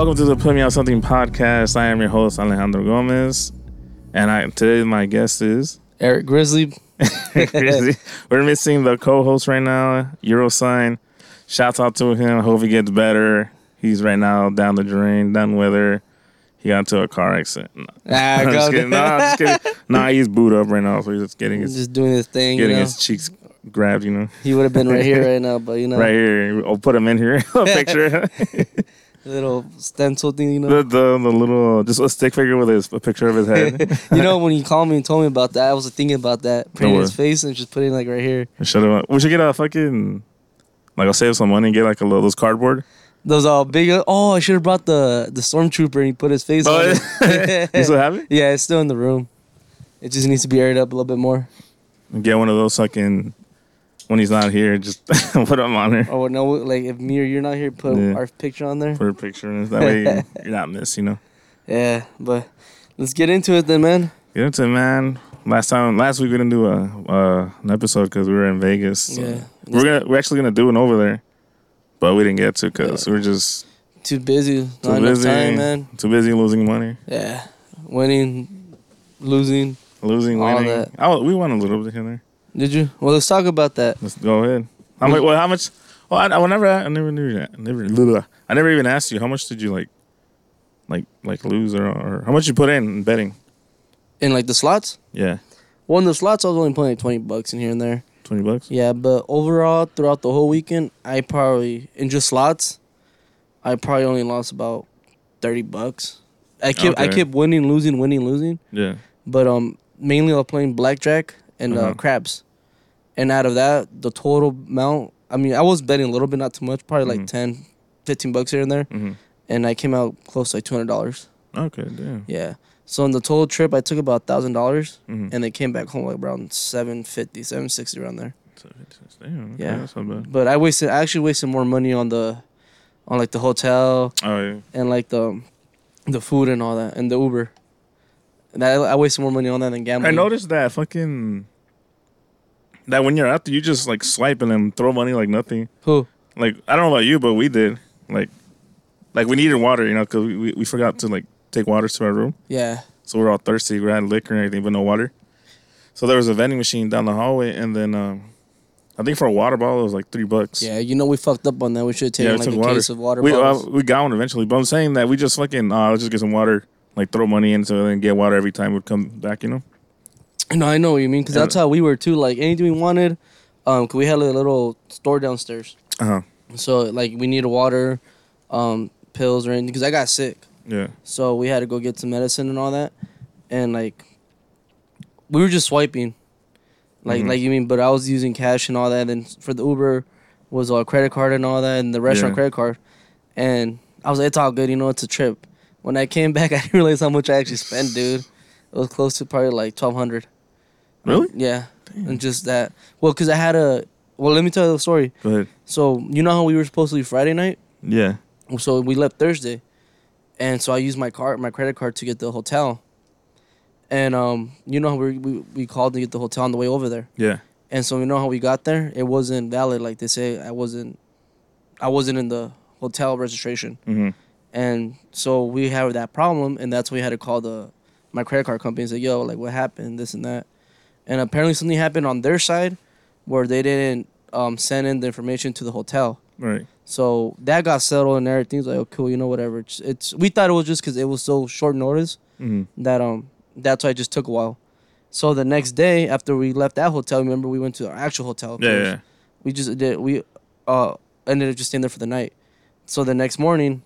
Welcome to the Put Me On Something podcast. I am your host Alejandro Gomez, and I today my guest is Eric Grizzly. We're missing the co-host right now, Eurosign. Shouts out to him. Hope he gets better. He's right now down the drain, down weather. He got into a car accident. No, Ah, I'm go just kidding. I'm just kidding. Nah, he's booed up right now, so he's just getting his just doing his thing. You getting know? his cheeks grabbed. You know, He would have been right here right now, but you know, right here. I'll put him in here. A picture. Little stencil thing. You know, the, the the little just a stick figure with his a picture of his head. you know when you called me and told me about that, I was thinking about that, putting No his face and just putting like right here. Shut him up. We should get a fucking like I'll save some money and get like a little those cardboard. Those all big. Oh, I should have brought the the stormtrooper and he put his face on Oh, it. you still have it? yeah, it's still in the room. It just needs to be aired up a little bit more. Get one of those fucking when he's not here, just put him on there. Oh no, like if me or you're not here, put Yeah. our picture on there. Put a picture in it. That way you're not missed, you know. Yeah, but let's get into it then, man. Get into it, man. Last time, last week we didn't do a uh, an episode because we were in Vegas. so Yeah. we're gonna we're actually gonna do one over there, but we didn't get to because we're just Too busy, too not enough busy, time, man. too busy losing money, Yeah, winning, losing. losing, All winning. that. Oh, we won a little bit here. there. Did you? Well, let's talk about that. Let's go ahead. How much? Well, how much? Well, I, I never, I never knew that. I never, blah, blah. I never even asked you how much did you like, like, like lose or, or how much you put in, in betting? In like the slots. Yeah, Well, in the slots, I was only playing like twenty bucks in here and there. twenty bucks. Yeah, but overall, throughout the whole weekend, I probably in just slots, I probably only lost about thirty bucks. I kept I kept winning, losing, winning, losing. Yeah, But um, mainly I was playing blackjack and uh Uh-huh. and out of that, the total amount. I mean, I was betting a little bit, not too much, probably like Mhm. 10, 15 bucks here and there, hmm and I came out close to like two hundred dollars. Okay, damn. Yeah. So in the total trip, I took about thousand dollars, hmm and they came back home like around 750 760 around there. Damn. Okay, Yeah. that's not bad. But I wasted, I actually wasted more money on the, on like the hotel Oh yeah. and like the, the food and all that, and the Uber. And I, wasted more money on that than gambling. I noticed that fucking that when you're out there, you just like swipe and then throw money like nothing. Who? Like I don't know about you, but we did. Like, like we needed water, you know, because we, we we forgot to like take water to our room. Yeah. So we are all thirsty. We had liquor and everything, but no water. So there was a vending machine down the hallway, and then um, I think for a water bottle it was like three bucks. Yeah. You know we fucked up on that. We should have taken we like a water. case of water We uh, bottles. we got one eventually, but I'm saying that we just fucking uh, let's just get some water, like throw money in, so then get water every time we'd come back. You know? no, I know what you mean because that's how we were too. Like anything we wanted, um, 'cause we had a little store downstairs. Uh huh. So like we needed water, um, pills or anything because I got sick. Yeah. So we had to go get some medicine and all that, and like we were just swiping, like Mhm. like you mean. But I was using cash and all that, and for the Uber was a credit card and all that, and the restaurant Yeah. credit card, and I was like, it's all good, you know, it's a trip. When I came back, I didn't realize how much I actually spent, dude. It was close to probably like twelve hundred. Really? Yeah, and just that. Well, cause I had a. Well, let me tell you the story. Go ahead. So you know how we were supposed to leave Friday night. Yeah. So we left Thursday, and so I used my card, my credit card, to get the hotel. And um, you know how we we we called to get the hotel on the way over there, Yeah. and so you know how we got there, it wasn't valid. Like they say, I wasn't, I wasn't in the hotel registration, Mm-hmm. And so we had that problem, and that's when we had to call the my credit card company and say, "Yo, like what happened? This and that," and apparently something happened on their side, where they didn't um send in the information to the hotel. Right. So that got settled and everything's like, oh, cool, you know, whatever. It's, it's we thought it was just because it was so short notice Mm-hmm. that um that's why it just took a while. So the next day after we left that hotel, remember we went to our actual hotel. Yeah. Yeah. We just did we uh ended up just staying there for the night. So the next morning,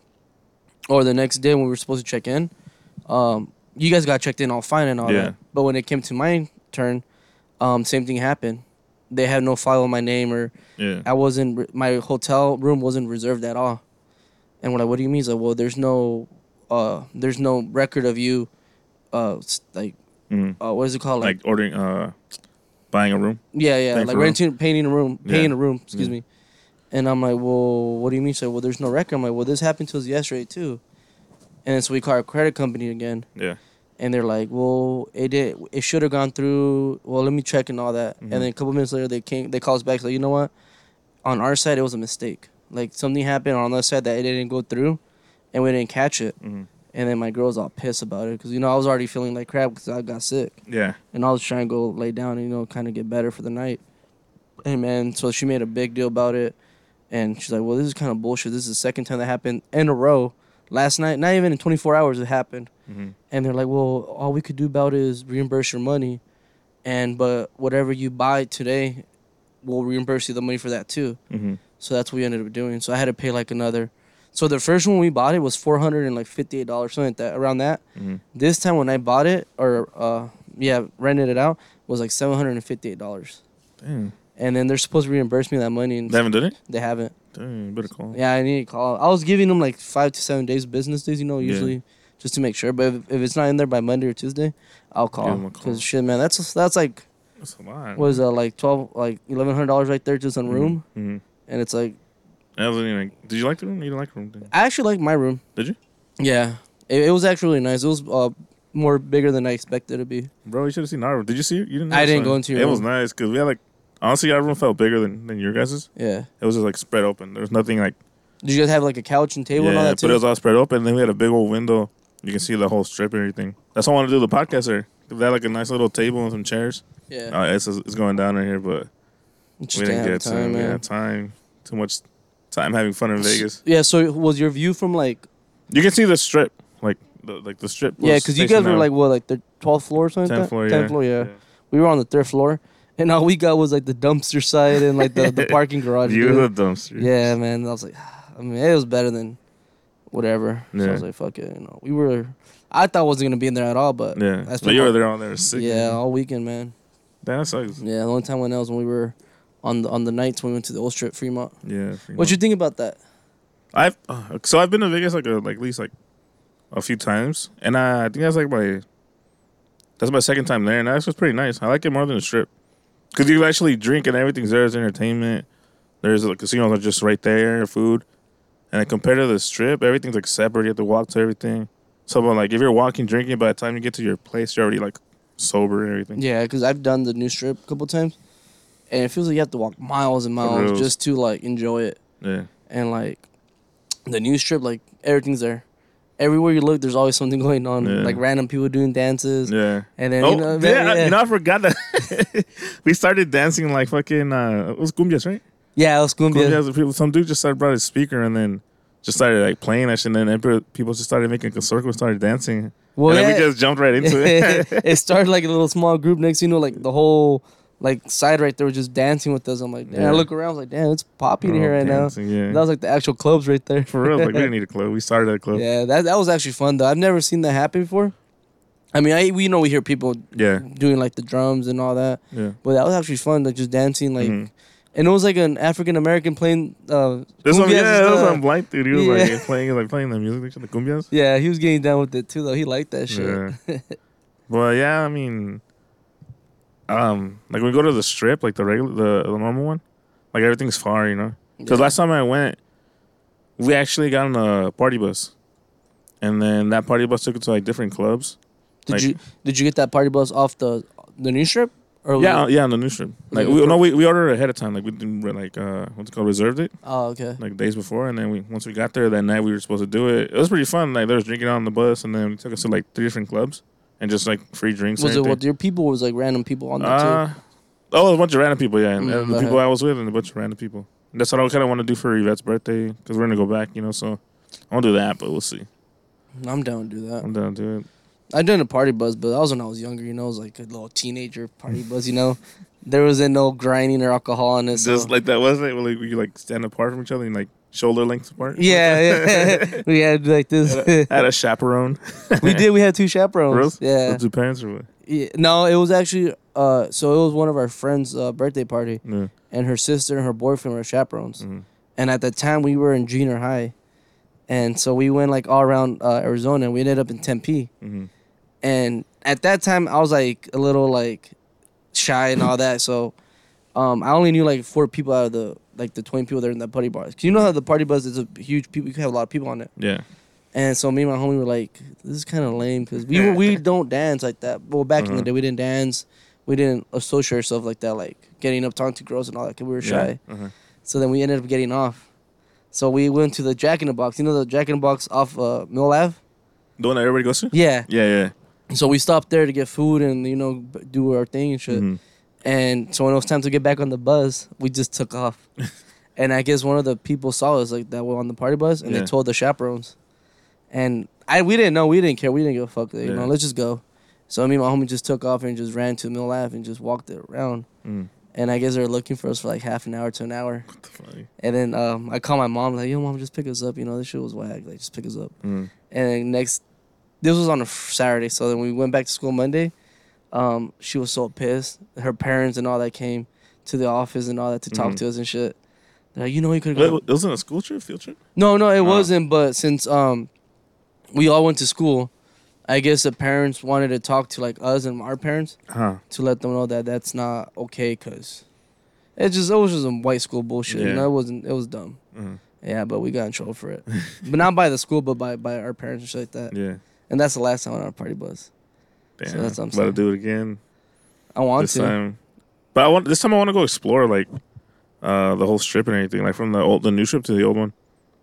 or the next day when we were supposed to check in, um, you guys got checked in all fine and all Yeah. that. But when it came to my turn, um, same thing happened. They had no file on my name or Yeah. I wasn't re- my hotel room wasn't reserved at all. And we're like, what do you mean? He's like, well, there's no, uh, there's no record of you, uh, like, Mm-hmm. uh, what is it called? Like ordering, uh, buying a room. yeah, yeah, paying like room? renting, painting a room, paying Yeah. a room. Excuse Yeah. me. And I'm like, well, what do you mean? So, well, there's no record. I'm like, well, this happened to us yesterday too. And so we call our credit company again, Yeah. and they're like, well, it did, it should have gone through. Well, let me check and all that. Mhm. And then a couple minutes later, they came, they called us back. Like, you know what? On our side, it was a mistake. Like something happened on our side that it didn't go through, and we didn't catch it. Mhm. And then my girl's all pissed about it because you know I was already feeling like crap because I got sick, Yeah. and I was trying to go lay down and you know kind of get better for the night. And man, so she made a big deal about it, and she's like, "Well, this is kind of bullshit. This is the second time that happened in a row. Last night, not even in 24 hours, it happened." hmm And they're like, "Well, all we could do about it is reimburse your money, and but whatever you buy today, we'll reimburse you the money for that too." hmm So that's what we ended up doing. So I had to pay like another. So the first one we bought it was four hundred and like fifty eight dollars, something like that, around that. hmm This time when I bought it or uh yeah rented it out was like seven hundred and fifty eight dollars. Damn. And then they're supposed to reimburse me that money and They haven't done it? they haven't. Damn, better call. Yeah, I need to call. I was giving them like five to seven days business days, you know, Yeah. usually just to make sure. But if, if it's not in there by Monday or Tuesday, I'll call. 'em a call. Cause shit, man, that's that's like That's a lot. what is that like twelve like eleven hundred dollars right there just on room, hmm and it's like That wasn't even. Did you like the room? You didn't like the room? Did? I actually like my room. Did you? Yeah, it, it was actually really nice. It was uh, more bigger than I expected it to be. Bro, you should have seen our room. Did you see it? You didn't. I didn't go into your It was nice because we had like honestly our room felt bigger than, than your guys's. Yeah. It was just like spread open. There was nothing like Did you guys have like a couch and table and all that too? but it was all spread open. And then we had a big old window. You can see the whole strip and everything. That's why I want to do the podcast there. They had like a nice little table and some chairs. yeah. Uh, it's, it's going down right here, but we didn't get time, time. man. Yeah, time. Too much time having fun in Vegas. Yeah. So was your view from like You can see the strip, like the like the strip. yeah? Because you guys were out. like what like the twelfth floor or something. like tenth that? floor. Yeah. floor. Yeah. We were on the third floor, and all we got was like the dumpster side and like the, the parking garage. You the dumpster. Yeah, man. I was like, I mean, it was better than whatever. So I was like, fuck it. You know, we were. I thought I wasn't gonna be in there at all, but Yeah. That's but you were there all there sick. yeah, all weekend, man. Damn, that sucks. Yeah, the only time when that was when we were on the on the nights when we went to the Old Strip Fremont. Yeah. What do you think about that? I've uh, so I've been to Vegas like a, like at least like a few times, and I, I think that's like my that's my second time there, and that's just pretty nice. I like it more than the strip because you actually drink and everything's there. There's entertainment. There's the casinos are just right there, food, and then compared to the strip, everything's like separate. You have to walk to everything. So, but like if you're walking drinking, by the time you get to your place, you're already like sober and everything. Yeah, because I've done the new strip a couple times, and it feels like you have to walk miles and miles reals. just to like enjoy it. Yeah, And like the new strip, like everything's there. Everywhere you look, there's always something going on. Yeah. Like random people doing dances, yeah. and then oh, you know, yeah, yeah, you know, I forgot that we started dancing like fucking. Uh, it was cumbias, right? yeah, it was cumbia. Cumbias, people, some dude just started brought his speaker and then just started like playing that shit. And then people just started making a circle and started dancing. Well, and then yeah, we just jumped right into it. it started like a little small group. Next, you know, like the whole like side right there was just dancing with us. I'm like, damn, I look around, I was like, damn, it's popping here Oh, right now. Yeah. That was like the actual clubs right there. For real, like we didn't need a club. We started at a club. Yeah, that that was actually fun though. I've never seen that happen before. I mean, I we know we hear people Yeah. doing like the drums and all that, Yeah. but that was actually fun. Like just dancing, like, Mhm. and it was like an African American playing. Uh, This one, yeah, that was some black dude. He was Yeah. like playing, like playing the music, the cumbias. Yeah, he was getting down with it too though. He liked that shit. Yeah. well, yeah, I mean, um, like when we go to the strip, like the regular, the, the normal one, like everything's far, you know. Because Yeah. last time I went, we actually got on a party bus, and then that party bus took us to like different clubs. Did like- you did you get that party bus off the the new strip? Or Yeah, yeah, on the new strip. Like we no, we we ordered ahead of time. Like we didn't like uh what's it called reserved it Oh, okay. like days before, and then we once we got there that night we were supposed to do it. It was pretty fun. Like there was drinking on the bus, and then we took us to like three different clubs and just like free drinks. Was and it with your people? Or was like random people on there Uh, oh, a bunch of random people, yeah, and, Mm, and the okay. people I was with, and a bunch of random people. That's what I kind of want to do for Yvette's birthday because we're gonna go back, you know. So I want to do that, but we'll see. I'm down to do that. I'm down to do it. I done a party buzz, but that was when I was younger. You know, it was like a little teenager party buzz. You know, there wasn't no grinding or alcohol in it. So. Just like that, wasn't it? Like, we like stand apart from each other and like shoulder lengths apart. yeah, yeah. we had like this. I had a chaperone. we did. We had two chaperones. For Yeah. With two parents or what? yeah. No, it was actually. Uh, so it was one of our friends' uh, birthday party, Yeah. and her sister and her boyfriend were chaperones. Mhm. And at the time, we were in junior high, and so we went like all around uh, Arizona. and We ended up in Tempe. hmm and at that time I was like a little like shy and all that. So um, I only knew like four people out of the like the twenty people there in that party bus. 'Cause you know how the party bus is a huge people. You can have a lot of people on it. Yeah. And so me and my homie were like, this is kind of lame because we we don't dance like that. Well, back in the Uh-huh. day we didn't dance. We didn't associate ourselves like that, like getting up talking to girls and all that. Cause we were shy. Yeah. Uh-huh. So then we ended up getting off. So we went to the Jack in the Box. You know the Jack in the Box off uh, Mill Ave? The one that everybody goes to. Yeah. Yeah, yeah. So we stopped there to get food and you know do our thing and shit. Mhm. And so when it was time to get back on the bus, we just took off. and I guess one of the people saw us like that were on the party bus, and Yeah. they told the chaperones. And I we didn't know, we didn't care, we didn't give a fuck. You Yeah. know, let's just go. So me and my homie just took off and just ran to Mill Ave and just walked it around. Mm. And I guess they were looking for us for like half an hour to an hour. What the fuck? And then um, I called my mom like, "Yo, mom, just pick us up. You know, this shit was whack. Like, just pick us up." Mm. And then next, this was on a Saturday. So then we went back to school Monday. Um, she was so pissed. Her parents and all that came to the office and all that to talk Mhm. to us and shit. They're like, you know, you could. It wasn't a school trip, field trip. No, no, it Oh. wasn't. But since um, we all went to school, I guess the parents wanted to talk to like us and our parents Huh. to let them know that that's not okay. Cause it just it was just some white school bullshit. You know, it wasn't. It was dumb. Mhm. Yeah, but we got in trouble for it. but not by the school, but by by our parents and shit like that. Yeah. And that's the last time on our party bus. Damn. So that's what I'm About to do it again I want this to. time. But I want this time. I want to go explore like uh the whole strip and everything, like from the old the new strip to the old one.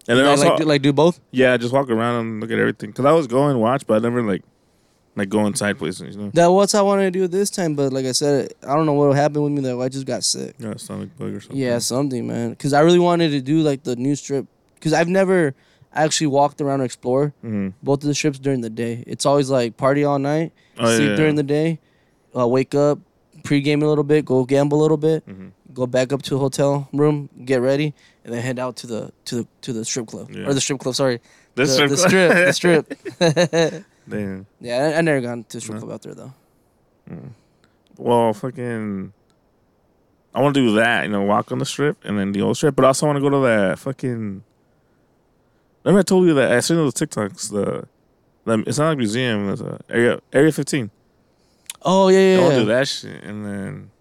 And then like, also, like, do, like do both. yeah, just walk around and look at everything. Cause I was going watch, but I never like like go inside places. You know. That what's I wanted to do this time, but like I said, I don't know what happened with me. That I just got sick. Yeah, stomach bug or something. Yeah, something, man. Because I really wanted to do like the new strip. Because I've never actually walked around or explored hmm both of the strips during the day. It's always like party all night, Oh, sleep yeah. during the day, uh, wake up, pregame a little bit, go gamble a little bit, hmm go back up to a hotel room, get ready, and then head out to the to the to the strip club Yeah. or the strip club. Sorry, This the, strip. the strip, the strip. Damn. yeah, I, I never gone to strip No. club out there though. Well, fucking. I want to do that, you know, walk on the strip and then the old strip, but I also want to go to that fucking. Remember I told you that I seen those TikToks. The, the it's not like a museum. It's a area area fifteen. Oh yeah, yeah, I want to do that shit, and then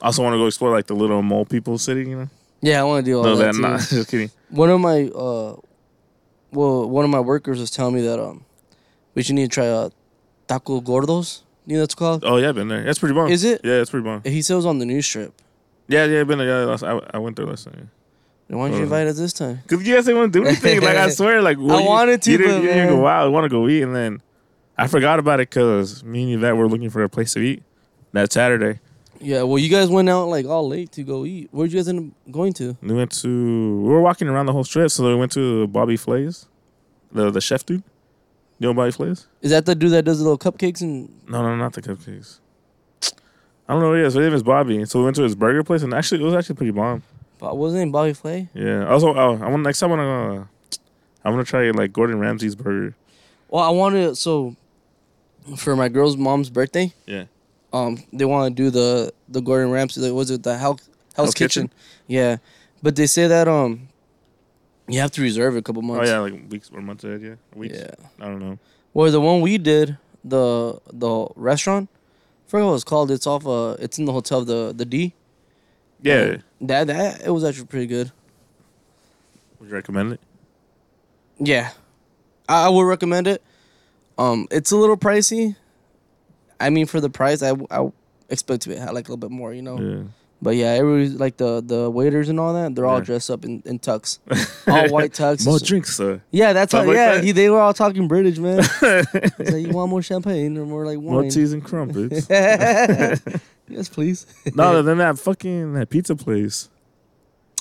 I also want to go explore like the little mole people city. You know, Yeah, I want to do all no, that, that not just kidding. One of my uh, well, one of my workers was telling me that um, we should need to try uh, taco gordos. You know what it's called? Oh yeah, I've been there. That's pretty bomb. Is it? Yeah, it's pretty bomb. He said it was on the new strip. Yeah, yeah, I've been there. Yeah, last, I, I went there last time. Then why didn't you Uh, invite us this time? Cause you guys didn't want to do anything. like I swear, like I you- wanted to, You didn't, but you didn't go out. I want to go eat, and then I forgot about it because me and Yvette were looking for a place to eat that Saturday. Yeah, well, you guys went out like all late to go eat. Where'd you guys end up going to? We went to. We were walking around the whole strip, so we went to Bobby Flay's, the the chef dude. You know Bobby Flay's? Is that the dude that does the little cupcakes and? No, no, not the cupcakes. I don't know who he is. His name is Bobby. So we went to his burger place, and actually, it was actually pretty bomb. But wasn't it Bobby Flay? Yeah. Also, oh, I want next time I want to. I want to try like Gordon Ramsay's burger. Well, I wanted so for my girl's mom's birthday. Yeah. Um, they want to do the the Gordon Ramsay. like, Was it the Hell's, Hell's, Kitchen? Kitchen? Yeah, but they say that um, you have to reserve a couple months. Oh yeah, like weeks or months ahead. Yeah, weeks. Yeah. I don't know. Well, the one we did, the the restaurant, I forgot what it's called. It's off. Uh, it's in the hotel. The the D. Yeah. That that it was actually pretty good. Would you recommend it? Yeah, I, I would recommend it. Um, it's a little pricey. I mean, for the price, I I expect to have like a little bit more, you know. Yeah. But yeah, everybody like the the waiters and all that. They're all Yeah. dressed up in, in tux, all white tux. More drinks, sir. Yeah, that's Stuff how. like yeah, that? he, they were all talking British, man. It's like, you want more champagne or more like wine? More wine? cheese and crumpets. yes, please. no, then that fucking that pizza place.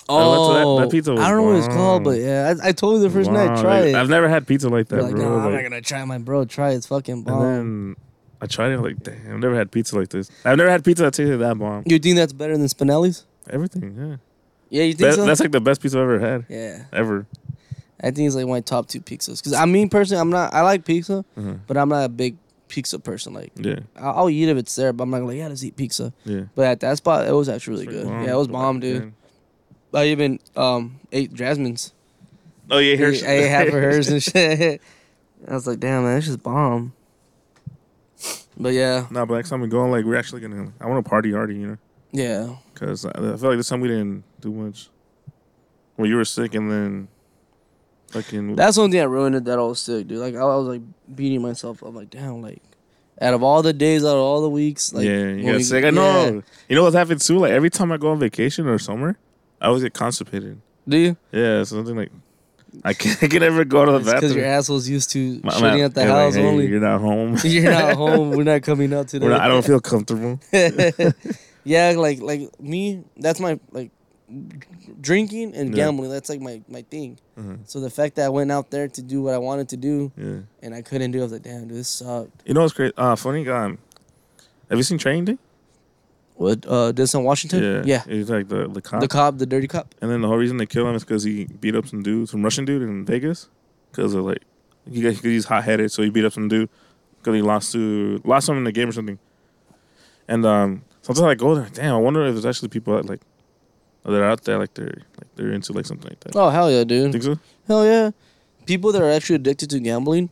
I went to Oh, that- that pizza oh, was I don't know what it's called, but yeah, I, I told you the first night, Wow, try like, it. I've never had pizza like that, You're like, bro. no, I'm like- not gonna try, my bro. Try it. It's fucking bomb. and then I tried it. Like, damn, I've never had pizza like this. I've never had pizza that tasted that bomb. you think that's better than Spinelli's? Everything, yeah. Yeah, you think That- so? That's like the best pizza I've ever had, yeah, ever. I think it's like my top two pizzas. Cause I mean, personally, I'm not. I like pizza, Uh-huh. but I'm not a big pizza person. Like, Yeah, I'll, I'll eat if it's there, but I'm not like, yeah, let's eat pizza. yeah. But at that spot, it was actually really good. Yeah, it was bomb, dude. I even um ate Jasmine's. Oh yeah, I here. I ate half of hers and shit. I was like, damn, man, that's just bomb. But yeah, Nah, but next time we go, like, we're actually gonna. I want to party hardy, you know, yeah. because I, I feel like this time we didn't do much. Well, you were sick, and then fucking. That's the only thing that ruined it. That I was sick, dude. Like I, I was like beating myself up. Like damn, like out of all the days, out of all the weeks, like yeah, you got we- sick. I know. You know what's happened too? Like every time I go on vacation or somewhere, I always get constipated. Do you? Yeah, something like I can't, I can never go to the Because bathroom. your asshole's used to My- shitting at the they're like, house "Hey, only. You're not home. You're not home. We're not coming out today. Not- I don't feel comfortable. yeah, like like me, that's my like drinking and Yeah. gambling. That's like my my thing. Mhm. So the fact that I went out there to do what I wanted to do Yeah. and I couldn't do, it, I was like, damn, dude, this sucked. You know what's great? Uh, funny guy. Um, have you seen Training Day? What? Uh, Denzel Washington? Yeah. He's like the the cop. The cop, the dirty cop. and then the whole reason they kill him is because he beat up some dude, some Russian dude in Vegas. Because of like, he got, he's hot headed, so he beat up some dude because he lost to lost him in the game or something. And um, sometimes I go there, damn. I wonder if there's actually people that like that are out there like they're like they're into like something like that. Oh hell yeah, dude. Think so? Hell yeah. People that are actually addicted to gambling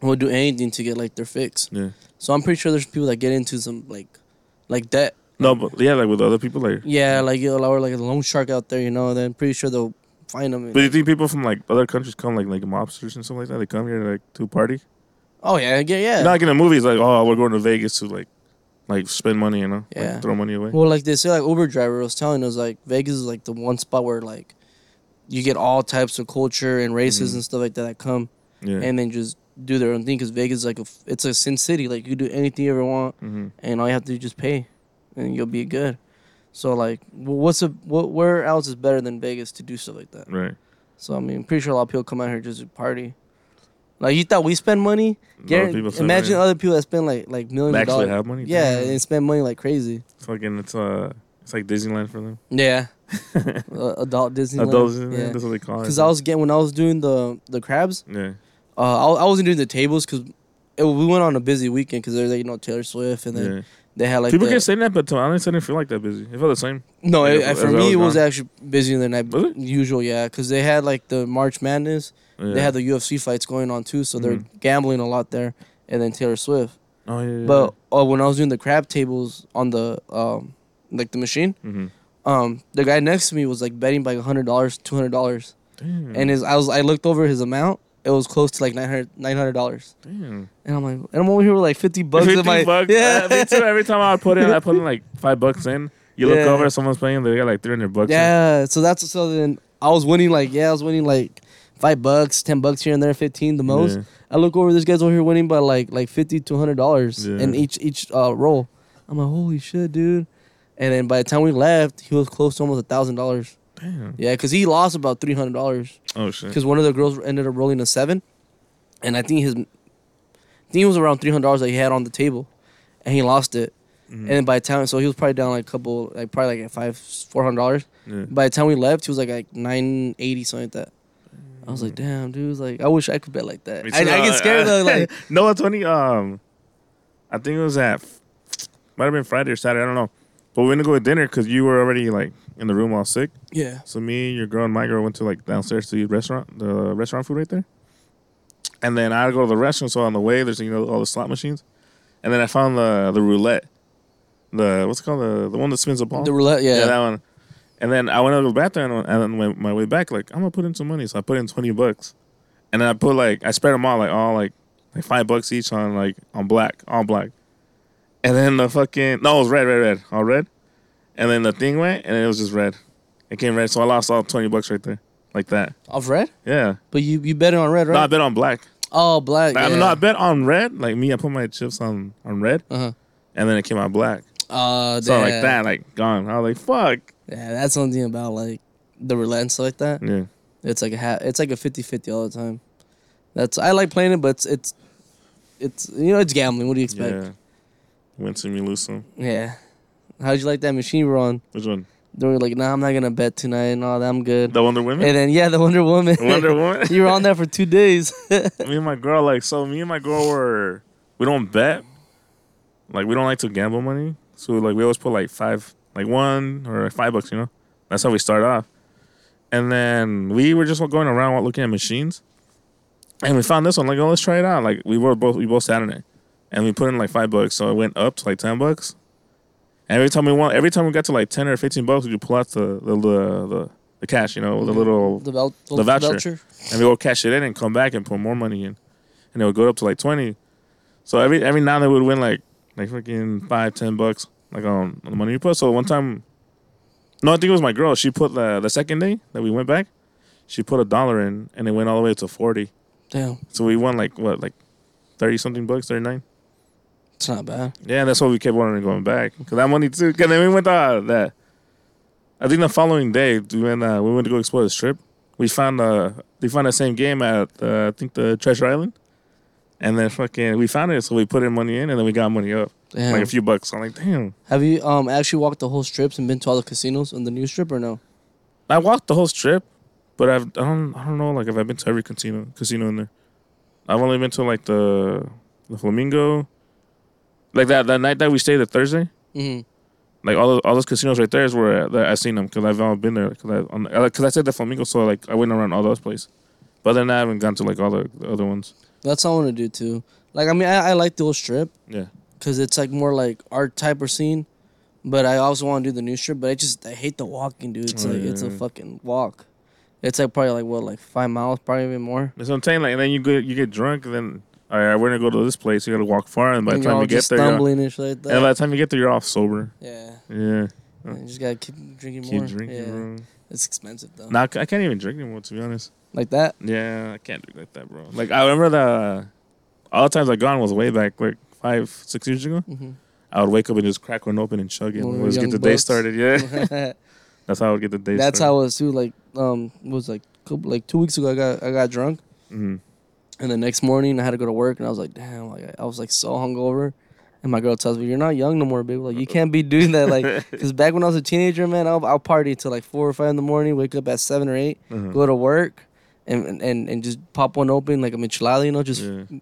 will do anything to get like their fix. Yeah. So I'm pretty sure there's people that get into some like like that. No, but yeah, like with other people, like. Yeah, like you know, or like a loan shark out there, you know. Then pretty sure they'll find them. But you think people from like other countries come like like mobsters and stuff like that? They come here like to party. oh yeah, yeah, yeah. Not like in the movies, like oh we're going to Vegas to like like spend money, you know, like, Yeah. throw money away. Well, like they say, like Uber driver was telling us, like Vegas is like the one spot where like you get all types of culture and races Mhm. and stuff like that that come Yeah. and then just do their own thing. Because Vegas is like a, it's a sin city. Like you do anything you ever want, hmm and all you have to do is just pay, and you'll be good. So like, what's a what? Where else is better than Vegas to do stuff like that? Right. So I mean, pretty sure a lot of people come out here just to party. Like you thought we spend money? A lot of Guaran- people spend imagine money. other people that spend like like millions They of actually dollars. have money. Yeah, Damn. and spend money like crazy. It's fucking it's uh it's like Disneyland for them. Yeah, uh, adult Disneyland. Adult Disneyland, Yeah. that's what they call it. Because I was getting when I was doing the the craps, yeah. Uh, I, I wasn't doing the tables because we went on a busy weekend because there's like, you know Taylor Swift and then yeah. they had like People the, keep saying that, but to be honest, I didn't feel like that busy. It felt the same. no Yeah, it- for me it was gone. actually busier than I Was usual yeah because they had like the March Madness Yeah. they had the UFC fights going on too so they're Mhm. gambling a lot there and then Taylor Swift oh yeah. yeah, but uh, when I was doing the crap tables on the um like the machine yeah. hmm um the guy next to me was like betting by hundred dollars two hundred dollars and his I was I looked over his amount it was close to like 900 dollars damn. And I'm like, and I'm over here with like 50 bucks 50 in my bucks. Yeah. Uh, me too. Every time I put in, I put in like five bucks in. You look Yeah. over, someone's playing, they got like three hundred bucks. in. yeah. So that's so then I was winning like yeah, I was winning like five bucks, ten bucks here and there, fifteen the most. Yeah. I look over this guy's over here winning by like like fifty to hundred dollars Yeah. in each each uh roll. I'm like, holy shit, dude. And then by the time we left, he was close to almost a thousand dollars. Damn. Yeah, because he lost about three hundred dollars Oh shit. because one of the girls ended up rolling a seven, and I think his, I think it was around three hundred dollars that he had on the table, and he lost it. Mhm. And then by the time, so he was probably down like a couple, like probably like five, four hundred dollars. Yeah. By the time we left, he was like like nine eighty something like that. I was like, damn, dude. was like, I wish I could bet like that. I, I get scared though. Like, no, it's funny. Um, I think it was at might have been Friday or Saturday. I don't know. But we went to go to dinner because you were already like in the room all sick. yeah, So me, your girl, and my girl went to like downstairs to eat restaurant, the restaurant food right there. And then I had to go to the restaurant. So on the way, there's you know all the slot machines, and then I found the the roulette, the what's it called the the one that spins the ball. the roulette. Yeah, Yeah, that one. And then I went to the bathroom and then went my way back. Like I'm gonna put in some money, so I put in twenty bucks, and then I put like I spread them all like all like like five bucks each on like on black, all black. And then the fucking no, it was red, red, red, all red. And then the thing went, and it was just red. It came red, so I lost all twenty bucks right there, like that. off red. Yeah. But you you bet on red, right? No, I bet on black. oh, black. I Yeah. mean, no, I bet on red. Like me, I put my chips on on red, Uh huh. and then it came out black. Uh, So like that, like gone. I was like, fuck. Yeah, that's something about like the roulette like that. Yeah. It's like a ha- it's like a 50-50 all the time. That's I like playing it, but it's it's, it's you know it's gambling. What do you expect? Yeah. Win some, you lose some. Yeah. How'd you like that machine on? Which one? They were like, nah, I'm not gonna bet tonight. No, I'm good. The Wonder Woman. And then yeah, the Wonder Woman. Wonder Woman. you were on there for two days. me and my girl, like, so me and my girl were, we don't bet. Like, we don't like to gamble money. So, like, we always put like five, like one or like five bucks, you know? That's how we start off. And then we were just going around looking at machines. And we found this one, like, oh, let's try it out. Like, we were both, we both sat in it. And we put in like five bucks. So it went up to like 10 bucks. And every time we won, every time we got to like 10 or 15 bucks, we would pull out the, the, the, the, the cash, you know, the little the, vel- The voucher. and we go cash it in and come back and put more money in, and it would go up to like twenty. So every every now and then we would win like like fucking five ten bucks like on, on the money we put. So one time, no, I think it was my girl. She put the the second day that we went back, she put a dollar in, and it went all the way to forty. Damn, So we won like what, like thirty something bucks, thirty nine. It's not bad. Yeah, and that's why we kept wanting to going back because that money too. Cause then we went uh, that. I think the following day we went uh, we went to go explore the strip. We found uh they found the same game at uh, I think the Treasure Island, and then fucking we found it, so we put in money in, and then we got money up Damn. like a few bucks. I'm like, damn. Have you um actually walked the whole strips and been to all the casinos on the new strip or no? I walked the whole strip, but I've I don't I don't know like if I've been to every casino casino in there. I've only been to like the the Flamingo, like that that night that we stayed at Thursday. Mm-hmm. Like all those, all those casinos right there is where I, I seen them because I've all been there because I because I said the Flamingo, so like I went around all those places. But then I haven't gone to like all the, the other ones. That's what I want to do too. Like I mean, I, I like the old strip Yeah, because it's like more like art type of scene. But I also want to do the new strip. But I just I hate the walking, dude. It's Oh, like it's a fucking walk. It's like probably like what like five miles, probably even more. that's what I'm saying. Like and then you get you get drunk, and then all right, we're gonna go to this place. You gotta walk far, and by the time you get there, stumbling and shit like that. and by the time you get there, you're off sober. yeah, Yeah, you just gotta keep drinking keep more. drinking, yeah, bro. it's expensive though. Nah, I can't even drink anymore to be honest. like that. Yeah, I can't drink like that, bro. Like I remember the all the times I gone was way back, like five, six years ago. hmm I would wake up and just crack one open and chug it. One of Let's the get the day started. Yeah, that's how I would get the day. Started. That's started. how it was too. Like um, it was like couple, like two weeks ago. I got I got drunk, hmm and the next morning I had to go to work, and I was like, damn, like I was like so hungover. And my girl tells me, "You're not young no more, baby. Like you can't be doing that. Like, cause back when I was a teenager, man, I'll, I'll party till like four or five in the morning. Wake up at seven or 8 Mhm. go to work, and and and just pop one open like a michelada, you know, just Yeah,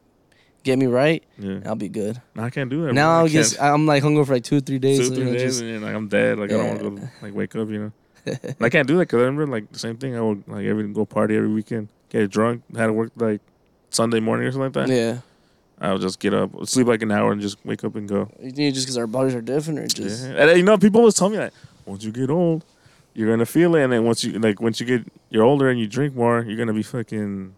get me right, yeah. and I'll be good. No, I can't do that. now. I guess. I'm like hungover for like two or three days. two, you three know, days, just- and then, like I'm dead. Like I don't want to go like wake up. You know, I can't do that because I remember like the same thing. I would like every go party every weekend, get drunk, had to work like Sunday morning or something like that. yeah. I'll just get up, sleep like an hour, and just wake up and go. You think just because our bodies are different, or just Yeah. And uh, you know, people always tell me that once you get old, you're gonna feel it, and then once you like once you get you're older and you drink more, you're gonna be fucking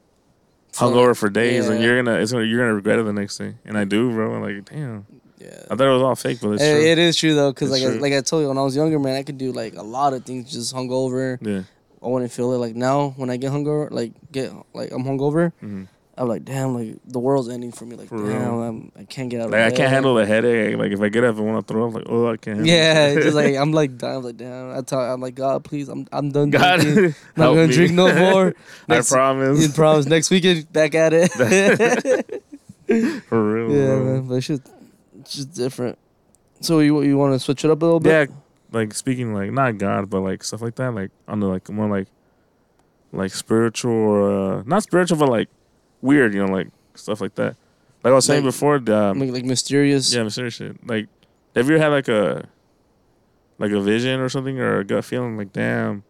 hungover for days, and you're gonna it's gonna you're gonna regret it the next day. And I do, bro. I'm like, damn, yeah. I thought it was all fake, but it's It- true. it is true though, because like I, like I told you when I was younger, man, I could do like a lot of things just hungover. yeah. I wouldn't feel it. Like now, when I get hungover, like get like I'm hungover, hmm I'm like, damn, like the world's ending for me. Like, For damn, real. I'm, I can't get out. Like of I bed. can't handle the headache. Like if I get up and want to throw up, like oh I can't. handle Yeah, just like I'm like, damn, I'm like, damn. I tell, I'm like, God, please, I'm, I'm done. God, drinking. I'm not gonna me. drink no more. I Next- promise. You promise. Next weekend, back at it. For real. yeah, bro. man, but just, it's just different. So you you want to switch it up a little bit? Yeah, like speaking like not God, but like stuff like that, like on the like more like like spiritual or uh, not spiritual, but like weird, you know, like stuff like that. Like I was saying Like- before, the, um, Like, like mysterious. yeah, mysterious shit. Like, have you ever had like a like a vision or something or a gut feeling like, damn,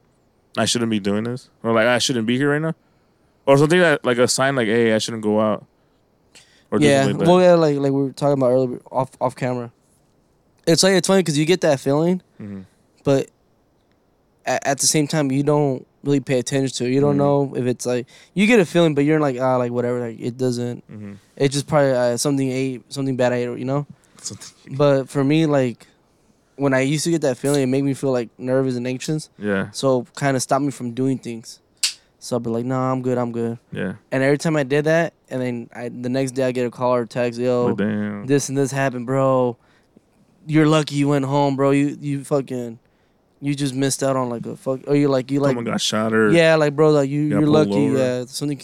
I shouldn't be doing this, or like I shouldn't be here right now, or something that like a sign like, hey, I shouldn't go out. Or yeah. like well, yeah, like like we were talking about earlier off off camera. It's like it's funny because you get that feeling, Mhm. but at, at the same time you don't really pay attention to it. You don't Mhm. know if it's like you get a feeling, but you're like ah like whatever. Like it doesn't. Mhm. It's just probably uh, something ate something bad I ate. You know. But for me, like when I used to get that feeling, it made me feel like nervous and anxious. Yeah, So kind of stopped me from doing things. So I'd be like, nah, I'm good, I'm good. yeah. And every time I did that, and then I, the next day I get a call or text, yo, damn. this and this happened, bro. You're lucky you went home, bro. You you fucking, you just missed out on like a fuck. Or you like you like Someone got shot or yeah, like bro, like you you're lucky. over. Yeah, something.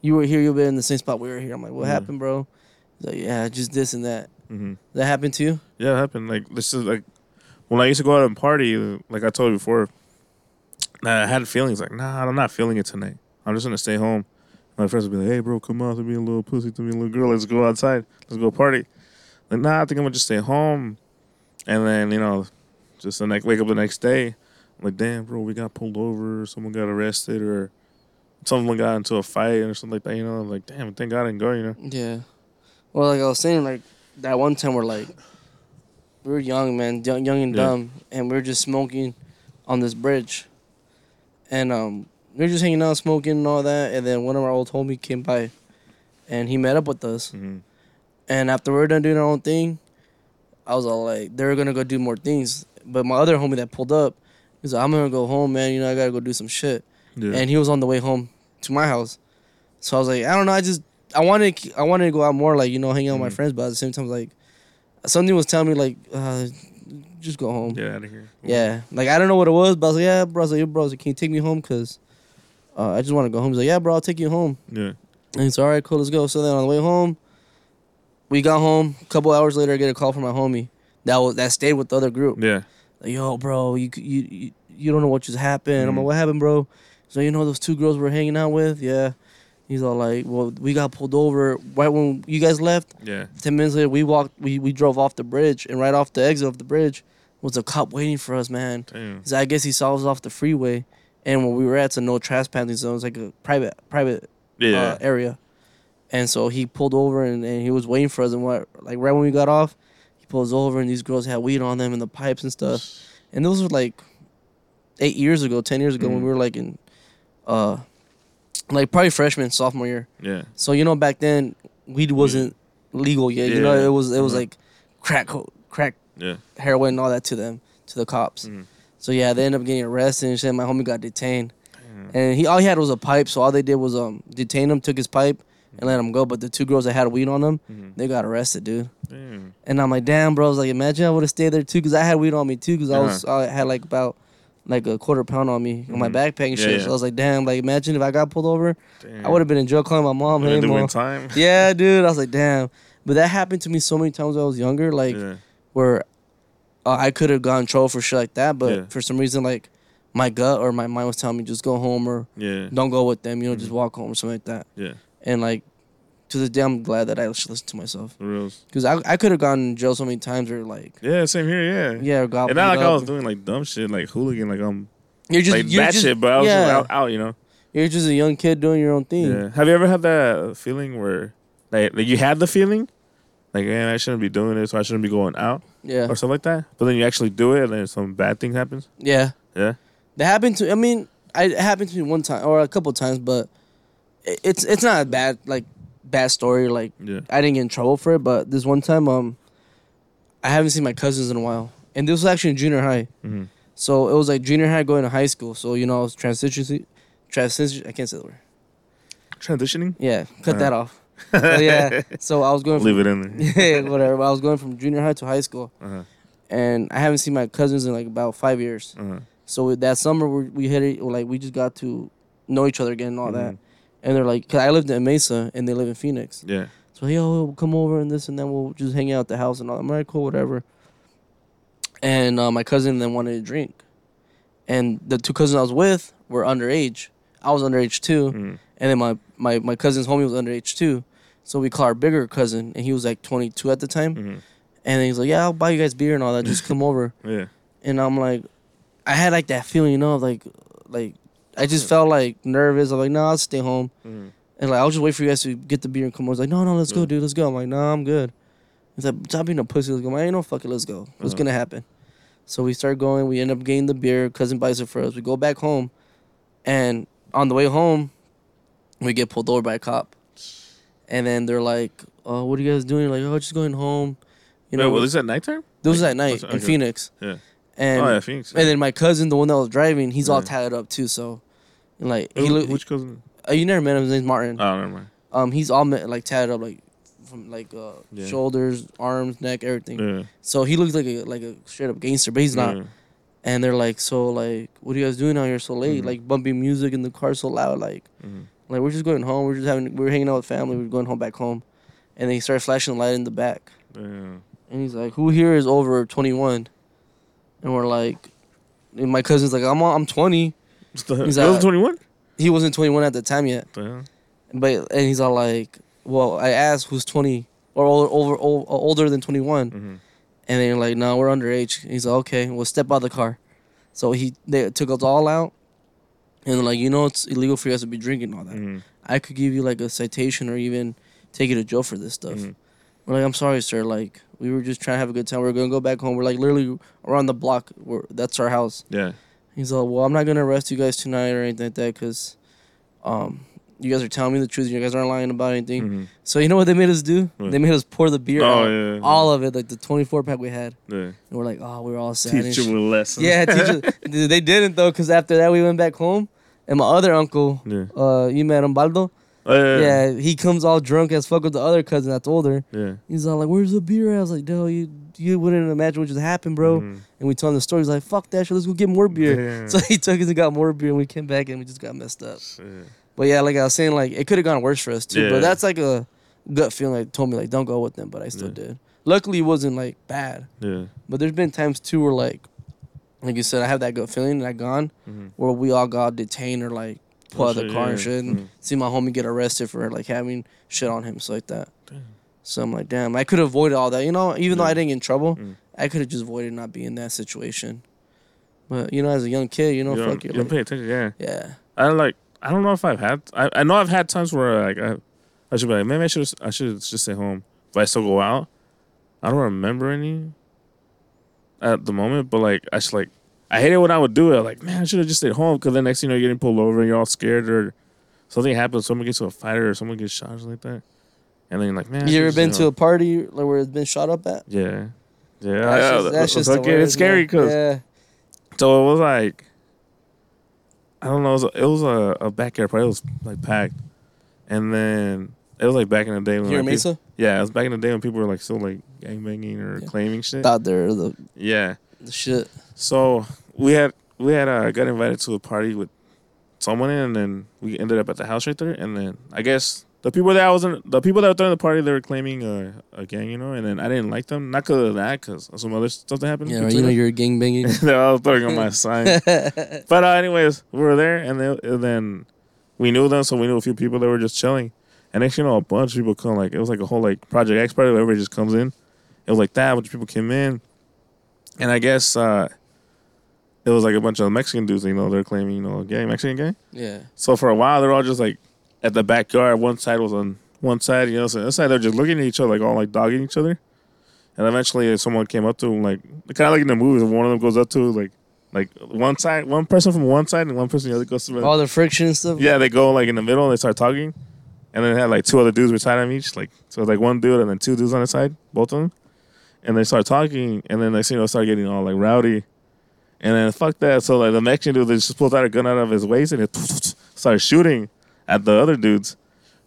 You were here, you've been in the same spot we were here. I'm like, what Yeah. happened, bro? He's like, yeah, just this and that. hmm That happened to you? Yeah, it happened. Like this is like when I used to go out and party. Like I told you before, I had feelings like, nah, I'm not feeling it tonight. I'm just gonna stay home. My friends would be like, hey, bro, come out to be a little pussy, to be a little girl. Let's go outside. Let's go party. Like, nah, I think I'm gonna just stay home. And then you know, just the next wake up the next day, I'm like, damn, bro, we got pulled over. Someone got arrested, or someone got into a fight or something like that. You know, I'm like, damn, thank God I didn't go. You know. Yeah. Well, like I was saying, like that one time we're like, we were young, man, young, young and Yeah. dumb, and we were just smoking on this bridge, and um, we were just hanging out, smoking and all that, and then one of our old homie came by, and he met up with us, hmm and after we were done doing our own thing, I was all like, they're gonna go do more things, but my other homie that pulled up, he's like, I'm gonna go home, man. You know, I gotta go do some shit. Yeah. and he was on the way home to my house. So I was like, I don't know, I just I wanted I wanted to go out more, like you know, hang out with my Mhm. friends, but at the same time, like something was telling me like, uh, just go home. Get out of here. Yeah, like I don't know what it was, but I was like, yeah, bro. I was like, yo, bro, I was like, can you take me home? Cause uh, I just want to go home. He's like, yeah, bro, I'll take you home. Yeah. And he's all right, cool, let's go. So then on the way home, we got home. A couple hours later, I get a call from my homie that was that stayed with the other group. Yeah. Like, yo, bro, you you you, you don't know what just happened. I'm Mhm. like, what happened, bro? So you know those two girls we're hanging out with? Yeah. He's all like, well, we got pulled over right when you guys left. Yeah. Ten minutes later, we walked, we we drove off the bridge, and right off the exit of the bridge was a cop waiting for us, man. Damn. So I guess he saw us off the freeway, and where we were at, it's a no trespassing zone. It's like a private private Yeah. uh, area, and so he pulled over and, and he was waiting for us. And what like right when we got off, pulls over and these girls had weed on them and the pipes and stuff. And those were like eight years ago, ten years ago when Mhm. we were like in, uh, like probably freshman sophomore year. yeah. So you know back then weed wasn't legal yet. Yeah. You know it was it was like crack crack Yeah. heroin and all that to them to the cops. Mhm. So yeah, they ended up getting arrested and shit. My homie got detained, and he all he had was a pipe. So all they did was um detain him, took his pipe, and let them go. But the two girls that had weed on them, Mhm. they got arrested, dude. Damn. And I'm like, damn, bro. I was like, imagine I would have stayed there too, cause I had weed on me too, cause I was I had like about like a quarter pound on me on my backpack and shit. yeah. So I was like, damn, like imagine if I got pulled over, Damn. I would have been in jail calling my mom. Hey, mom. time. Yeah, dude. I was like, damn. But that happened to me so many times when I was younger, like yeah. where uh, I could have gotten in trouble for shit like that, but for some reason, like my gut or my mind was telling me just go home or Yeah. don't go with them, you know, just Mhm. walk home or something like that. Yeah. And like to this day, I'm glad that I actually listened to myself For reals. because I I could have gone in jail so many times or like Yeah. Same here. Yeah. yeah, or got And not like I was doing like dumb shit, like hooligan, like um, You're just like you're bad just, shit, but I was yeah, just out, out, you know. you're just a young kid doing your own thing. Yeah. Have you ever had that feeling where, like, like you had the feeling, like, man, I shouldn't be doing this, or I shouldn't be going out, Yeah, or something like that, but then you actually do it, and then some bad thing happens. yeah. Yeah. That happened to. I mean, I, it happened to me one time or a couple times, but it's it's not a bad like bad story. Like Yeah. I didn't get in trouble for it, but this one time, um, I haven't seen my cousins in a while, and this was actually in junior high. hmm So it was like junior high going to high school. So you know, I was transitioning. Transition. I can't say the word. Transitioning. Yeah, cut Uh-huh. that off. But yeah. So I was going. From, Leave it in there. yeah, whatever. I was going from junior high to high school, Uh-huh. and I haven't seen my cousins in like about five years. Uh-huh. So that summer, we, we hit it like we just got to know each other again and all that. And they're like, cause I lived in Mesa and they live in Phoenix. Yeah. So yo, we'll come over and this and then we'll just hang out at the house and all. I'm like, cool, whatever. And uh, my cousin then wanted to drink, and the two cousins I was with were underage. I was underage too, Mhm. and then my my my cousin's homie was underage too. So we call our bigger cousin, and he was like 22 at the time. Mhm. And he's like, yeah, I'll buy you guys beer and all that. Just come over. Yeah. And I'm like, I had like that feeling, you know, like like I just felt like nervous. I'm like, no, I'll stay home. Mhm. And like, I'll just wait for you guys to get the beer and come over. He's like, no, no, let's go, Yeah. dude, let's go. I'm like, no, I'm good. He's like, stop being a pussy. Let's go. I'm like, ain't no fucking, let's go. What's Uh-huh. gonna happen? So we start going. We end up getting the beer. Cousin buys it for us. We go back home, and on the way home, we get pulled over by a cop. And then they're like, "Oh, what are you guys doing?" Like, "Oh, just going home." You Wait, know, well, is that nighttime? this was at night what's- in okay. Phoenix. Yeah. And oh yeah, Phoenix. and then my cousin, the one that was driving, he's all Yeah. tatted up too. So, and like he Who- which cousin? uh, you never met him. His name's Martin. Oh, never mind. Um, he's all met, like tatted up, like from like uh, Yeah. shoulders, arms, neck, everything. Yeah. So he looks like a like a straight up gangster, but he's not. Yeah. And they're like, so like, what are you guys doing out here so late? Mhm. Like bumping music in the car so loud, like, Mhm. like we're just going home. We're just having, we're hanging out with family. We're going home back home. And they he started flashing the light in the back, Damn. and he's like, who here is over twenty one? And we're like, and my cousin's like, I'm I'm twenty. What's He's That was uh, 21? He wasn't twenty one at the time yet. But and he's all like, well, I asked who's twenty or older, over, older than twenty one. Mhm. And they're like, no, we're underage. He's like, okay, well, step out of the car. So he they took us all out, and they're like, you know, it's illegal for you guys to be drinking and all that. Mhm. I could give you like a citation or even take you to jail for this stuff. Mhm. We're like, I'm sorry, sir. Like, we were just trying to have a good time. We are gonna go back home. We're like literally around the block. We're, that's our house. Yeah. He's like, well, I'm not gonna arrest you guys tonight or anything like that because, um, you guys are telling me the truth. You guys aren't lying about anything. Mhm. So you know what they made us do? What? They made us pour the beer Oh out, yeah. all of it, like the 24 pack we had. Yeah. And we're like, oh, we are all sad. Teach you a lesson. Yeah, teachers. they didn't though, because after that we went back home, And my other uncle, Yeah. uh, you met him, Baldo. Oh, yeah. Yeah, he comes all drunk as fuck with the other cousin that's older. Yeah. He's all like, "Where's the beer?" I was like, "No, you you wouldn't imagine what just happened, bro." Mhm. And we told him the story. He's like, "Fuck that shit, let's go get more beer." So he took us and got more beer, and we came back and we just got messed up. But yeah, like I was saying, like it could have gone worse for us too. Yeah. But that's like a gut feeling. Like told me like don't go with them, but I still Yeah. did. Luckily, it wasn't like bad. Yeah. But there's been times too where like, like you said, I have that gut feeling and I gone Mhm. where we all got detained or like Oh, out the car and shit, and Mhm. see my homie get arrested for like having shit on him, so like that. Damn. So I'm like, damn, I could have avoided all that. You know, even though I didn't get in trouble, Mm. I could have just avoided not being in that situation. But you know, as a young kid, you know, you fuck you. don't pay attention. Yeah. yeah. I like. I don't know if I've had. I, I know I've had times where like I, I should be like maybe I should I should just stay home, but I still go out. I don't remember any. At the moment, but like I just like I hated when I would do it. Like man, I should have just stayed home because then next thing you know you're getting pulled over and you're all scared or something happens. Someone gets to a fighter or someone gets shot or something like that, and then you're like man. You ever been stayed to a party where it's been shot up at? Yeah. Yeah, That's yeah, just- that- that's just okay, it's scary because yeah. so it was like, I don't know, it was a, it was a, a backyard party. It was like packed, and then it was like back in the day when here in like, Mesa, peop- yeah, it was back in the day when people were like still like gang banging or Yeah. claiming shit. out there the Yeah, the shit. so we had we had uh, got invited to a party with someone, and then we ended up at the house right there, and then I guess. The people that I was in, the people that were throwing the party, they were claiming uh, a gang, you know, and then I didn't like them, not because of that, because some other stuff that happened. Yeah, right, you know you're gang banging. They're all throwing on my sign. But uh, anyways, we were there, and, they, and then we knew them, so we knew a few people that were just chilling. And actually, you know, a bunch of people come. Like it was like a whole like Project X party. Where everybody just comes in. It was like that. A bunch of people came in, and I guess uh, it was like a bunch of Mexican dudes. You know, they're claiming you know gang Mexican gang. yeah. So for a while, they're all just like at the backyard. One side was on one side, you know, so this side they're just looking at each other, like all like dogging each other. And eventually, uh, someone came up to them, like kind of like in the movies. One of them goes up to like, like one side, one person from one side, and one person the other goes to the All the friction and stuff. Yeah, they go like in the middle and they start talking, and then they had like two other dudes beside them each, like so it's like one dude and then two dudes on the side, both of them, and they start talking, and then thing you know, start getting all like rowdy, and then fuck that. So like the Mexican dude, just pulled out a gun out of his waist and it started shooting at the other dudes,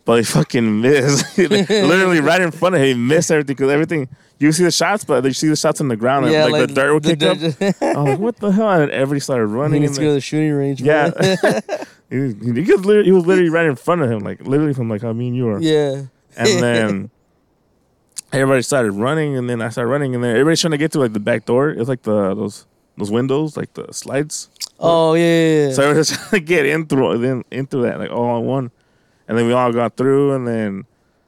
but he fucking missed, literally right in front of him. He missed everything because everything. You see the shots, but you see the shots on the ground, and Yeah, like, the dirt would kick up. I'm like, "What the hell?" And then everybody started He running. needs and to go to the shooting range. yeah, he, was, he, was literally, he was literally right in front of him, like literally from like how me and you are. yeah. And then everybody started running, and then I started running, and then everybody's trying to get to like the back door. It's like the those those windows, like the slides. Oh yeah. yeah, yeah. So everybody's trying to get in through then into that like all in one, and then we all got through, and then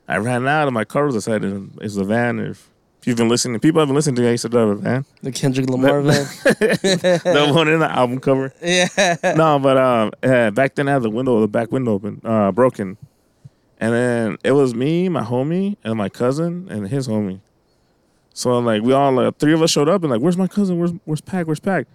I ran out, and my car was outside, and it's the van. If, if you've been listening, people have been listening to me. I used to drive a van, the Kendrick Lamar van. the one in the album cover. yeah. no, but um, uh, back then I had the window, the back window open, uh, broken, and then it was me, my homie, and my cousin, and his homie. So like we all like three of us showed up and like, where's my cousin? Where's where's Pack? Where's Pack?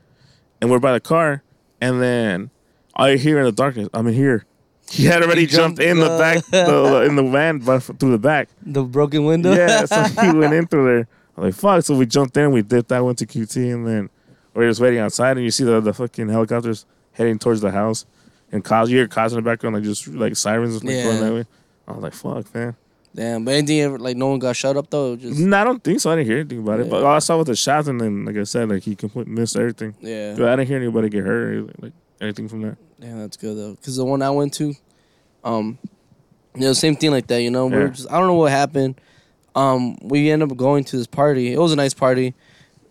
And we're by the car, and then I hear in the darkness, I'm in here. He had already He jumped, jumped, in the uh, back, the, in the van, but through the back. The broken window. Yeah, so he went in through there. I'm like, fuck. So we jumped in, we dipped that, went to QT, and then we're just waiting outside, and you see the, the fucking helicopters heading towards the house. And cars, you hear cars in the background, like just like sirens like, Yeah. going that way. I was like, fuck, man. Damn. But anything ever like no one got shot up though. Just No, I don't think so. I didn't hear anything about it. Yeah. But all I saw was the shots, and then, like I said, like he completely missed everything. yeah. But I didn't hear anybody get hurt or like anything from that. Yeah, that's good though. Cause the one I went to, um, you know, same thing like that. You know, we Yeah. just I don't know what happened. Um, we ended up going to this party. It was a nice party.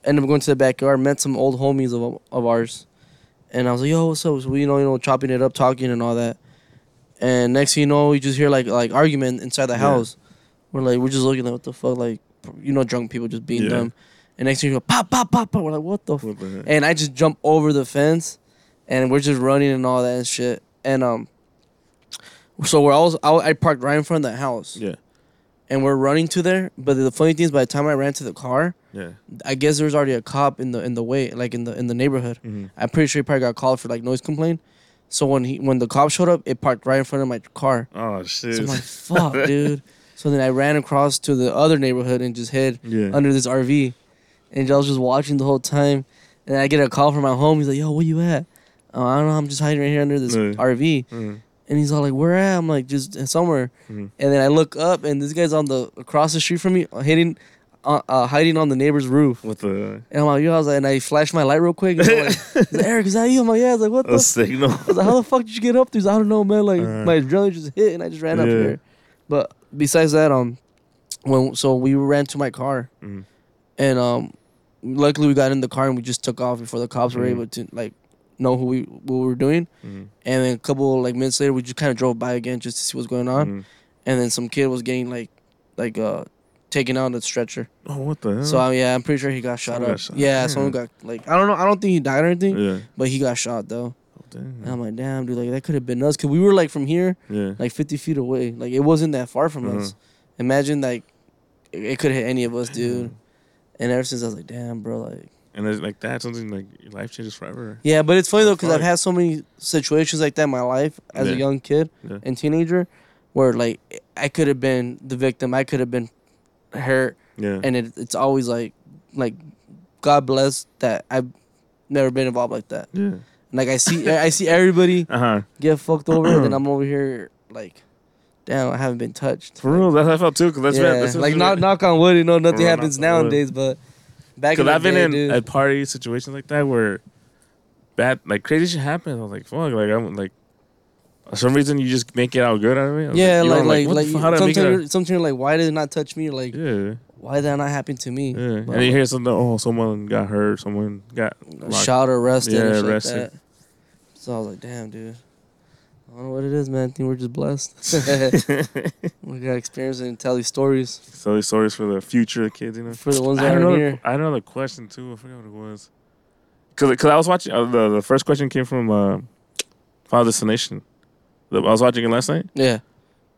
Ended up going to the backyard. Met some old homies of of ours, and I was like, "Yo, what's up?" So we, you know, you know, chopping it up, talking and all that. And next thing you know, we just hear like like argument inside the house. We're like, we're just looking at what the fuck, like, you know, drunk people just beating them. And next thing you go, pop, pop, pop, pop. We're like, what the What the heck? and I just jump over the fence, and we're just running and all that and shit. And um, so we're all I, I parked right in front of the house, Yeah, and we're running to there. But the funny thing is, by the time I ran to the car, yeah. I guess there was already a cop in the in the way, like in the in the neighborhood. hmm I'm pretty sure he probably got called for like noise complaint. So when he when the cop showed up, it parked right in front of my car. Oh shit. So I'm like, fuck, dude. So then I ran across to the other neighborhood and just hid yeah. under this RV, and I was just watching the whole time. And I get a call from my home. He's like, "Yo, where you at?" oh, I don't know. I'm just hiding right here under this Yeah. RV. Mm. And he's all like, "Where at?" I'm like, "Just somewhere." Mhm. And then I look up, and this guy's on the across the street from me, hiding, uh, uh, hiding on the neighbor's roof. With the And I'm like, "Yo," I was like, and I flashed my light real quick. And I'm like, he's like, Eric, is that you? I'm like, "Yeah." I was like, "What the?" a f-" signal. I was like, "How the fuck did you get up there?" He's like, I don't know, man. Like Uh. my adrenaline just hit, and I just ran up Yeah. here. But besides that, um, when so we ran to my car, Mhm. and um, luckily we got in the car and we just took off before the cops were Mhm. able to like know who we what we were doing. Mhm. And then a couple like minutes later, we just kind of drove by again just to see what's going on. Mhm. And then some kid was getting like, like uh, taken out on the stretcher. Oh, what the hell? So um, yeah, I'm pretty sure he got shot Someone up. got shot. Yeah, Damn. someone got like I don't know. I don't think he died or anything, yeah. but he got shot though. Oh, damn. And I'm like, damn, dude, like that could have been us because we were like from here, yeah. like 50 feet away. Like it wasn't that far from us. Imagine like it, it could hit any of us, dude. And ever since I was like, damn, bro, like. And it's like that, something like your life changes forever. Yeah, but it's funny though because I've had so many situations like that in my life as a young kid Yeah. and teenager, where like I could have been the victim, I could have been hurt, Yeah. and it, it's always like, like, God bless that I've never been involved like that. yeah. Like I see, I see everybody Uh huh. get fucked over, and then I'm over here like, damn, I haven't been touched. For real, that's how I felt too. Cause that's yeah, that's like knock knock on wood, you know, nothing happens nowadays, but back Because the I've been day, in dude, at party situations like that where bad, like crazy shit happens. I was like, fuck, like I'm like, for some reason you just make it out good out of it. I yeah, like know, like like, how sometimes you're, out? sometimes you're like, why did it not touch me? Like, Yeah, why did that not happen to me? yeah. But And you hear something, oh, someone got hurt, someone got locked. shot or arrested, Yeah, arrested. like that. So I was like, damn, dude. I don't know what it is, man. I think we're just blessed. we got experience and tell these stories so these stories for the future kids, you know. for the ones I that had, are here. I had another question too. I forgot what it was. Cause, cause I was watching uh, the the first question came from uh, Final Destination. The, I was watching it last night, Yeah,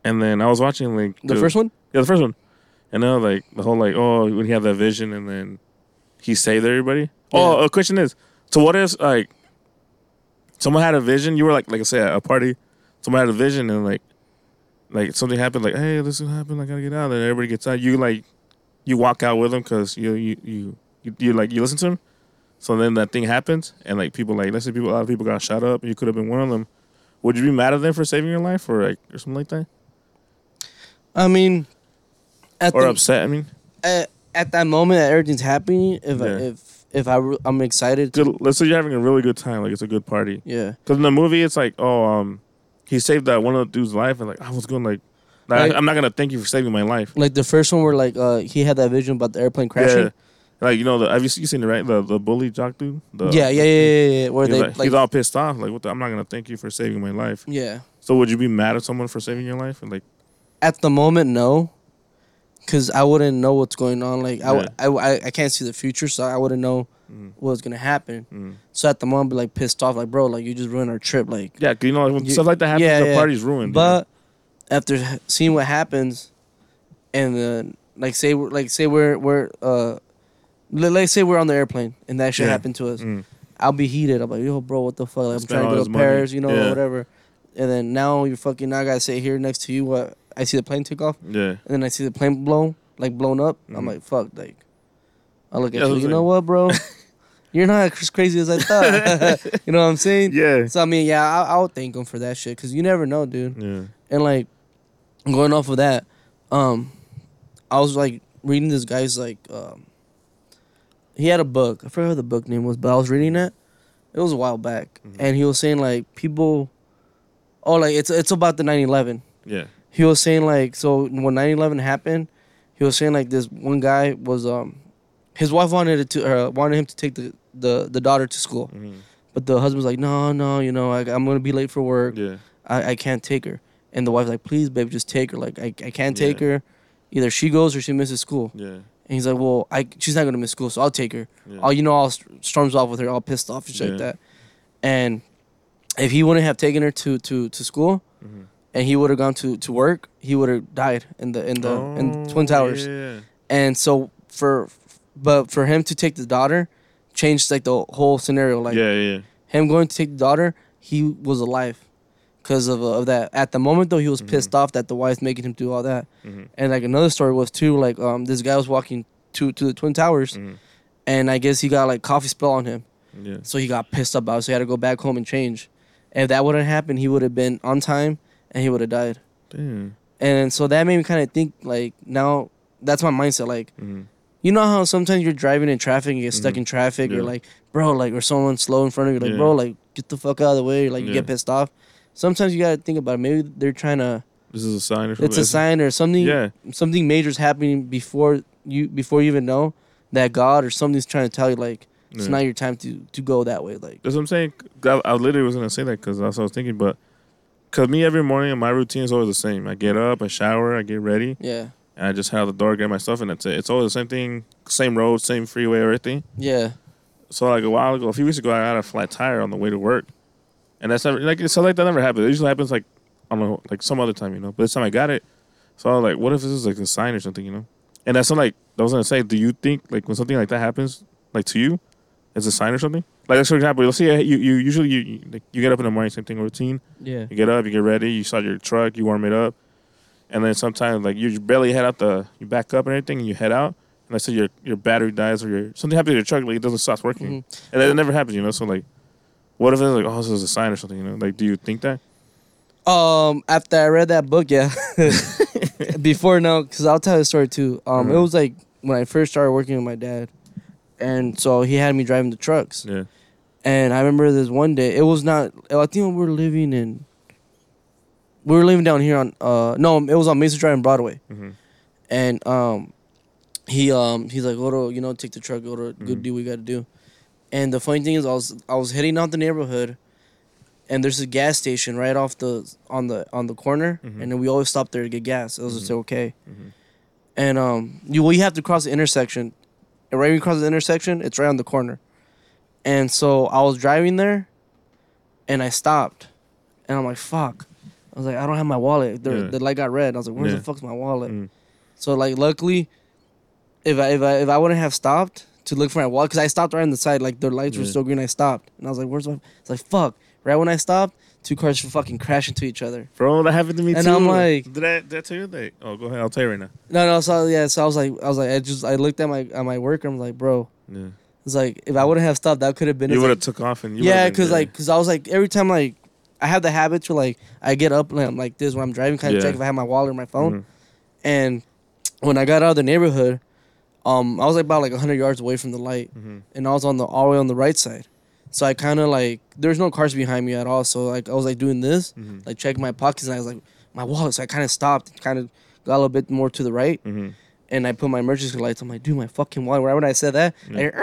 and then I was watching like the first one. Yeah, the first one. And then like the whole like oh when he had that vision and then he saved everybody. Oh, a question is so what if like someone had a vision? You were like like I said at a party. Someone had a vision and like like something happened. Like hey, this will happen. I gotta get out. And everybody gets out. You like you walk out with them because you you you you, you like you listen to him. So then that thing happens and like people like let's say people a lot of people got shot up. You could have been one of them. Would you be mad at them for saving your life or like or something like that? I mean, at Or the, upset? I mean. at, at that moment that everything's happening, if I, if if I re- I'm excited. Good. Let's say you're having a really good time, like it's a good party. yeah, Because in the movie, it's like, oh, um, he saved that one of the dude's life, and like I was going like, like, Like- I'm not gonna thank you for saving my life. like the first one where like uh he had that vision about the airplane crashing. Yeah, like you know, the have you, you seen it right? The the bully jock dude. The, yeah, yeah, yeah, yeah, yeah. Where He's, they like, like, he's all pissed off. Like, what? The, I'm not gonna thank you for saving my life. yeah. So would you be mad at someone for saving your life? And like, At the moment, no, because I wouldn't know what's going on. Like Yeah. I, I, I can't see the future, so I wouldn't know mm, what's gonna happen. mm. So at the moment, be like pissed off, like bro, like you just ruined our trip, like. yeah, 'cause you know, when You- stuff like that happens, yeah, the yeah. party's ruined. But after seeing what happens, and then like say we're like say we're we're uh, let's say we're on the airplane and that shit Yeah. happened to us. Mm. I'll be heated. I'm like, yo, bro, what the fuck? Like, I'm Spend trying all to go his to money. Paris, you know, Yeah. or whatever. And then now you're fucking. Now I gotta sit here next to you. What I see the plane take off, Yeah, and then I see the plane blown, like blown up. I'm Mhm. like, fuck, like. I look at Yeah, I you. You know what, bro? You're not as crazy as I thought. you know what I'm saying? yeah, So I mean, yeah, I, I'll thank him for that shit because you never know, dude. yeah. And like going off of that, um, I was like reading this guy's like um, he had a book. I forgot what the book name was, but I was reading it. It was a while back, Mhm. and he was saying like people, oh, like it's it's about the 9/11. Yeah. He was saying like so when 9/11 happened, he was saying like this one guy was um, his wife wanted it to uh, wanted him to take the the the daughter to school, mhm, but the husband's like, no, no, you know, I, I'm gonna be late for work. Yeah. I, I can't take her. And the wife's like, please, babe, just take her. Like, I, I can't take Yeah. her. Either she goes or she misses school. Yeah. And he's like, well, I she's not gonna miss school, so I'll take her. Yeah. All you know, all st- storms off with her, all pissed off and shit like that. And if he wouldn't have taken her to to to school, Mhm. and he would have gone to to work, he would have died in the in the in Twin Oh, Towers. Yeah. And so for, but for him to take the daughter, changed like the whole scenario. Like yeah, yeah. him going to take the daughter, he was alive because of, uh, of that. At the moment though, he was pissed off that the wife's making him do all that. Mhm. And like another story was too like um this guy was walking to to the twin towers, Mhm. and I guess he got like coffee spill on him, Yeah. So he got pissed about it, so he had to go back home and change. And if that wouldn't happen, he would have been on time and he would have died. Damn. And so that made me kind of think like now that's my mindset. Like Mhm. you know how sometimes you're driving in traffic and you get stuck Mhm. in traffic, you're like, bro, like or someone's slow in front of you, like, Yeah. bro, like get the fuck out of the way, like you Yeah. get pissed off. Sometimes you gotta think about it. maybe they're trying to This is a sign or something. it's a sign or something Yeah. something major's happening before you before you even know that God or something's trying to tell you like it's Yeah. not your time to to go that way. Like That's what I'm saying. I, I literally was gonna say that because that's what I was thinking. But cause me every morning, my routine is always the same. I get up, I shower, I get ready, yeah, and I just head out the door, get my stuff, and that's it. It's always the same thing, same road, same freeway, everything. yeah, So like a while ago, a few weeks ago, I had a flat tire on the way to work, and that's never like so like that never happens. It usually happens like I don't know, like some other time, you know. But this time I got it, so I was like, what if this is like a sign or something, you know? And that's what like I was gonna say. Do you think like when something like that happens, like to you, it's a sign or something? Like for example, you'll see you you usually you you, like, you get up in the morning, same thing routine. yeah, You get up, you get ready, you start your truck, you warm it up, and then sometimes like you barely head out the you back up and everything, and you head out. And I said your your battery dies or your something happens to your truck, like it doesn't stop working, Mhm. and it never happens, you know. So like, what if it's like, oh, this is a sign or something, you know? Like, do you think that? Um, after I read that book, yeah. Before no, because I'll tell you a story too. Um, it Uh-huh. was like when I first started working with my dad, and so he had me driving the trucks. Yeah. And I remember this one day. It was not. I think we were living in. We were living down here on. Uh, no, it was on Mesa Drive and Broadway. hmm And um, he um he's like, go to you know take the truck, go to good Mhm. do what we got to do. And the funny thing is, I was I was heading out the neighborhood, and there's a gas station right off the on the on the corner, Mhm. and then we always stop there to get gas. It was just Mhm. okay. Mhm. And um, you well you have to cross the intersection, and right when you cross the intersection, it's right on the corner. And so I was driving there, and I stopped, and I'm like, fuck. I was like, I don't have my wallet. The, Yeah. the light got red. I was like, where Yeah. the fuck's my wallet? Mhm. So like, luckily, if I if I if I wouldn't have stopped to look for my wallet, because I stopped right on the side, like their lights were Yeah. still green, I stopped, and I was like, "Where's my?" It's like, "Fuck!" Right when I stopped, two cars fucking crash into each other. Bro, that happened to me And too. I'm like- did I, did I tell you that? Oh, go ahead. I'll tell you right now. No, no. So yeah, so I was like, I was like, I just I looked at my at my worker. I'm like, bro, Yeah. it's like if I wouldn't have stopped, that could have been. You it's would like- have took off and you yeah, would've been because there. like, because I was like, every time like, I have the habit to like, I get up and I'm like this when I'm driving, kind of Yeah. check if I have my wallet or my phone. Mhm. And when I got out of the neighborhood, um, I was like about like 100 yards away from the light, Mhm. and I was on the all the way on the right side. So I kind of like there's no cars behind me at all. So like I was like doing this, Mhm. like checking my pockets, and I was like my wallet. So I kind of stopped, kind of got a little bit more to the right, Mhm. and I put my emergency lights. I'm like, dude, my fucking wallet. Right when I said that, I hear,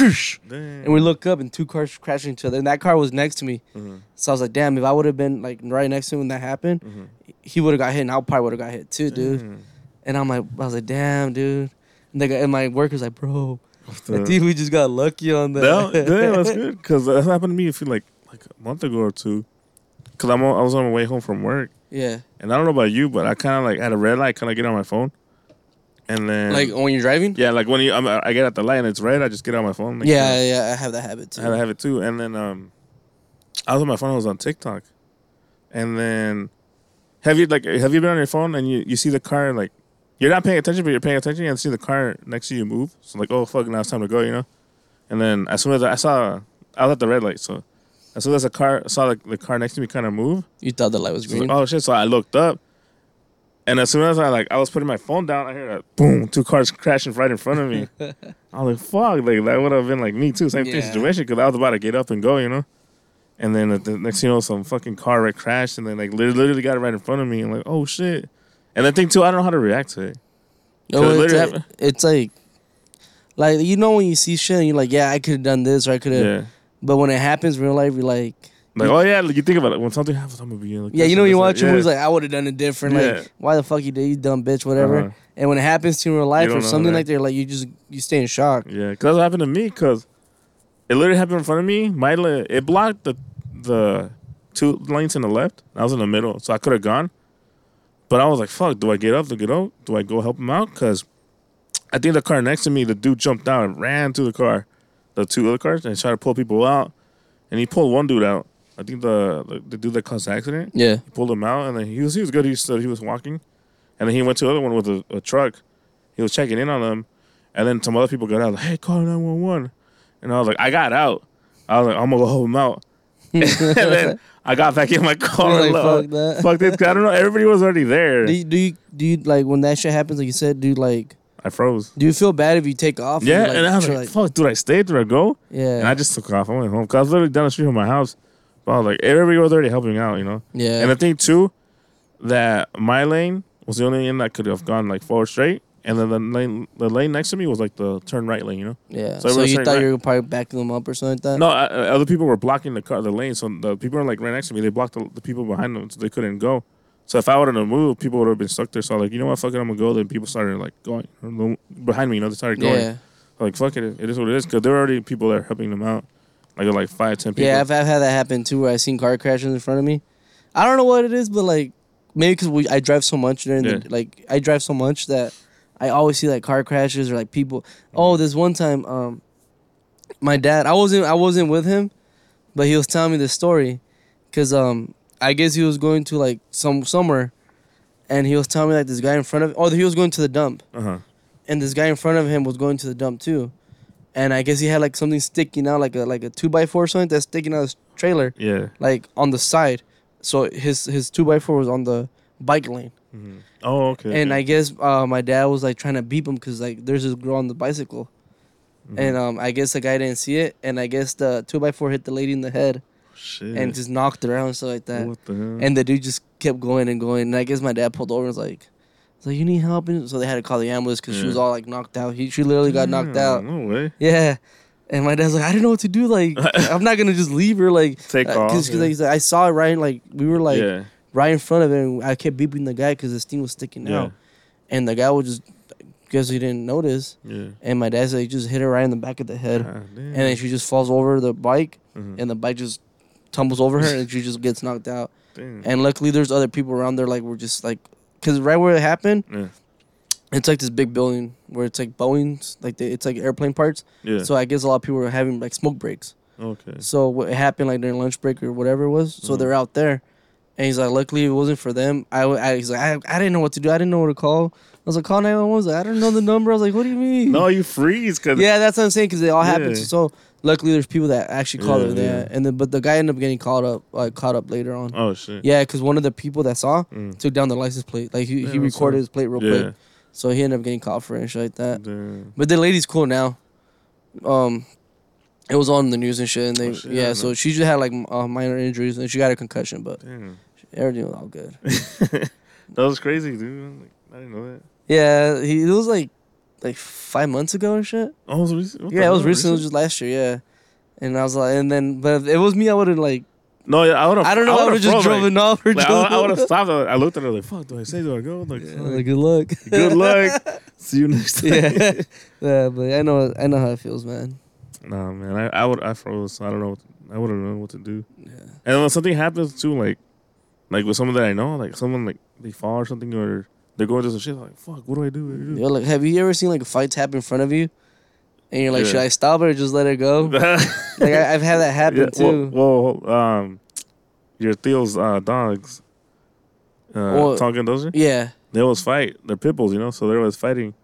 "Er, and we look up and two cars crashing each other, and that car was next to me. Mhm. So I was like, damn, if I would have been like right next to him when that happened, Mhm. he would have got hit, and I probably would have got hit too, dude. And I'm like, I was like, damn, dude. And, and my worker's like, bro, I think we just got lucky on that. That, yeah, that's good because that happened to me. I feel like like a month ago or two. Because I'm on, I was on my way home from work, yeah. and I don't know about you, but I kind of like had a red light, kind of get on my phone, and then Like when you're driving? yeah, like when you I'm, I get at the light and it's red, I just get on my phone. Like, yeah, yeah, I have that habit too. I have it too. And then um, I was on my phone. I was on TikTok, and then have you like have you been on your phone and you, you see the car like you're not paying attention, but you're paying attention and see the car next to you move. So like, oh fuck, now it's time to go, you know. And then as soon as I saw, I was at the red light, so as soon as the car I saw the, the car next to me kind of move, You thought the light was I was green? like, oh shit! So I looked up, and as soon as I like I was putting my phone down, I heard a boom, two cars crashing right in front of me. I was like, fuck, like that would have been like me too, same Yeah. situation, because I was about to get up and go, you know. And then the, the next thing you know, some fucking car wreck crashed, and then like literally got it right in front of me, and like, oh shit. And the thing too, I don't know how to react to it. No, Cause it's, like, it's like, like you know when you see shit and you're like, yeah, I could have done this or I could have. Yeah. But when it happens in real life, you're like, Like, oh yeah, like, you think about it when something happens, I'm gonna be like, yeah, you know and you watch yeah. movies like I would have done it different. Yeah. Like why the fuck you did you dumb bitch whatever. Uh-huh. And when it happens to you in real life or something that. like that, like you just you stay in shock. Yeah, because that's what happened to me. Because it literally happened in front of me. My it blocked the the two lanes in the left. I was in the middle, so I could have gone. But I was like, "Fuck! Do I get up? Do I get out? Do I go help him out?" Because I think the car next to me, the dude jumped out and ran to the car, the two other cars, and tried to pull people out. And he pulled one dude out. I think the the, the dude that caused the accident. Yeah. He pulled him out, and then he was he was good. He stood. He was walking, and then he went to the other one with a, a truck. He was checking in on them, and then some other people got out. Like, hey, call nine one one. And I was like, I got out, I was like, I'm gonna go help him out. and then I got back in my car. Like, fuck that. fuck this. I don't know. Everybody was already there. Do you, do you do you like when that shit happens? Like you said, do you like I froze. do you feel bad if you take off? Yeah, you're, like, and I was you're like, fuck, dude, I stayed, did I go? yeah, And I just took off. I went home. Cause I was literally down the street from my house. But I was like, everybody was already helping out, you know? yeah, And the thing, too, that my lane was the only lane that could have gone like forward straight. And then the lane, the lane next to me was like the turn right lane, you know? yeah. so So, you thought right. you were probably backing them up or something like that? No, I, other people were blocking the car, the lane. So the people were like right next to me. They blocked the, the people behind them, so they couldn't go. So if I would have moved, people would have been stuck there. So I was like, you know what, fuck it, I'm gonna go. Then people started like going behind me. You know, they started going. yeah, Like fuck it, it is what it is. Because there were already people there helping them out, like like five, ten people. yeah. I've, I've had that happen too, where I've seen car crashes in front of me. I don't know what it is, but like maybe because we I drive so much during Yeah. the like I drive so much that I always see like car crashes or like people. Oh, this one time, um, my dad. I wasn't I wasn't with him, but he was telling me this story, cause um I guess he was going to like some somewhere, and he was telling me like this guy in front of oh he was going to the dump, Uh huh. and this guy in front of him was going to the dump too, and I guess he had like something sticking out like a like a two by four or something that's sticking out his trailer Yeah. like on the side, so his his two by four was on the bike lane. Hmm Oh, okay. And okay. I guess uh, my dad was like trying to beep him because like there's this girl on the bicycle, Mhm. and um I guess the guy didn't see it, and I guess the two by four hit the lady in the head shit. and just knocked her out and stuff like that. what the hell? And the dude just kept going and going, and I guess my dad pulled over and was like, "So you need help?" And so they had to call the ambulance because she was all like knocked out. He she literally got knocked out. No way. Yeah. And my dad's like, I didn't know what to do. Like, I'm not gonna just leave her. Like, Take off, Because yeah. like, like, I saw it right. Like, we were like yeah. Right in front of it, and I kept beeping the guy because his thing was sticking Yeah. out, and the guy would just guess he didn't notice. Yeah. And my dad said he just hit her right in the back of the head, and then she just falls over the bike, Mhm. and the bike just tumbles over her, and she just gets knocked out. Damn. And luckily, there's other people around there. Like, we're just like, because right where it happened, Yeah. it's like this big building where it's like Boeing's, like they, it's like airplane parts. yeah. So I guess a lot of people were having like smoke breaks. okay. So what happened like during lunch break or whatever it was. So Mhm. they're out there, and he's like, luckily it wasn't for them. I, I he's like, I, I didn't know what to do. I didn't know where to call. I was like, call nine one one. I Was like, I don't know the number. I was like, what do you mean? No, you freeze because Yeah, that's what I'm saying because it all happened. Yeah. So luckily there's people that actually called Yeah, her there, yeah. and then but the guy ended up getting caught up, like caught up later on. Oh shit. Yeah, because one of the people that saw Mm. took down the license plate. Like he, he recorded his plate real Yeah. quick, so he ended up getting caught for it and shit like that. Damn. But the lady's cool now. Um, it was on the news and shit, and they Oh, shit, yeah. So she just had like uh, minor injuries and she got a concussion, but Damn. Everything was all good. that was crazy, dude. Like, I didn't know that. yeah, he it was like like five months ago and shit. Oh, it was Yeah, it was recent. It was just last year. Yeah, and I was like, and then but if it was me, I would have like No, yeah, I would have. I don't know, I would have just driven off or Like, just, I would have stopped. I looked at her like, "Fuck, do I say? Do I go?" Like, Yeah, like, good luck. good luck. See you next time. yeah, yeah, but I know I know how it feels, man. Nah, man, I, I would I froze. I don't know. What I wouldn't know what to do. Yeah. And when something happens too, like, like with someone that I know, like someone like they fall or something, or they're going through some shit. Like, fuck, what do I do? What do I do? Yo, like, have you ever seen like fights happen in front of you, and you're like, Yeah. should I stop it or just let it go? like I, I've had that happen Yeah, too. Well, well, um, your Theo's uh, dogs, uh, Well- Tonkin those are yeah, they always fight. They're pit bulls, you know, so they're always fighting.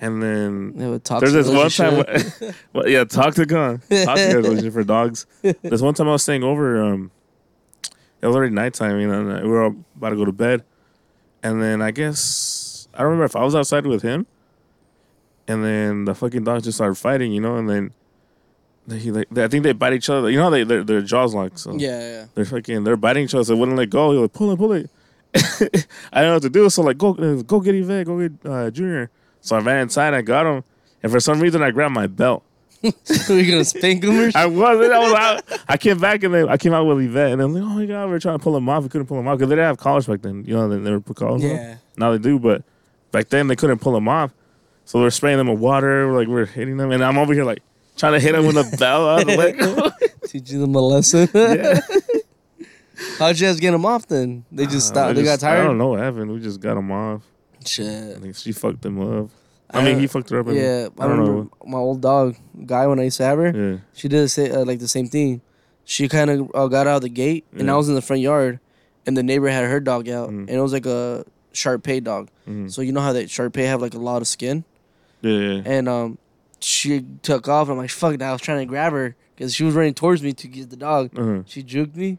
And then they would talk. there's this one time, where- well, yeah, talk to gun, talk to relationship for dogs. This one time I was staying over. Um, it was already nighttime, you know, and we were all about to go to bed. And then I guess I don't remember if I was outside with him. And then the fucking dogs just started fighting, you know, and then they, he, like, I think they bite each other. You know, how they their, their jaws locked. So yeah, yeah. they're fucking they're biting each other. So they wouldn't let go. You're like pull it, pull it. I didn't know what to do. So like go uh, go get Yvette, go get uh, Junior. So I ran inside. I got him, and for some reason I grabbed my belt. You gonna spank them or I wasn't. I was out. I came back and then I came out with Yvette, and I'm like, oh my god, we are trying to pull him off. We couldn't pull him off because they didn't have collars back then. You know, they never put collars. Yeah. Now they do, but back then they couldn't pull him off. So we're spraying them with water, like we're hitting them, and I'm over here like trying to hit him with a belt. I was like, Teaching them a lesson. yeah. How'd you guys get them off then? They just I stopped. They got tired. I don't know what happened. We just got him off. Shit. I think she fucked him up. I, I mean, he fucked her up. Yeah, I, I don't remember my old dog guy when I used to have her. Yeah. She did the sa- uh, like the same thing. She kind of uh, got out of the gate, and I was in the front yard, and the neighbor had her dog out, Mm. and it was like a Shar-Pei dog. Mhm. So you know how that Shar-Pei have like a lot of skin, Yeah. yeah. and um, she took off. I'm like, fuck that. I was trying to grab her, because she was running towards me to get the dog. Uh-huh. She juked me,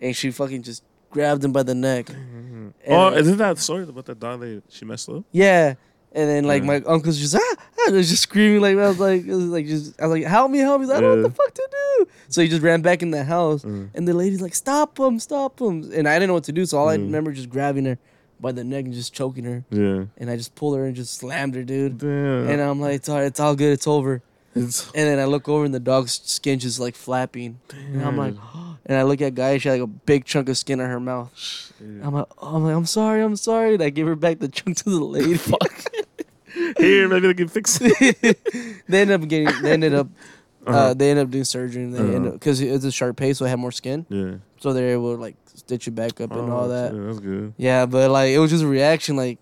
and she fucking just grabbed him by the neck. And, Oh, uh, isn't that story about the dog that she messed up? yeah. And then like my uncle's just ah, ah was just screaming like I was like was like just I was like help me help me. He's like, I don't know what the fuck to do. So he just ran back in the house Mm. and the lady's like stop him stop him. And I didn't know what to do so all I Mm. remember just grabbing her by the neck and just choking her. Yeah. and I just pulled her and just slammed her dude. Damn. and I'm like it's all it's all good it's over. It's, and then I look over and the dog's skin just like flapping. And I'm like and I look at Gaia she had like a big chunk of skin on her mouth. I'm like oh, I'm like I'm sorry I'm sorry. And I give her back the chunk to the lady here, maybe they can fix it. they ended up getting. They ended up. uh Uh-huh. they ended up doing surgery and they Uh-huh. because it's a Shar-Peis, so it had more skin, Yeah. so they're able to like stitch it back up and all Oh, that. shit, that's good. Yeah, but like it was just a reaction. Like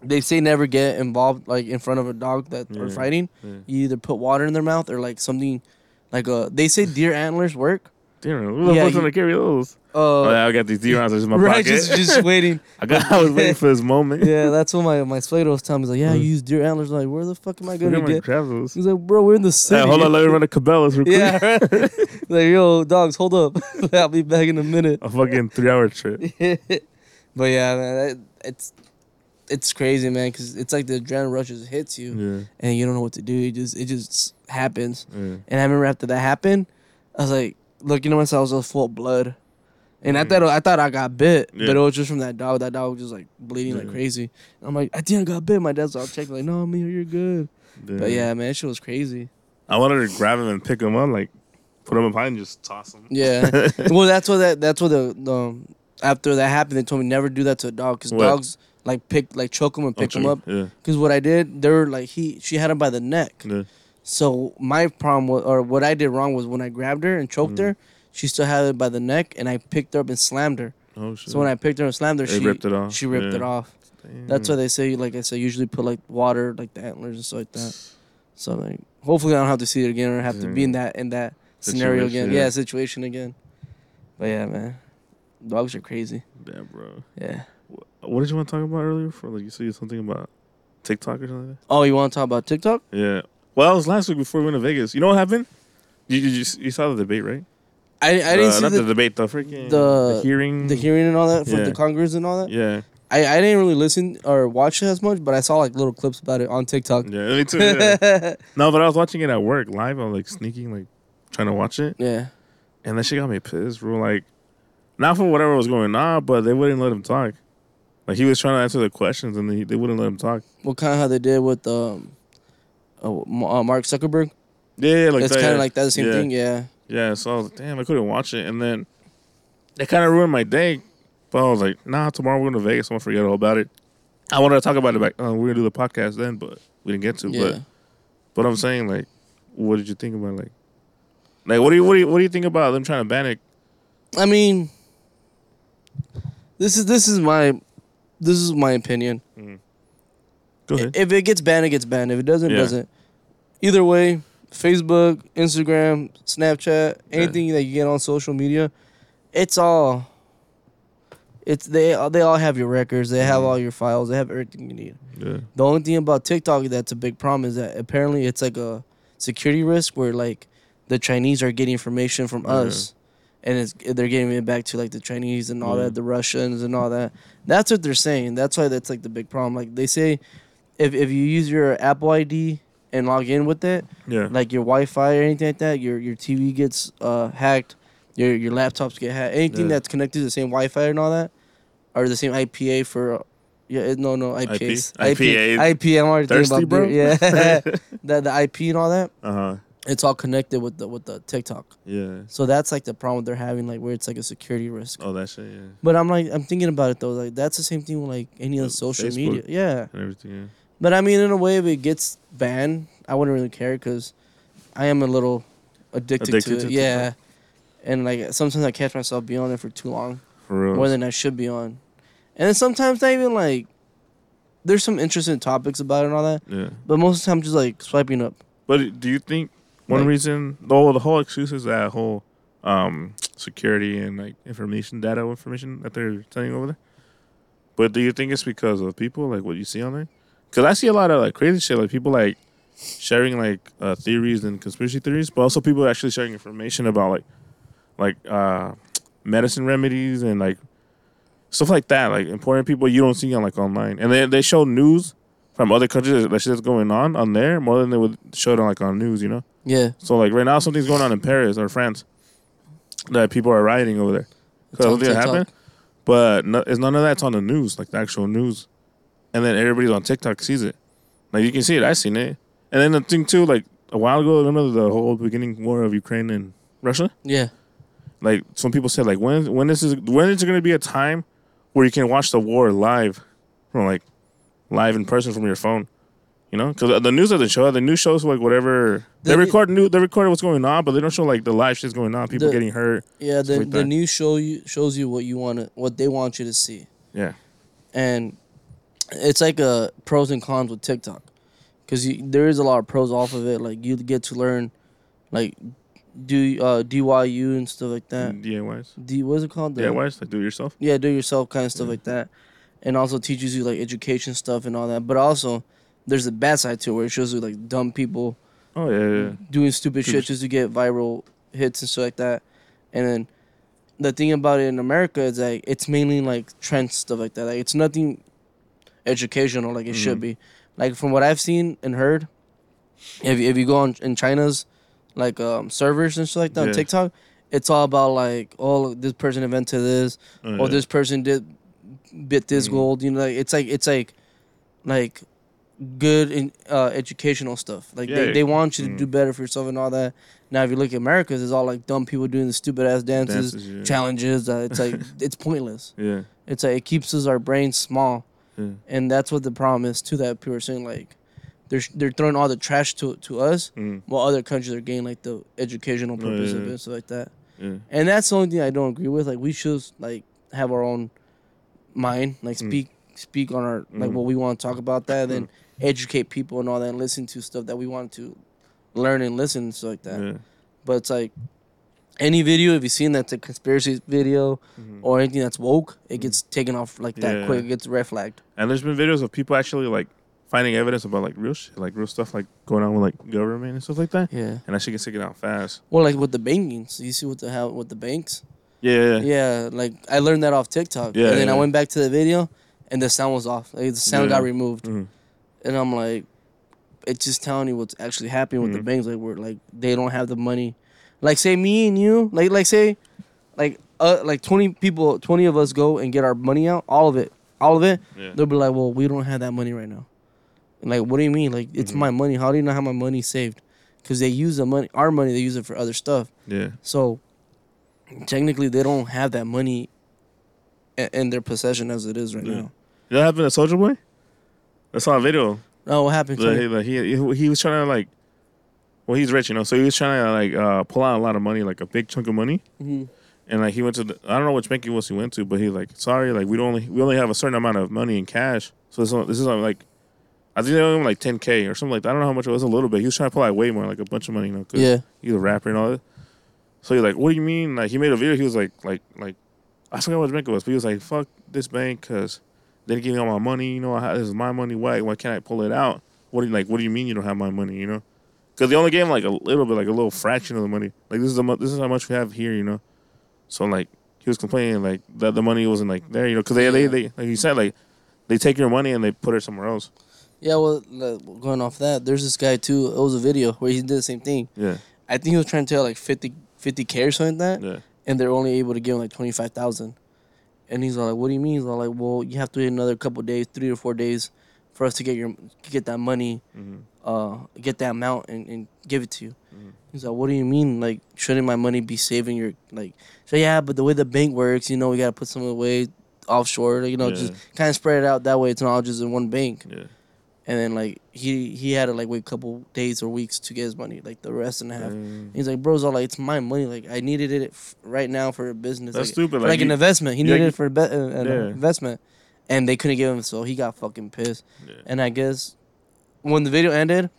they say, never get involved like in front of a dog that are fighting. Yeah. You either put water in their mouth or like something, like uh they say deer antlers work. Damn, Yeah, you- gonna carry those? Uh, oh, yeah, I got these D rounds in my right, pocket. just just waiting. I got. I was waiting for this moment. Yeah, that's what my my Slater was telling me. He's like, yeah, you use deer antlers. I'm like, where the fuck am I gonna get? He's like, bro, we're in the city. Hey, hold on, let me run a Cabela's real quick. Yeah, right. like yo, dogs, hold up. I'll be back in a minute. A fucking three hour trip. but yeah, man, that, it's it's crazy, man, because it's like the adrenaline rush just hits you, Yeah. and you don't know what to do. It just it just happens. Yeah. And I remember after that happened, I was like looking at myself, I was full of blood, and I Mm. thought I thought I got bit, Yeah. but it was just from that dog. That dog was just like bleeding like Yeah. crazy. I'm like, I think I got bit. My dad's all checking, like, no, me, you're good. But yeah, man, that shit was crazy. I wanted to grab him and pick him up, like put him up high and just toss him. Yeah. well, that's what that that's what the, the um, after that happened, they told me never do that to a dog because dogs like pick like choke them and pick them up. Yeah. Because what I did, they were like he she had him by the neck. So my problem was, or what I did wrong was when I grabbed her and choked Mhm. her, she still had it by the neck, and I picked her up and slammed her. Oh shit. So when I picked her and slammed her, she ripped it off. She ripped Yeah. it off. Damn. That's why they say, like I said, usually put like water, like the antlers and stuff like that. So like, hopefully I don't have to see it again or have to be in that in that scenario Situation, again. yeah. Yeah, situation again. But yeah, man, dogs are crazy. Yeah, bro. Yeah. What did you want to talk about earlier? For like you said something about TikTok or something. Like Oh, you want to talk about TikTok? that? Yeah. Well, it was last week before we went to Vegas. You know what happened? You you, you, you saw the debate, right? I I didn't Uh, see not the, the, debate, the freaking the- the hearing. the hearing and all that for Yeah. the Congress and all that. Yeah, I, I didn't really listen or watch it as much, but I saw like little clips about it on TikTok. yeah, me too. Yeah. no, but I was watching it at work live. I was like sneaking, like trying to watch it, yeah. and that shit got me pissed. Bro, like not for whatever was going on, but they wouldn't let him talk. Like he was trying to answer the questions, and they, they wouldn't let him talk. Well, kind of how they did with um, uh, uh, Mark Zuckerberg. Yeah, yeah like it's kind of like that, the same Yeah. thing. Yeah. Yeah, so I was like, damn, I couldn't watch it, and then it kind of ruined my day. But I was like, nah, tomorrow we're going to Vegas. I'm gonna forget all about it. I wanted to talk about it back. Uh, we're gonna do the podcast then, but we didn't get to. Yeah. But but I'm saying like, what did you think about like, like what do you what do you what do you think about them trying to ban it? I mean, this is this is my this is my opinion. Go ahead. If it gets banned, it gets banned. If it doesn't, it Yeah. doesn't. Either way, Facebook, Instagram, Snapchat, anything that you get on social media, it's all. It's they they all have your records. They have Mhm. all your files. They have everything you need. yeah. The only thing about TikTok that's a big problem is that apparently it's like a security risk where like the Chinese are getting information from us, and it's they're giving it back to like the Chinese and all Yeah. that, the Russians and all that. That's what they're saying. That's why that's like the big problem. Like they say, if if you use your Apple ID and log in with it, Yeah. like your Wi-Fi or anything like that, your your TV gets uh, hacked, your your laptops get hacked, anything Yeah. that's connected to the same Wi-Fi and all that, or the same IPA for. Uh, yeah, no, no, IPAs. IPA. IP, I'm already Thirsty, thinking about bro. beer. Yeah, the the IP and all that, uh huh. it's all connected with the with the TikTok. Yeah. So that's like the problem they're having, like where it's like a security risk. Oh, that shit. Yeah. But I'm like, I'm thinking about it though. Like that's the same thing with like any other social Facebook. media. Yeah, And everything. Yeah. But I mean, in a way, if it gets banned, I wouldn't really care because I am a little addicted, Addicted to it. to yeah, and like sometimes I catch myself being on it for too long, For real. more than I should be on, and then sometimes I even like. There's some interesting topics about it and all that, yeah. but most of the time just like swiping up. But do you think one Like- reason, though, the whole excuse is that whole um, security and like information, data information that they're sending over there? But do you think it's because of people, like what you see on there? Because I see a lot of like crazy shit, like people like sharing like uh, theories and conspiracy theories, but also people actually sharing information about like like uh, medicine remedies and like stuff like that, like important people you don't see on like online, and they they show news from other countries that shit's going on on there more than they would show it on like on news, you know. Yeah. So like right now something's going on in Paris or France that people are rioting over there. On Something happened, but no, it's none of that's on the news, like the actual news, and then everybody's on TikTok sees it. Like you can see it, I seen it, and then the thing too, like a while ago, remember the whole beginning war of Ukraine and Russia? Yeah. Like some people said, like when when this is when is it gonna be a time where you can watch the war live, from like live in person from your phone, you know? Because the news doesn't show. The news shows like whatever they record new they record what's going on, but they don't show like the live shit's going on, people The- getting hurt. Yeah, the like the news show you shows you what you want to what they want you to see. Yeah, and it's like a pros and cons with TikTok, because there is a lot of pros off of it. Like you get to learn, like do uh, DYU and stuff like that. DIYs. D what's it called? The- DIYs, like do it yourself. Yeah, do it yourself kind of stuff like that, and also teaches you like education stuff and all that. But also, there's a bad side to it where it shows you like dumb people Oh yeah, yeah. yeah. doing stupid shit just to get viral hits and stuff like that. And then the thing about it in America is like it's mainly like trend stuff like that. Like it's nothing educational like it should be. Like from what I've seen and heard, if if you go on in China's like um, servers and stuff like that on TikTok, it's all about like oh this person invented this Oh, or yeah. this person did bit this Mhm. gold. You know, like it's like it's like like good in, uh, educational stuff. Like they, Yeah. they want you to Mhm. do better for yourself and all that. Now, if you look at America's, it's all like dumb people doing the stupid ass dances, Dances, yeah. challenges. Uh, it's like it's pointless. Yeah, It's like it keeps us our brains small, yeah. and that's what the problem is too. That people are saying like they're they're throwing all the trash to to us, Mm, while other countries are getting like the educational purpose yeah, of it and stuff like that. yeah. And that's the only thing I don't agree with. Like we should like have our own mind, like Mm. speak speak on our like Mhm. what we want to talk about that, and then Mm. educate people and all that, and listen to stuff that we want to learn and listen and stuff like that. yeah. But it's like any video, if you've seen that's a conspiracy video Mhm. or anything that's woke, it gets taken off like that Yeah. quick. It gets red flagged. And there's been videos of people actually like finding evidence about like real shit, like real stuff like going on with like government and stuff like that. Yeah. And that shit gets taken out fast. Well, like with the bankings, you see what the hell with the banks. Yeah, yeah. yeah. Yeah, like I learned that off TikTok. Yeah, and then I went back to the video, and the sound was off. Like, the sound Yeah. got removed, Mhm. and I'm like, it's just telling you what's actually happening with the Mhm. banks. Like we're like they don't have the money. Like say me and you, like like say, like uh like twenty people, twenty of us go and get our money out, all of it, all of it. Yeah. They'll be like, well, we don't have that money right now. And like, what do you mean? Like it's Mhm. my money. How do you not have my money saved? Because they use the money, our money, they use it for other stuff. Yeah. So technically, they don't have that money in their possession as it is right Yeah. now. What happened to Soulja Boy? I saw a video. Oh, what happened? Like, like, he, he he was trying to like, well, he's rich, you know, so he was trying to like uh, pull out a lot of money, like a big chunk of money, Mhm. and like he went to the, I don't know which bank it was he went to, but he like sorry, like we don't only we only have a certain amount of money in cash, so this is, this is like. I think they owe him like 10k or something like that. I don't know how much it was, a little bit. He was trying to pull out way more, like a bunch of money, you know. 'cause Yeah. he's a rapper and all that. So he's like, "What do you mean?" Like he made a video. He was like, "Like, like, I forgot what bank it was, but he was like, fuck this bank because they didn't give me all my money. You know, I this is my money. Why? Why can't I pull it out? What do you like? What do you mean you don't have my money? You know, because they only gave him like a little bit, like a little fraction of the money. Like this is the this is how much we have here. You know, so like he was complaining like that the money wasn't like there. You know, because they, they they like you said like they take your money and they put it somewhere else. Yeah, well, going off that, there's this guy too. It was a video where he did the same thing. Yeah, I think he was trying to tell like 50 50k or something like that, yeah, and they're only able to give him like twenty five thousand. And he's all like, "What do you mean?" He's all like, "Well, you have to wait another couple days, three or four days, for us to get your get that money, hmm uh, get that amount and, and give it to you." Mhm. He's like, "What do you mean? Like, shouldn't my money be saving your like?" So yeah, but the way the bank works, you know, we gotta put some away offshore, you know, just kind of spread it out that way. It's not all just in one bank. yeah. And then like he he had to like wait a couple days or weeks to get his money, like the rest and a half. Mm. He's like, bro's all like, it's my money. Like I needed it f- right now for a business. That's like, stupid. for, like, an investment. He needed you- it for a be- uh, an Yeah. investment, and they couldn't give him. So he got fucking pissed. Yeah. And I guess when the video ended,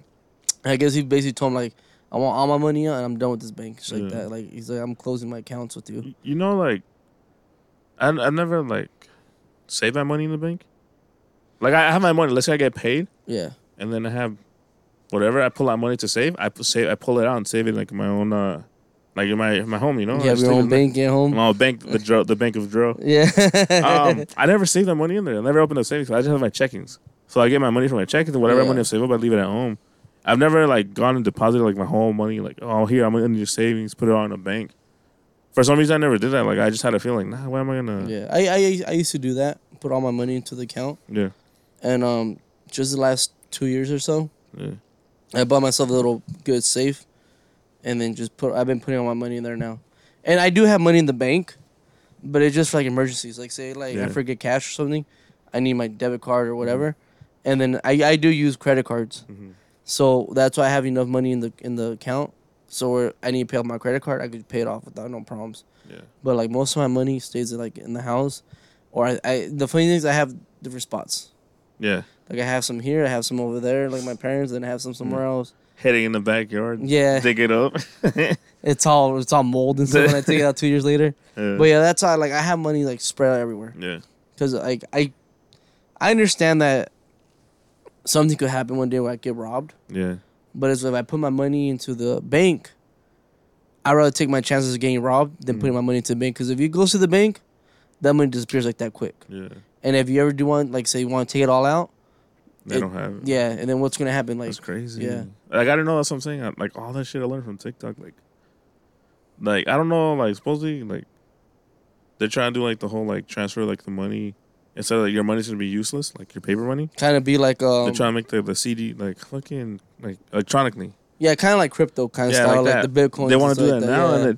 I guess he basically told him like, I want all my money out and I'm done with this bank. Shit like that. Like he's like, I'm closing my accounts with you. You know, like, I I never like save my money in the bank. Like I have my money. Let's say I get paid, Yeah. and then I have whatever I pull out money to save, I save, I pull it out and save it like my own, uh, like in my my home. You know, You I have your own bank at home. My bank, the dro- the bank of Dro. Yeah. Um, I never save that money in there. I never open a savings. I just have my checkings. So I get my money from my checkings and whatever Yeah. money I save up, I leave it at home. I've never like gone and deposited like my whole money. Like, oh, here I'm gonna your savings, put it all in a bank. For some reason, I never did that. Like, I just had a feeling, nah, why am I gonna? yeah. I, I I used to do that. Put all my money into the account, Yeah. and um, just the last two years or so, Yeah. I bought myself a little good safe, and then just put. I've been putting all my money in there now, and I do have money in the bank, but it's just for like emergencies. Like say like I forget cash or something, I need my debit card or whatever, and then I I do use credit cards, Mhm. so that's why I have enough money in the in the account. So where I need to pay off my credit card, I could pay it off without no problems. Yeah. But like most of my money stays like in the house, or I, I the funny thing is I have different spots. Yeah. Like I have some here, I have some over there, like my parents, and I have some Mm. somewhere else. Heading in the backyard. Yeah, Dig it up. it's all it's all mold and stuff when I take it out two years later. yeah. But yeah, that's how like I have money like spread out everywhere Yeah. because like I, I understand that something could happen one day where I get robbed. Yeah. But it's if I put my money into the bank, I'd rather take my chances of getting robbed than Mm. putting my money into the bank. Because if you go to the bank, that money disappears like that quick. Yeah. And if you ever do want, like, say you want to take it all out, They It- don't have it. yeah, and then what's gonna happen? Like, That's crazy. yeah. Like I don't know. That's what I'm saying. I, like all that shit I learned from TikTok. Like, like I don't know. Like supposedly like they're trying to do like the whole like transfer like the money instead of like your money's gonna be useless like your paper money. kind of be like, um, they're trying to make the, the CD like fucking like electronically. yeah, kind of like crypto kind of Yeah, style, like like, the Bitcoin. they want to do that, like now, yeah. and it,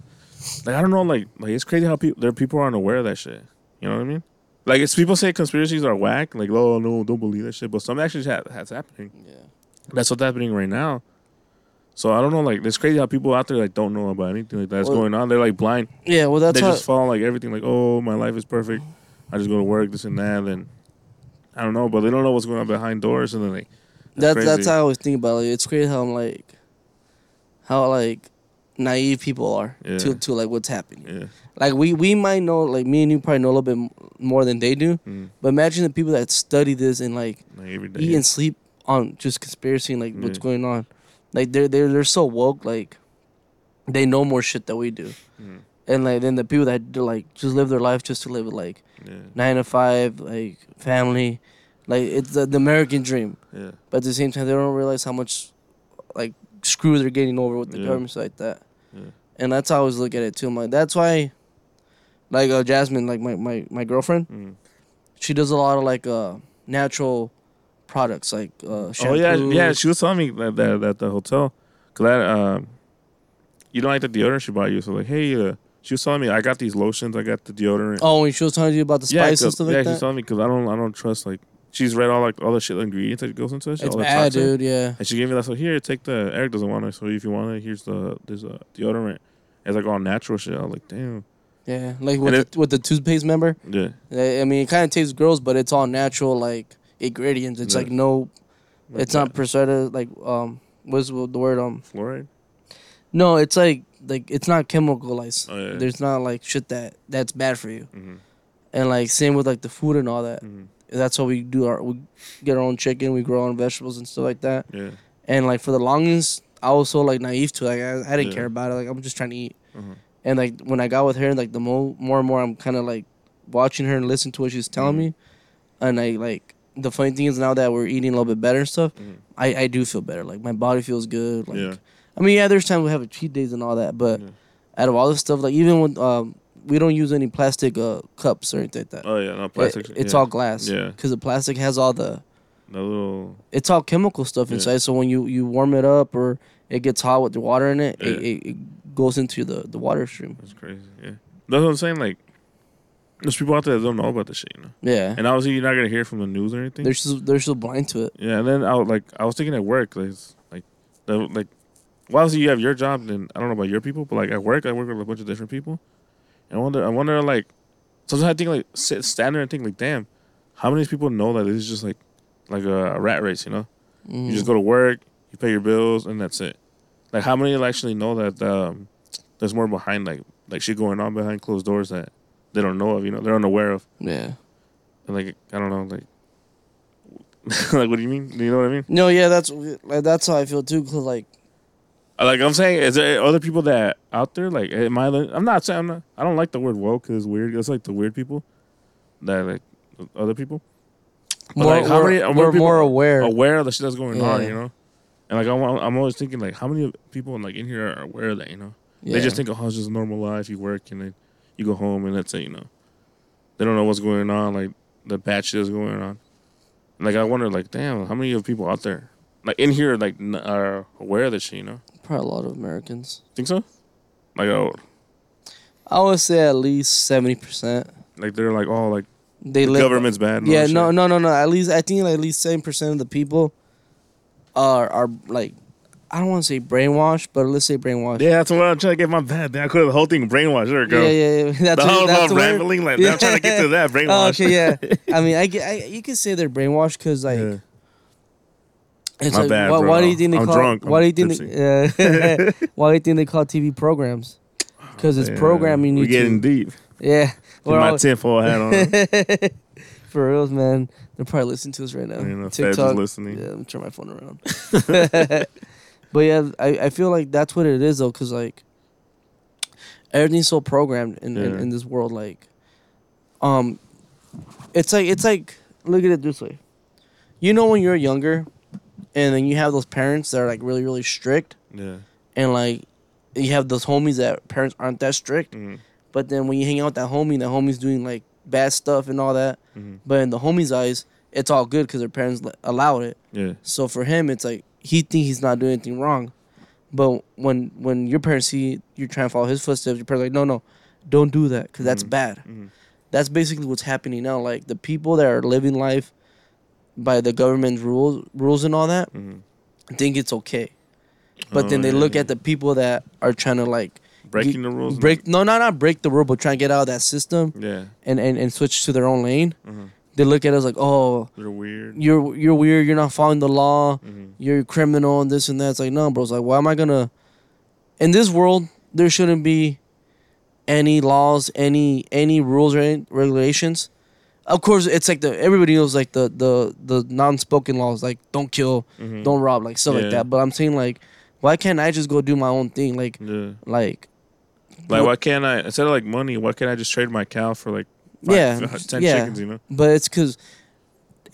like I don't know. Like like it's crazy how people there people aren't aware of that shit. You know what I mean? Like it's people say conspiracies are whack. Like oh no, don't believe that shit. But some actually ha- has happening. yeah. That's what's happening right now. So I don't know, like it's crazy how people out there like don't know about anything like that's Well- going on. They're like blind. Yeah, well, that's they how. just follow like everything. Like, oh, my life is perfect. I just go to work, this and that, and I don't know, but they don't know what's going on behind doors, and then like That's crazy. that's how I always think about it. It's crazy how I'm like, how like naive people are Yeah. to to like what's happening. yeah, Like we we might know, like me and you probably know a little bit more than they do. mm, But imagine the people that study this and like like every day. eat and sleep on just conspiracy and like what's going on. Like they're they're they're so woke. Like they know more shit than we do. Mm, And like then the people that do, like just live their life just to live it like yeah, nine to five, like family, like it's the, the American dream. yeah, But at the same time, they don't realize how much like screw they're getting over with the Yeah. governments like that. Yeah. And that's how I always look at it too. Like that's why, like uh, Jasmine, like my, my my girlfriend, mm. she does a lot of like uh natural products like uh Oh yeah, yeah. She was telling me that that, that the hotel, cause that um, you don't like the deodorant she bought you. So like, hey, uh, she was telling me I got these lotions, I got the deodorant. Oh, and she was telling you about the yeah, spice stuff yeah, like she's that. telling me because I don't I don't trust like she's read all like all the shit ingredients that goes into it. It's bad, dude. Yeah. And she gave me that. So here, take the Erick doesn't want it. So if you want it, here's the there's a deodorant. It's like all natural shit. I was like, damn. Yeah, like with And the, with the toothpaste member. Yeah. I mean, it kind of tastes gross, but it's all natural, like ingredients. It's Yeah. like no, Like it's not preservative. Like um, what's the word? Um, fluoride. no, it's like like it's not chemicalized. Oh, yeah. There's not like shit that that's bad for you. Mm-hmm. And like same with like the food and all that. Mm-hmm. That's how we do our we get our own chicken. We grow our own vegetables and stuff like that. Yeah. And like for the longest, I was so like naive to it. like I, I didn't Yeah. care about it. Like I'm just trying to eat. Uh-huh. And like when I got with her, like the more more and more I'm kind of like watching her and listening to what she's telling Mhm. me, and I like the funny thing is now that we're eating a little bit better and stuff, Mhm. I I do feel better. Like my body feels good. Like Yeah. I mean, yeah, there's times we have a cheat days and all that, but Yeah. out of all this stuff, like even when um we don't use any plastic uh cups or anything like that. Oh yeah. No It- plastic. it's yeah. all glass. Yeah. Because the plastic has all the The little. it's all chemical stuff Yeah. inside. So when you you warm it up or it gets hot with the water in it, it, Yeah. it, it goes into the the water stream. That's crazy. Yeah. That's what I'm saying. Like, there's people out there that don't know about this shit. You know. Yeah, And obviously, you're not gonna hear from the news or anything. they're so they're so blind to it. Yeah, and then I was like, I was thinking at work, like, it's like, the, like, well, obviously you have your job, and I don't know about your people, but like at work, I work with a bunch of different people, and I wonder, I wonder, like, sometimes I think like sit, stand there and think like, damn, how many people know that it's just like, like a, a rat race, you know? Mm. You just go to work, you pay your bills, and that's it. Like, how many actually know that um, there's more behind, like, like shit going on behind closed doors that they don't know of, you know, they're unaware of. yeah. And like I don't know, like like, what do you mean? Do you know what I mean? No, yeah, that's like that's how I feel too. Cause like, Like I'm saying, is there other people that out there? Like, am I? I'm not saying. I'm not, I don't like the word woke because it's weird. It's like the weird people that like other people. But, more, like, how we're, many- uh, we're more aware. Aware of the shit that's going on, Yeah. you know. And like I'm, I'm always thinking like, how many people like in here are aware of that, you know? They just think, oh, it's just a normal life. You work and then you go home and that's it, you know. They don't know what's going on, like the bad shit is going on. Like I wonder, like, damn, how many of people out there, like in here, like n- are aware of this shit, you know? Probably a lot of Americans. Think so? Like, oh, I would say at least seventy percent. like they're like, oh, like They the live. government's bad. Yeah, no, no, no, no. At least I think like at least seven percent of the people are are like I don't want to say brainwashed, but let's say brainwashed. Yeah, that's what I'm trying to get my bad. I could have the whole thing brainwashed. There we go. yeah, yeah. yeah. That's the what- whole that's about word. rambling, like I'm trying to get to that brainwashed. Oh, okay, yeah. I mean, I, I you can say they're brainwashed because like Yeah. it's My like bad, why, bro. why do you think they I'm call drunk. why I'm do you think they, uh, why do you think they call TV programs? Because it's Yeah, programming We're you getting deep. yeah. We're my all- tinfoil hat on. for reals, man. They're probably listening to us right now. You know, Feds is listening. Yeah, let me turn my phone around. but yeah, I, I feel like that's what it is though, because like everything's so programmed in, in, Yeah. in this world. Like, um, it's like it's like look at it this way. You know when you're younger, and then you have those parents that are like really really strict, Yeah. and like you have those homies that parents aren't that strict. Mhm. But then when you hang out with that homie, that homie's doing like bad stuff and all that. Mhm. But in the homie's eyes, it's all good because their parents allowed it. Yeah. So for him, it's like he thinks he's not doing anything wrong. But when when your parents see you're trying to follow his footsteps, your parents are like, no, no, don't do that because that's Mhm. bad. Mhm. That's basically what's happening now. Like the people that are living life by the government's rules, rules and all that, Mhm. think it's okay. But Oh, then they yeah, look yeah. at the people that are trying to like breaking the rules. break. No, not not break the rule, but try and get out of that system Yeah. and and, and switch to their own lane. Mhm. They look at us like, oh, They're weird. you're you're weird. You're not following the law. Mhm. You're a criminal and this and that. It's like no, bro. It's like why am I gonna? In this world, there shouldn't be any laws, any any rules or any regulations. Of course, it's like the everybody knows like the the the non-spoken laws like don't kill, Mhm. don't rob, like stuff Yeah. like that. But I'm saying like, why can't I just go do my own thing? Like Yeah. like Like, why can't I instead of like money? Why can't I just trade my cow for like five, Yeah, ten yeah. chickens? You know. But it's because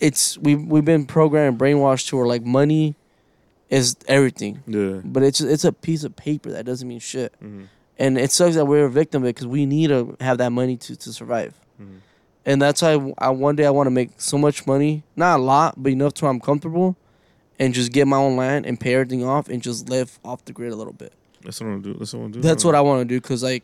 it's we we've been programmed brainwashed to where like money is everything. Yeah. But it's it's a piece of paper that doesn't mean shit. Mhm. And it sucks that we're a victim of it because we need to have that money to, to survive. Mhm. And that's why I, one day I want to make so much money, not a lot, but enough to where I'm comfortable, and just get my own land and pay everything off and just live off the grid a little bit. That's what I'm do. That's what I'm do. That's what I want to do because like,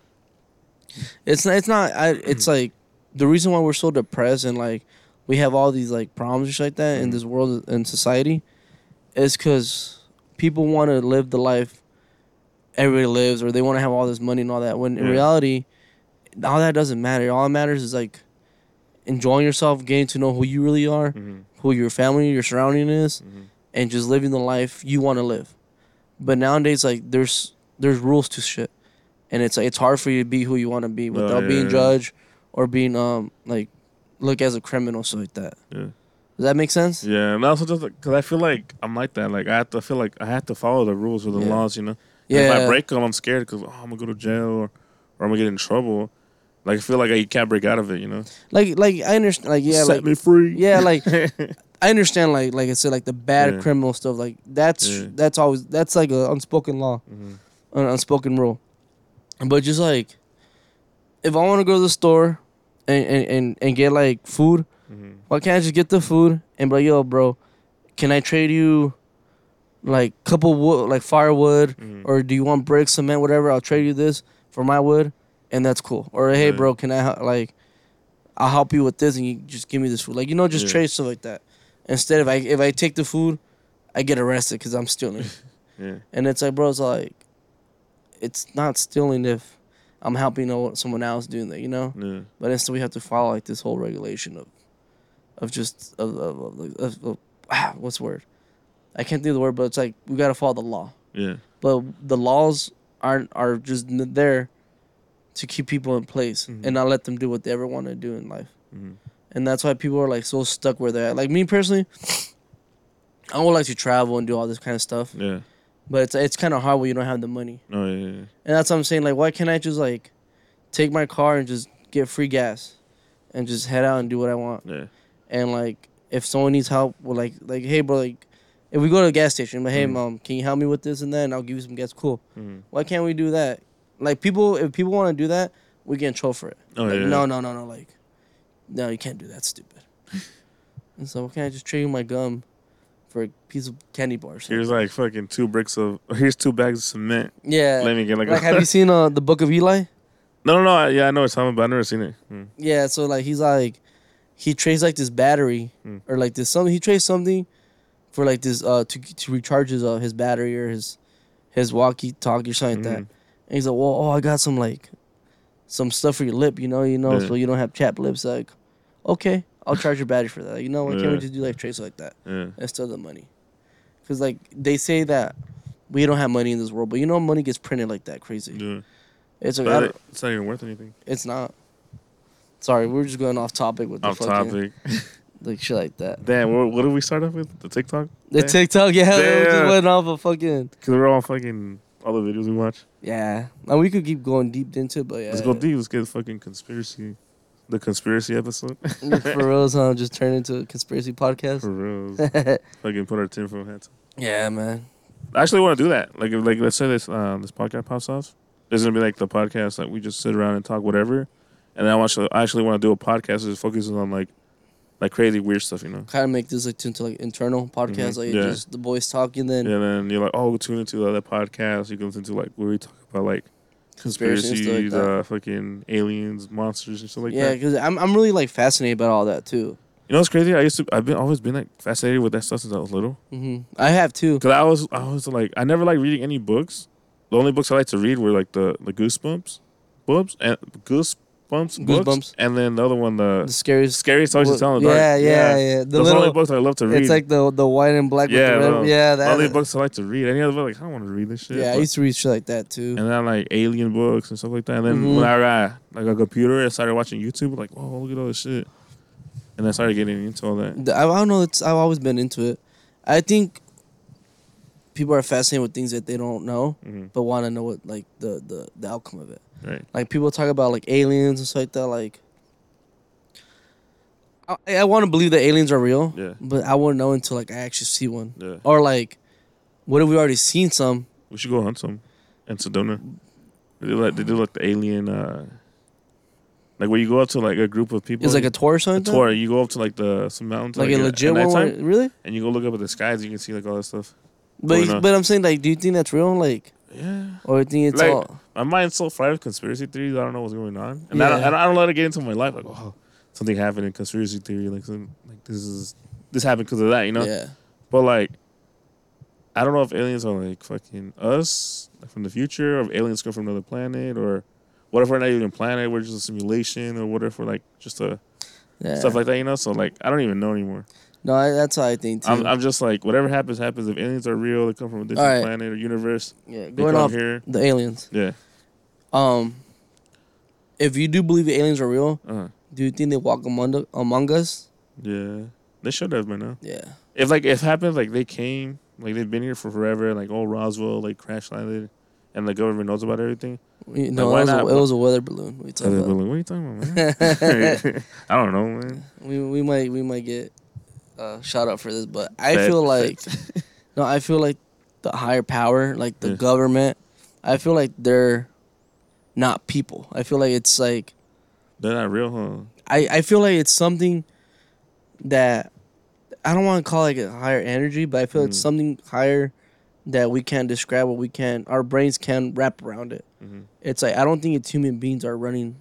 it's not, it's not I it's like the reason why we're so depressed and like we have all these like problems and shit like that in Mhm. this world and society, is because people want to live the life everybody lives or they want to have all this money and all that. When in Yeah. reality, all that doesn't matter. All that matters is like enjoying yourself, getting to know who you really are, Mhm. who your family, your surrounding is, Mhm. and just living the life you want to live. But nowadays, like there's there's rules to shit, and it's it's hard for you to be who you want to be without yeah, being yeah. judged or being um like look as a criminal so like that. Yeah. Does that make sense? Yeah, and also just because I feel like I'm like that. Like I have to I feel like I have to follow the rules or the Yeah. laws. You know. Yeah. If I break them, I'm scared because oh, I'm gonna go to jail or, or I'm gonna get in trouble. Like I feel like I can't break out of it. You know. Like like I understand. Like yeah, Set like me free. yeah, like I understand. Like like I said, like the bad Yeah. criminal stuff. Like that's that's always that's like an unspoken law, Mhm. An unspoken rule. But just like if I want to go to the store and, and, and, and get like food, Mhm. why can't I just get the food and be like, yo, bro, can I trade you like couple wood, like firewood, Mhm. or do you want brick, cement, whatever? I'll trade you this for my wood, and that's cool. Or hey, bro, can I like, I'll help you with this, and you just give me this food, like you know, just Yeah. trade stuff like that. Instead, if I if I take the food, I get arrested because I'm stealing, Yeah. and it's like, bro, it's like, it's not stealing if I'm helping someone else doing that, you know. Yeah. But instead, we have to follow like this whole regulation of, of just of of, of, of, of ah, what's the word? I can't think of the word, but it's like we gotta follow the law. Yeah. But the laws aren't are just there to keep people in place Mhm. and not let them do what they ever want to do in life. Mhm. And that's why people are like so stuck where they're at. Like me personally, I would like to travel and do all this kind of stuff, Yeah. But it's it's kind of hard when you don't have the money. Oh yeah. yeah, yeah. And that's what I'm saying. Like, why can't I just like take my car and just get free gas, and just head out and do what I want? Yeah. And like, if someone needs help, well, like, like, hey, bro, like, if we go to a gas station, but hey, Mhm. mom, can you help me with this and that? And I'll give you some gas. Cool. Mhm. Why can't we do that? Like, people, if people want to do that, we get in trouble for it. Oh Like, yeah. no, no, no, no. Like, no, you can't do that. Stupid. and so, why can't I just trade you my gum for a piece of candy bar? Or? Here's like fucking two bricks of. Here's two bags of cement. Yeah. Let me get like. like, a, have you seen uh, the Book of Eli? no, no, no. I- Yeah, I know it's talking about. I've never seen it. Mm. Yeah, so like he's like he trades like this battery Mm. or like this something he trades something for like this uh to to recharge his uh his battery or his his walkie talkie or something like that. Mhm. And he's like, Well, oh I got some like some stuff for your lip, you know, you know, Yeah. so you don't have chapped lips. Like, okay, I'll charge your battery for that. You know, why can't we just do like trades like that Yeah. instead of the money? Because like they say that we don't have money in this world, but you know money gets printed like that crazy. Yeah. It's like, I don't- it- it's not even worth anything. it's not. Sorry, we're just going off topic with the Off fucking topic. like shit like that. Damn. What, what did we start off with? The TikTok. The. TikTok, yeah, we just Damn. went off a fucking Because we're all fucking all the videos we watch. yeah. And we could keep going deep into, it, but yeah, Let's go deep. Let's get fucking conspiracy. The conspiracy episode. For real, huh? Just turn into a conspiracy podcast. For real. fucking put our tinfoil hats. on. yeah, man. I actually want to do that. Like, if, like let's say this uh, this podcast pops off, it's gonna be like the podcast that we just sit around and talk whatever, and then I want I actually want to do a podcast that focuses on like like crazy weird stuff, you know. Kind of make this like into like internal podcast, Mhm, like yeah. just the boys talking. Then And then you're like, oh, tune into the other podcast. You can listen to like where we talk about like conspiracy stuff like that. uh, fucking aliens, monsters, and stuff like yeah, that. because I'm I'm really like fascinated about all that too. You know what's crazy? I used to I've been always been like fascinated with that stuff since I was little. Mm-hmm. I have too. Cause I was I was like I never liked reading any books. The only books I like to read were like the the Goosebumps, books and Goosebumps, books, Goosebumps. and then the other one the The scariest. Scary Stories to Tell in the Dark. yeah, yeah, yeah. The Those are the only books I love to read. It's like the the white and black. Yeah, with the no. red. yeah. the That. only books I like to read. Any other book, like I don't want to read this shit. yeah, I used to read shit like that too. and then like alien books and stuff like that. And then Mhm. when I got like a computer, I started watching YouTube. Like, whoa, look at all this shit. And I started getting into all that. I, I don't know. It's I've always been into it. I think people are fascinated with things that they don't know, hmm but want to know what like the, the the outcome of it. Right. Like people talk about like aliens and stuff like that. Like, I, I want to believe that aliens are real, Yeah. but I won't know until like I actually see one. Yeah. Or like, what if we already seen some? We should go hunt some in Sedona. They do like they do like the alien uh like where you go up to like a group of people. It's like a tour or a something. tour. You go up to like the some mountains Like, a at- legit one, really? and you go look up at the skies. You can see like all that stuff. But on. but I'm saying like, do you think that's real? Like, Yeah. or you think it's Like, all? My mind's so fried with conspiracy theories. I don't know what's going on, and I, don't, Yeah. I don't. I don't let it get into my life. Like, oh, something happened in conspiracy theory. Like, some, like this is this happened because of that. You know. Yeah. But like, I don't know if aliens are like fucking us like from the future, or if aliens come from another planet, or what if we're not even a planet, we're just a simulation, or what if we're like just a Yeah. stuff like that, you know? So like, I don't even know anymore. No, I, that's how I think too. I'm, I'm just like, whatever happens, happens. If aliens are real, they come from a different planet or universe. yeah, They going come off here. the aliens. Yeah. Um, if you do believe the aliens are real, Uh huh. do you think they walk among among us? Yeah. They should have by now. Yeah. If like if happens like they came, like they've been here for forever, like oh Roswell like crash landed, and the government knows about everything. No, why it was, a, it was a weather balloon. We And talking about. like, what are you talking about, man? I don't know, man. We we might we might get uh, shout out for this, but I feel like no, I feel like the higher power, like the Yeah. government, I feel like they're not people. I feel like it's like they're not real, huh? I, I feel like it's something that I don't want to call like a higher energy, but I feel it's Mhm. something higher that we can't describe what we can our brains can wrap around it. Mm-hmm. It's like I don't think it's human beings are running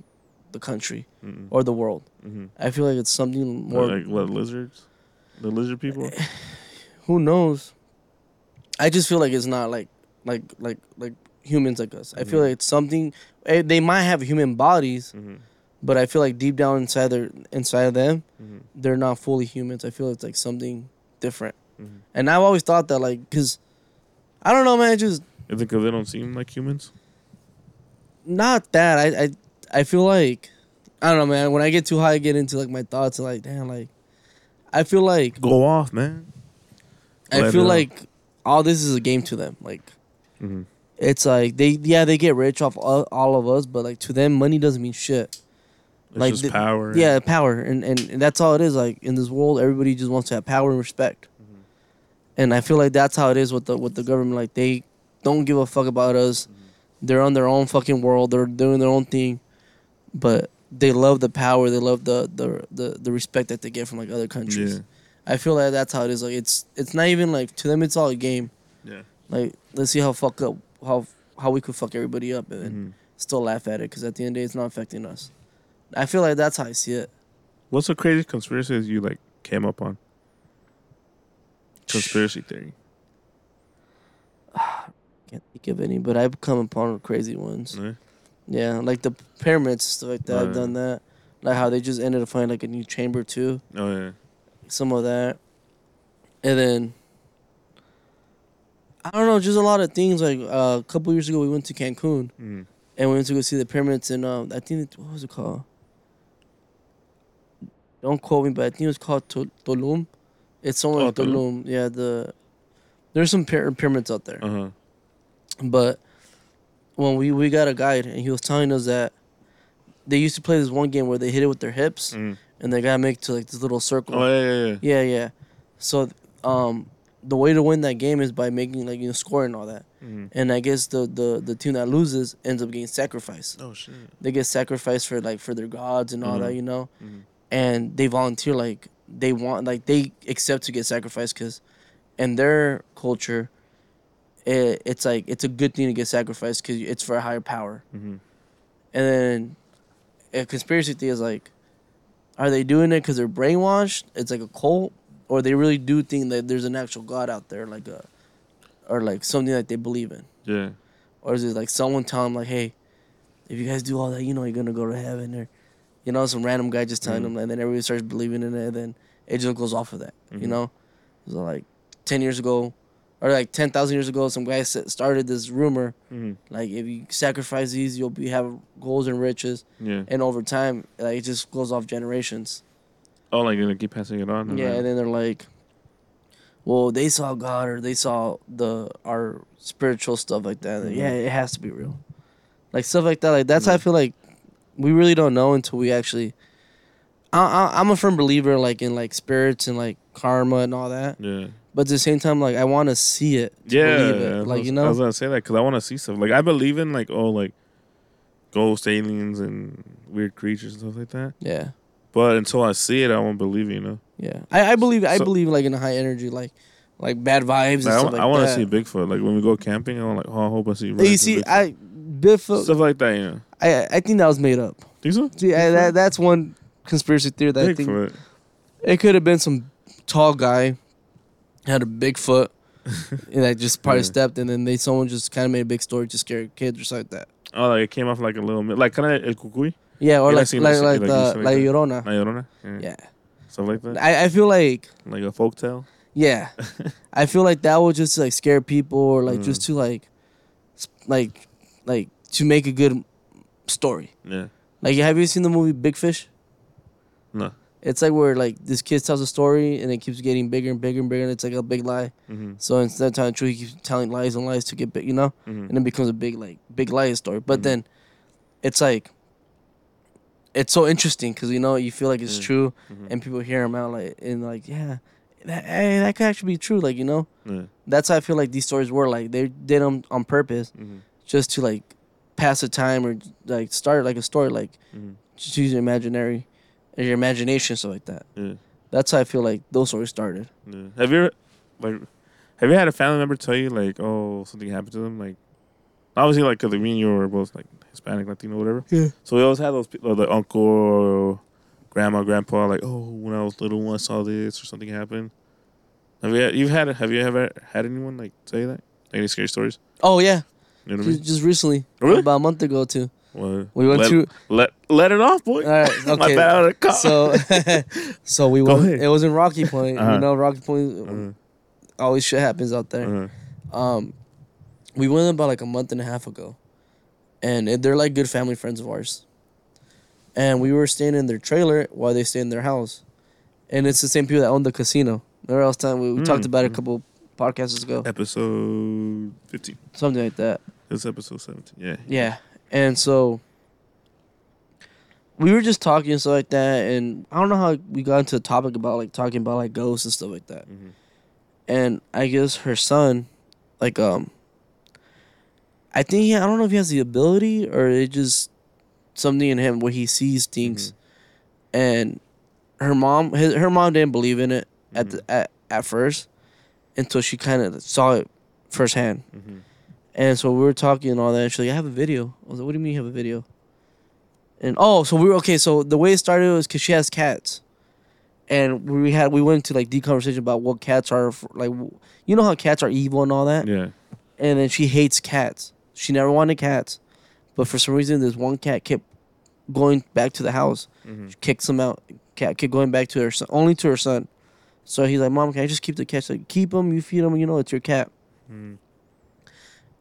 the country Mm-mm. or the world. Mm-hmm. I feel like it's something more like what lizards? The lizard people? who knows. I just feel like it's not like like like like humans like us. I feel like it's something eh, they might have human bodies, mm-hmm. but I feel like deep down inside their inside of them, Mm-hmm. they're not fully humans. I feel it's like something different. Mm-hmm. And I've always thought that like cuz I don't know man, just Is it because they don't seem like humans? not that. I I I feel like I don't know man, when I get too high I get into like my thoughts and like damn like I feel like Go off, man. I Let feel like all this is a game to them. Like Mhm. it's like they yeah they get rich off all, all of us, but like to them money doesn't mean shit. It's like just the- power. Yeah, power, and, and and that's all it is. Like in this world, everybody just wants to have power and respect, Mm-hmm. and I feel like that's how it is with the with the government. Like they don't give a fuck about us. Mm-hmm. They're on their own fucking world. They're doing their own thing, but they love the power. They love the the the, the respect that they get from like other countries. Yeah. I feel like that's how it is. Like it's it's not even like to them. It's all a game. Yeah. Like let's see how fuck up how how we could fuck everybody up and Mhm. still laugh at it because at the end of the day, it's not affecting us. I feel like that's how I see it. What's the crazy conspiracies you like came up on? Conspiracy theory. Can't think of any, but I've come upon crazy ones. Yeah, like the pyramids stuff like that. Oh, I've yeah. done that. Like how they just ended up finding like a new chamber too. Oh yeah. Some of that, and then I don't know, just a lot of things. Like uh, a couple years ago, we went to Cancun Mm. and we went to go see the pyramids. And um, I think it, what was it called? Don't quote me, but I think it was called Tul- Tulum. It's somewhere Oh, in Tulum. Tulum. Yeah, the there's some pyra- pyramids out there. Uh huh. But when we, we got a guide and he was telling us that they used to play this one game where they hit it with their hips Mm. and they gotta make it to like this little circle. Oh yeah, yeah, yeah. Yeah, yeah. So um the way to win that game is by making like you know scoring all that. Mhm. And I guess the, the the team that loses ends up getting sacrificed. Oh shit. They get sacrificed for like for their gods and all Mhm. that, you know. Mhm. And they volunteer like they want like they accept to get sacrificed because in their culture it, it's like it's a good thing to get sacrificed because it's for a higher power. Mhm. And then a conspiracy theory is like, are they doing it because they're brainwashed? It's like a cult, or they really do think that there's an actual God out there, like a, or like something that they believe in, Yeah. or is it like someone telling them like, hey, if you guys do all that, you know you're gonna go to heaven, or, you know, some random guy just telling Mhm. them, and then everybody starts believing in it, and then it just goes off of that, you Mhm. know, so like ten years ago, or like ten thousand years ago, some guy started this rumor Mhm. like if you sacrifice these, you'll be have goals and riches Yeah. and over time, like it just goes off generations. Oh, like they're gonna keep passing it on. Yeah, and then they're like, well, they saw God or they saw the our spiritual stuff like that. Mhm. Yeah, it has to be real. Like stuff like that. Like that's how I feel like we really don't know until we actually. I, I, I'm a firm believer like in like spirits and like karma and all that, Yeah. But at the same time, like I want to see it. Yeah. believe it. Like was- you know, I was gonna say that because I want to see stuff. Like I believe in like oh like ghost aliens and weird creatures and stuff like that. yeah. But until I see it, I won't believe. You know. Yeah, I, I believe I So- believe like in a high energy, like like bad vibes and Like, I, like I want to see Bigfoot. Like when we go camping, I want like oh I hope I see. you see, Bigfoot. I Bigfoot. stuff like that. Yeah. I I think that was made up. Think so? See, I, that that's one conspiracy theory that I think it could have been some tall guy had a big foot and that just probably Yeah. stepped and then they someone just kind of made a big story to scare kids or something like that. Oh, like it came off like a little, like kind of El Cucuy, Yeah, or I like like this- like, like the like like that. Llorona. La Llorona. Yeah. Yeah, Stuff like that. I I feel like Like a folktale. yeah, I feel like that would just like scare people or like Mm. just to like like like to make a good story. Yeah. Like, have you seen the movie Big Fish? No. It's like where like this kid tells a story and it keeps getting bigger and bigger and bigger and it's like a big lie. Mm-hmm. So instead of telling the truth, he keeps telling lies and lies to get big, you know, Mm-hmm. and it becomes a big like big lie story. But Mhm. then, it's like, it's so interesting because you know you feel like it's Yeah. true Mhm. and people hear him out like and like yeah, that hey, that could actually be true. Like you know, that's how I feel like these stories were. Like they did them on purpose Mm-hmm. just to like pass the time or like start like a story like Mm-hmm. just use your imaginary, or your imagination stuff like that. Yeah. That's how I feel like those stories started. Yeah. Have you ever, like, have you had a family member tell you like, oh, something happened to them? Like, obviously, like, cause like, me and you were both like Hispanic, Latino, whatever. Yeah. So we always had those people, like uncle, or grandma, grandpa, like, oh, when I was little, I saw this or something happened. Have you you've had have you ever had anyone like tell you that? Any scary stories? Oh yeah, You know what I just, mean? just recently, oh, Really? about a month ago too. Well, We went let, to let let it off, boy. all right. My Okay, bad out of so so we Go went. ahead. It was in Rocky Point. Uh-huh. You know, Rocky Point. Uh, Always shit happens out there. uh, Um, we went about like a month and a half ago, and it, they're like good family friends of ours. And we were staying in their trailer while they stay in their house, and it's the same people that own the casino. Remember last time we, we talked Mm, about it a mm. couple podcasts ago, Episode fifteen. something like that. It's episode seventeen. Yeah. Yeah, and so we were just talking and stuff like that, and I don't know how we got into the topic about like talking about like ghosts and stuff like that. Mhm. And I guess her son, like um, I think he, I don't know if he has the ability or it just something in him where he sees things, and her mom, his, her mom didn't believe in it at the, at at first, until she kind of saw it firsthand. Mhm. And so we were talking and all that. And she's like, I have a video. I was like, What do you mean you have a video? And oh, so we were okay. So the way it started was because she has cats, and we had we went to like deep conversation about what cats are for, like. You know how cats are evil and all that. Yeah. And then she hates cats. She never wanted cats, but for some reason, this one cat kept going back to the house. Mm-hmm. She kicks him out. Cat kept going back to her son, only to her son. So he's like, "Mom, can I just keep the cat?" She's like, "Keep him. You feed him. You know, it's your cat." Mhm.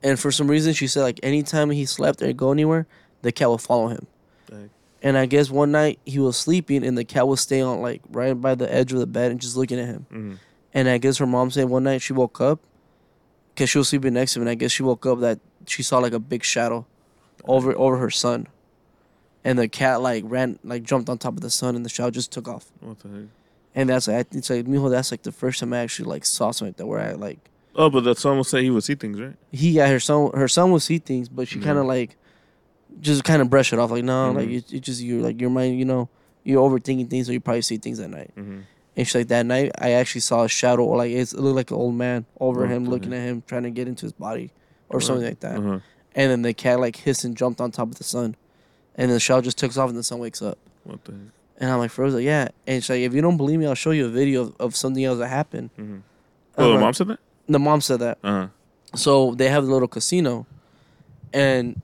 And for some reason, she said like anytime he slept or go anywhere, the cat would follow him. Dang. And I guess one night he was sleeping and the cat would stay on like right by the edge of the bed and just looking at him. Mhm. And I guess her mom said one night she woke up because she was sleeping next to him. And I guess she woke up that she saw like a big shadow over over her son. And the cat like ran like jumped on top of the son and the shadow just took off. What the heck? And that's like I think it's like Mijo, that's like the first time I actually like saw something like that where I like Oh, but that will say he would see things, right? he got her son her son will see things, but she kind of like just kind of brush it off like no, like Mhm. it, it just you like your mind, you know, you're overthinking things, so you probably see things at night. Mm-hmm. And she's like that night I actually saw a shadow, or like it's, it looked like an old man over him, the looking at him, trying to get into his body or something like that. Uh-huh. And then the cat like hissed and jumped on top of the sun, and the shadow just takes off, and the sun wakes up. What the heck? And I'm like, Froze, like, yeah. And she's like, if you don't believe me, I'll show you a video of, of something else that happened. Mm-hmm. Oh, the Uh-huh. mom said that? The mom said that. Uh-huh. So they have a little casino, and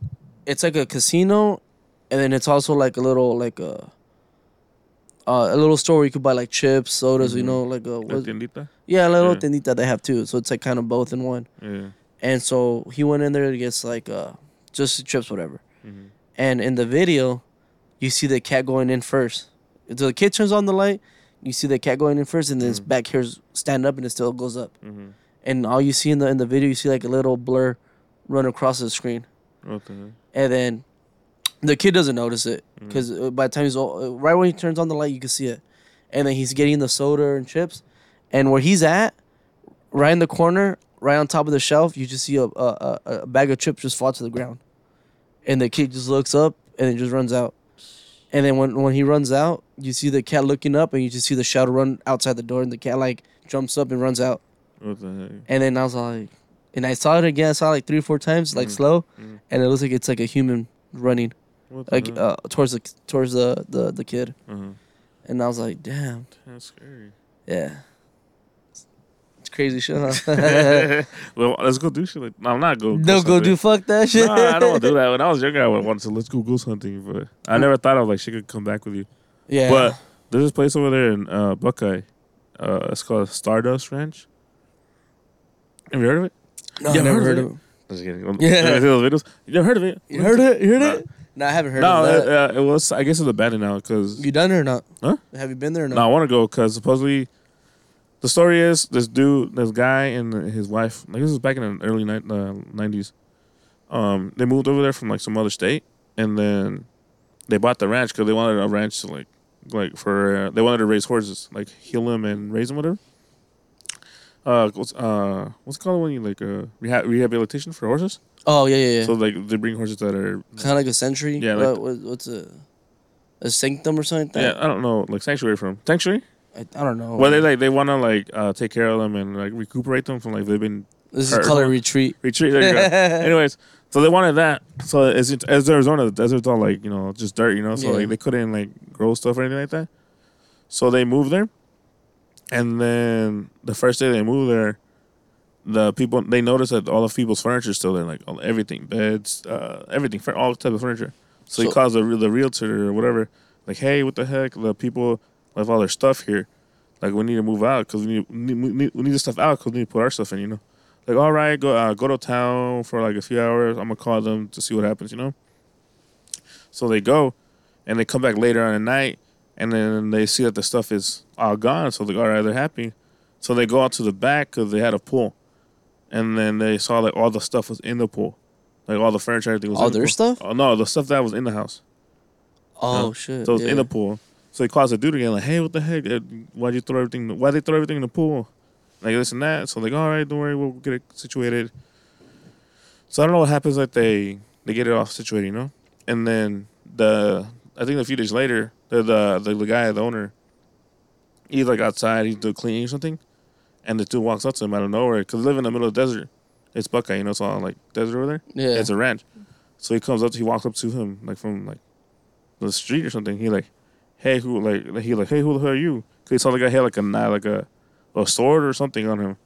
it's like a casino, and then it's also like a little like a uh, a little store where you could buy like chips, sodas, you Mhm. know, like a La what, tiendita? yeah, a little Yeah. tiendita they have too. So it's like kind of both in one. Yeah. And so he went in there to get like uh just chips, whatever. Mhm. And in the video, you see the cat going in first. So the kid turns on the light. You see the cat going in first, and then his Mhm. back hairs stand up, and it still goes up. Mhm. And all you see in the in the video, you see like a little blur run across the screen. Heck? and then the kid doesn't notice it Mm. because by the time he's all, uh, right when he turns on the light, you can see it, and then he's getting the soda and chips, and where he's at, right in the corner, right on top of the shelf, you just see a a, a, a bag of chips just fall to the ground, and the kid just looks up and then just runs out, and then when when he runs out, you see the cat looking up, and you just see the shadow run outside the door, and the cat like jumps up and runs out, What the heck? and then I was like, and I saw it again, I saw it like three or four times, like Mhm. slow, Mhm. and it looks like it's like a human running What the like heck? uh, towards the towards the, the the kid, uh-huh. and I was like, damn, That's scary. yeah, it's crazy shit. Huh? well, let's go do shit like No, I'm not go. no, go do fuck that shit. No, I don't want to do that. When I was younger, I would want to let's go goose hunting, but I never thought of like she could come back with you. Yeah, But there's this place over there in uh, Buckeye. Uh, it's called Stardust Ranch. Have you heard of it? no, you I never heard of it. Just kidding. Yeah. You see those videos? You never heard of it? You heard it? You heard No. it? No, I haven't heard No, of it, that. uh, it was. I guess it's abandoned now because you done it or not? Huh? Have you been there or not? No, I want to go because supposedly the story is this dude, this guy, and his wife. Like this was back in the early nineties. Um, they moved over there from like some other state, and then they bought the ranch because they wanted a ranch to like, like for uh, they wanted to raise horses, like heal them and raise them, whatever. Uh, what's uh, what's it called when you like uh reha- rehabilitation for horses? Oh yeah, yeah, yeah. So like they bring horses that are kind of like a century. Yeah, like- what, what's a a sanctum or something like yeah. I don't know, like sanctuary from sanctuary. I, I don't know. Well, they like they want to like uh, take care of them and like recuperate them from like they've been this hurt. is color retreat. retreat. There you go. Anyways, so they wanted that. So as it, as Arizona, the desert's all like you know just dirt, you know. So Yeah. like they couldn't like grow stuff or anything like that. So they moved there, and then the first day they moved there, the people they noticed that all of people's furniture is still there, like all, everything, beds, uh, everything, all type of furniture. So, he calls the the realtor or whatever, like, hey, what the heck? The people left all their stuff here. Like we need to move out because we need, we need we need we need the stuff out because we need to put our stuff in, you know. Like all right, go uh, go to town for like a few hours. I'm gonna call them to see what happens, you know. So they go, and they come back later on at night, and then they see that the stuff is all gone. So they're all right, they're happy. So they go out to the back because they had a pool. and then they saw like all the stuff was in the pool, like all the furniture, everything was. All in the their pool. stuff? Oh no, the stuff that was in the house. Oh shit! So it was yeah. in the pool. So they calls the dude again, like, "Hey, what the heck? Uh, Why'd you throw everything? Why'd they throw everything in the pool? Like this and that." So they like, "All right, don't worry, we'll get it situated." So I don't know what happens. Like they they get it all situated, you know, and then the I think a few days later, the the the, the guy, the owner, he's like outside, he's doing cleaning or something, and the dude walks up to him out of nowhere because they live in the middle of the desert. It's Buckeye, you know, it's all like desert over there. Yeah. It's a ranch. So he comes up, he walks up to him like from like the street or something. He like, hey, who like he like, hey, who the hell are you? Cause he saw the guy had like a knife, like a a sword or something on him,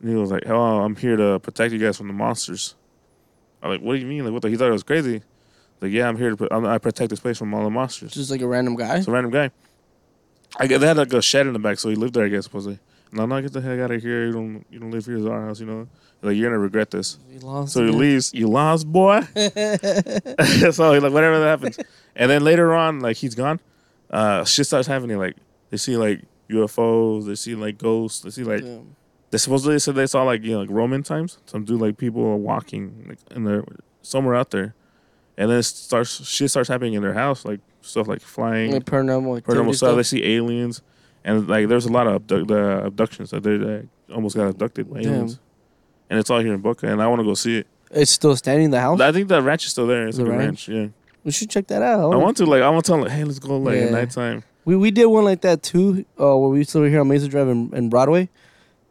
and he was like, oh, I'm here to protect you guys from the monsters. I'm like, what do you mean? Like, what? The? He thought it was crazy. Like, yeah, I'm here to put, I'm, I protect this place from all the monsters. Just like a random guy. It's a random guy. I guess they had like a shed in the back, so he lived there. I guess supposedly. No, no, get the heck out of here. You don't, you don't live here. It's our house. You know, like you're gonna regret this. He lost. So he leaves. You lost, boy. so like whatever that happens, and then later on, like he's gone. Uh, shit starts happening. Like they see like UFOs. They see like ghosts. They see like Damn. they supposedly said they saw like you know like Roman times. Some dude like people are walking like in there somewhere out there, and then it starts shit starts happening in their house like stuff like flying, Like paranormal paranormal stuff. They see aliens, and like there's a lot of abdu- the abductions that they they almost got abducted by Damn. aliens, and it's all here in Boca, and I want to go see it. It's still standing. The house. I think the ranch is still there. It's The like a ranch? ranch. Yeah, we should check that out. I want to like I want to tell like, hey, let's go like Yeah. at nighttime. We we did one like that too. Uh, where we used to live here on Mesa Drive and, Broadway.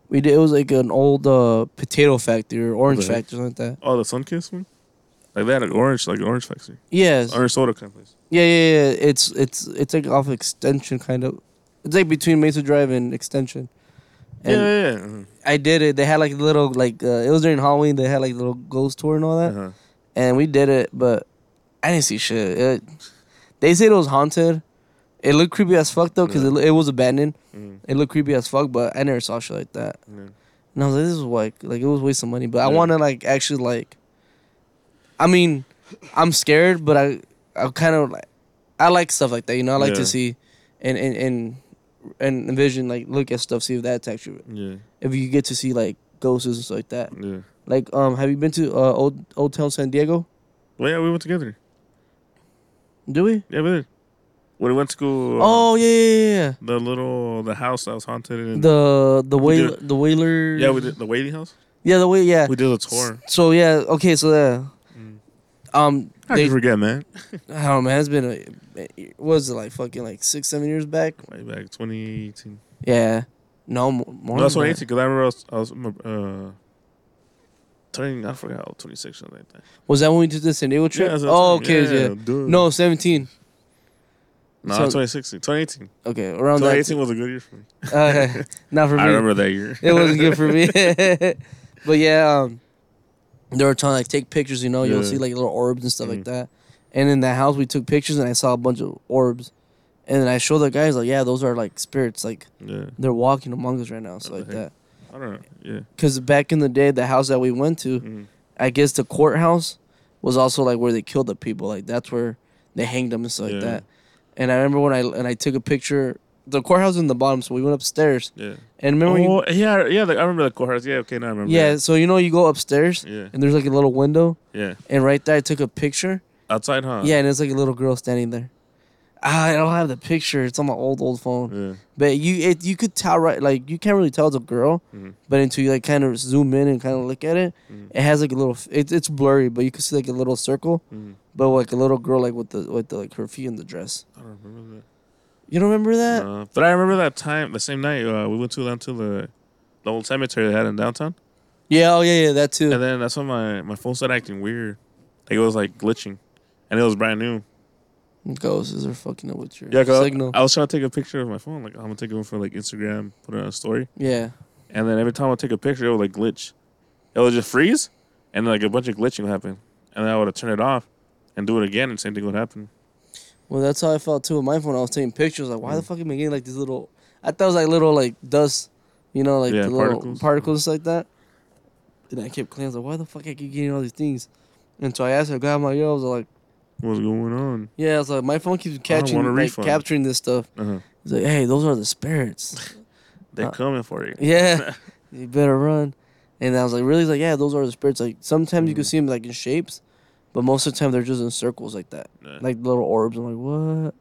We did. It was like an old uh, potato factory or orange the heck? factory, something like that. Oh, the Sunkist one. Like they had an orange, like an orange factory, Yes. orange soda kind of place. Yeah, yeah, yeah. It's it's it's like off extension kind of. It's like between Mesa Drive and Extension. And yeah, yeah. yeah. Uh-huh. I did it. They had like little like uh, it was during Halloween. They had like little ghost tour and all that, Uh-huh. and we did it. But I didn't see shit. It, they said it was haunted. It looked creepy as fuck though, cause Yeah. it, it was abandoned. Mm, It looked creepy as fuck, but I never saw shit like that. yeah. And I was like, this is like like it was waste of money. But I want to like actually like. I mean, I'm scared, but I I kind of like I like stuff like that. You know, I like Yeah. to see, and and and and envision like look at stuff, see if that's actually Yeah, if you get to see like ghosts and stuff like that. yeah. Like um, have you been to uh old Old Town San Diego? Well, yeah, we went together. Do we? Yeah, we did. When we went to school. uh, Oh yeah yeah yeah. the little the house that was haunted and The the whale the Whaley. yeah, we did the waiting house. Yeah, the way yeah. We did a tour. So yeah, okay, so yeah. Um, I they, can forget, man. I don't know, man. It's been a, what was it like fucking like six, seven years back? Way back 2018. Yeah, no more. more No, that's than 2018 because I remember I was, I was uh, turning. I forgot, how, 26 something like that. Was that when we did the San Diego trip? what oh, okay, saying. yeah. duh. No, seventeen. no, so- 2016, 2018. Okay, around 2018 was a good year for me. Uh, not for me. I remember that year. It wasn't good for me. but yeah, um, there were trying to like take pictures. You know, you'll Yeah. see like little orbs and stuff like Mhm. that. And in that house, we took pictures, and I saw a bunch of orbs. And then I showed the guys like, yeah, those are like spirits. Like yeah, they're walking among us right now, so What like the heck? that. I don't know. Yeah. Because back in the day, the house that we went to, Mhm. I guess the courthouse was also like where they killed the people. Like that's where they hanged them and stuff like that. And I remember when I and I took a picture. The courthouse was in the bottom, so we went upstairs. Yeah. And remember, when you, oh, yeah, yeah. Like, I remember the courthouse. Yeah, okay, now I remember. yeah. So you know, you go upstairs, Yeah. and there's like a little window, Yeah. and right there I took a picture. Outside, huh? Yeah, and it's like a little girl standing there. Ah, I don't have the picture. It's on my old old phone. Yeah. But you it, you could tell right like you can't really tell it's a girl, Mhm. but until you like kind of zoom in and kind of look at it, Mhm. it has like a little. It, it's blurry, but you can see like a little circle, Mhm. but like a little girl like with the with the, like her feet in the dress. I don't remember that. You don't remember that? Uh, but I remember that time, the same night, uh, we went to down to the the old cemetery they had in downtown, Yeah, oh yeah, yeah, that too. and then that's when my my phone started acting weird, like it was like glitching, and it was brand new. Ghosts are fucking up with your Yeah, 'cause I- signal. I was trying to take a picture of my phone, like I'm gonna take it for like Instagram, put it on a story, yeah, and then every time I take a picture, it would like glitch, it would just freeze, and like a bunch of glitching would happen, and then I would turn it off, and do it again, and same thing would happen. Well, that's how I felt too with my phone. I was taking pictures. Like, why the Mm. fuck am I getting like these little? I thought it was like little like dust, you know, like Yeah, the little particles. particles, like that. And I kept cleaning. I was like, why the fuck I keep getting all these things? And so I asked her, guy, I'm like, yo, I was like, What's going on? yeah, I was like, my phone keeps catching, like, capturing this stuff. Uh-huh. He's like, hey, those are the spirits. They're Uh, coming for you. Yeah, you better run. And I was like, really? He's like, yeah, those are the spirits. Like sometimes you can Mhm. see them like in shapes, but most of the time they're just in circles like that, Nah. like little orbs. I'm like, what?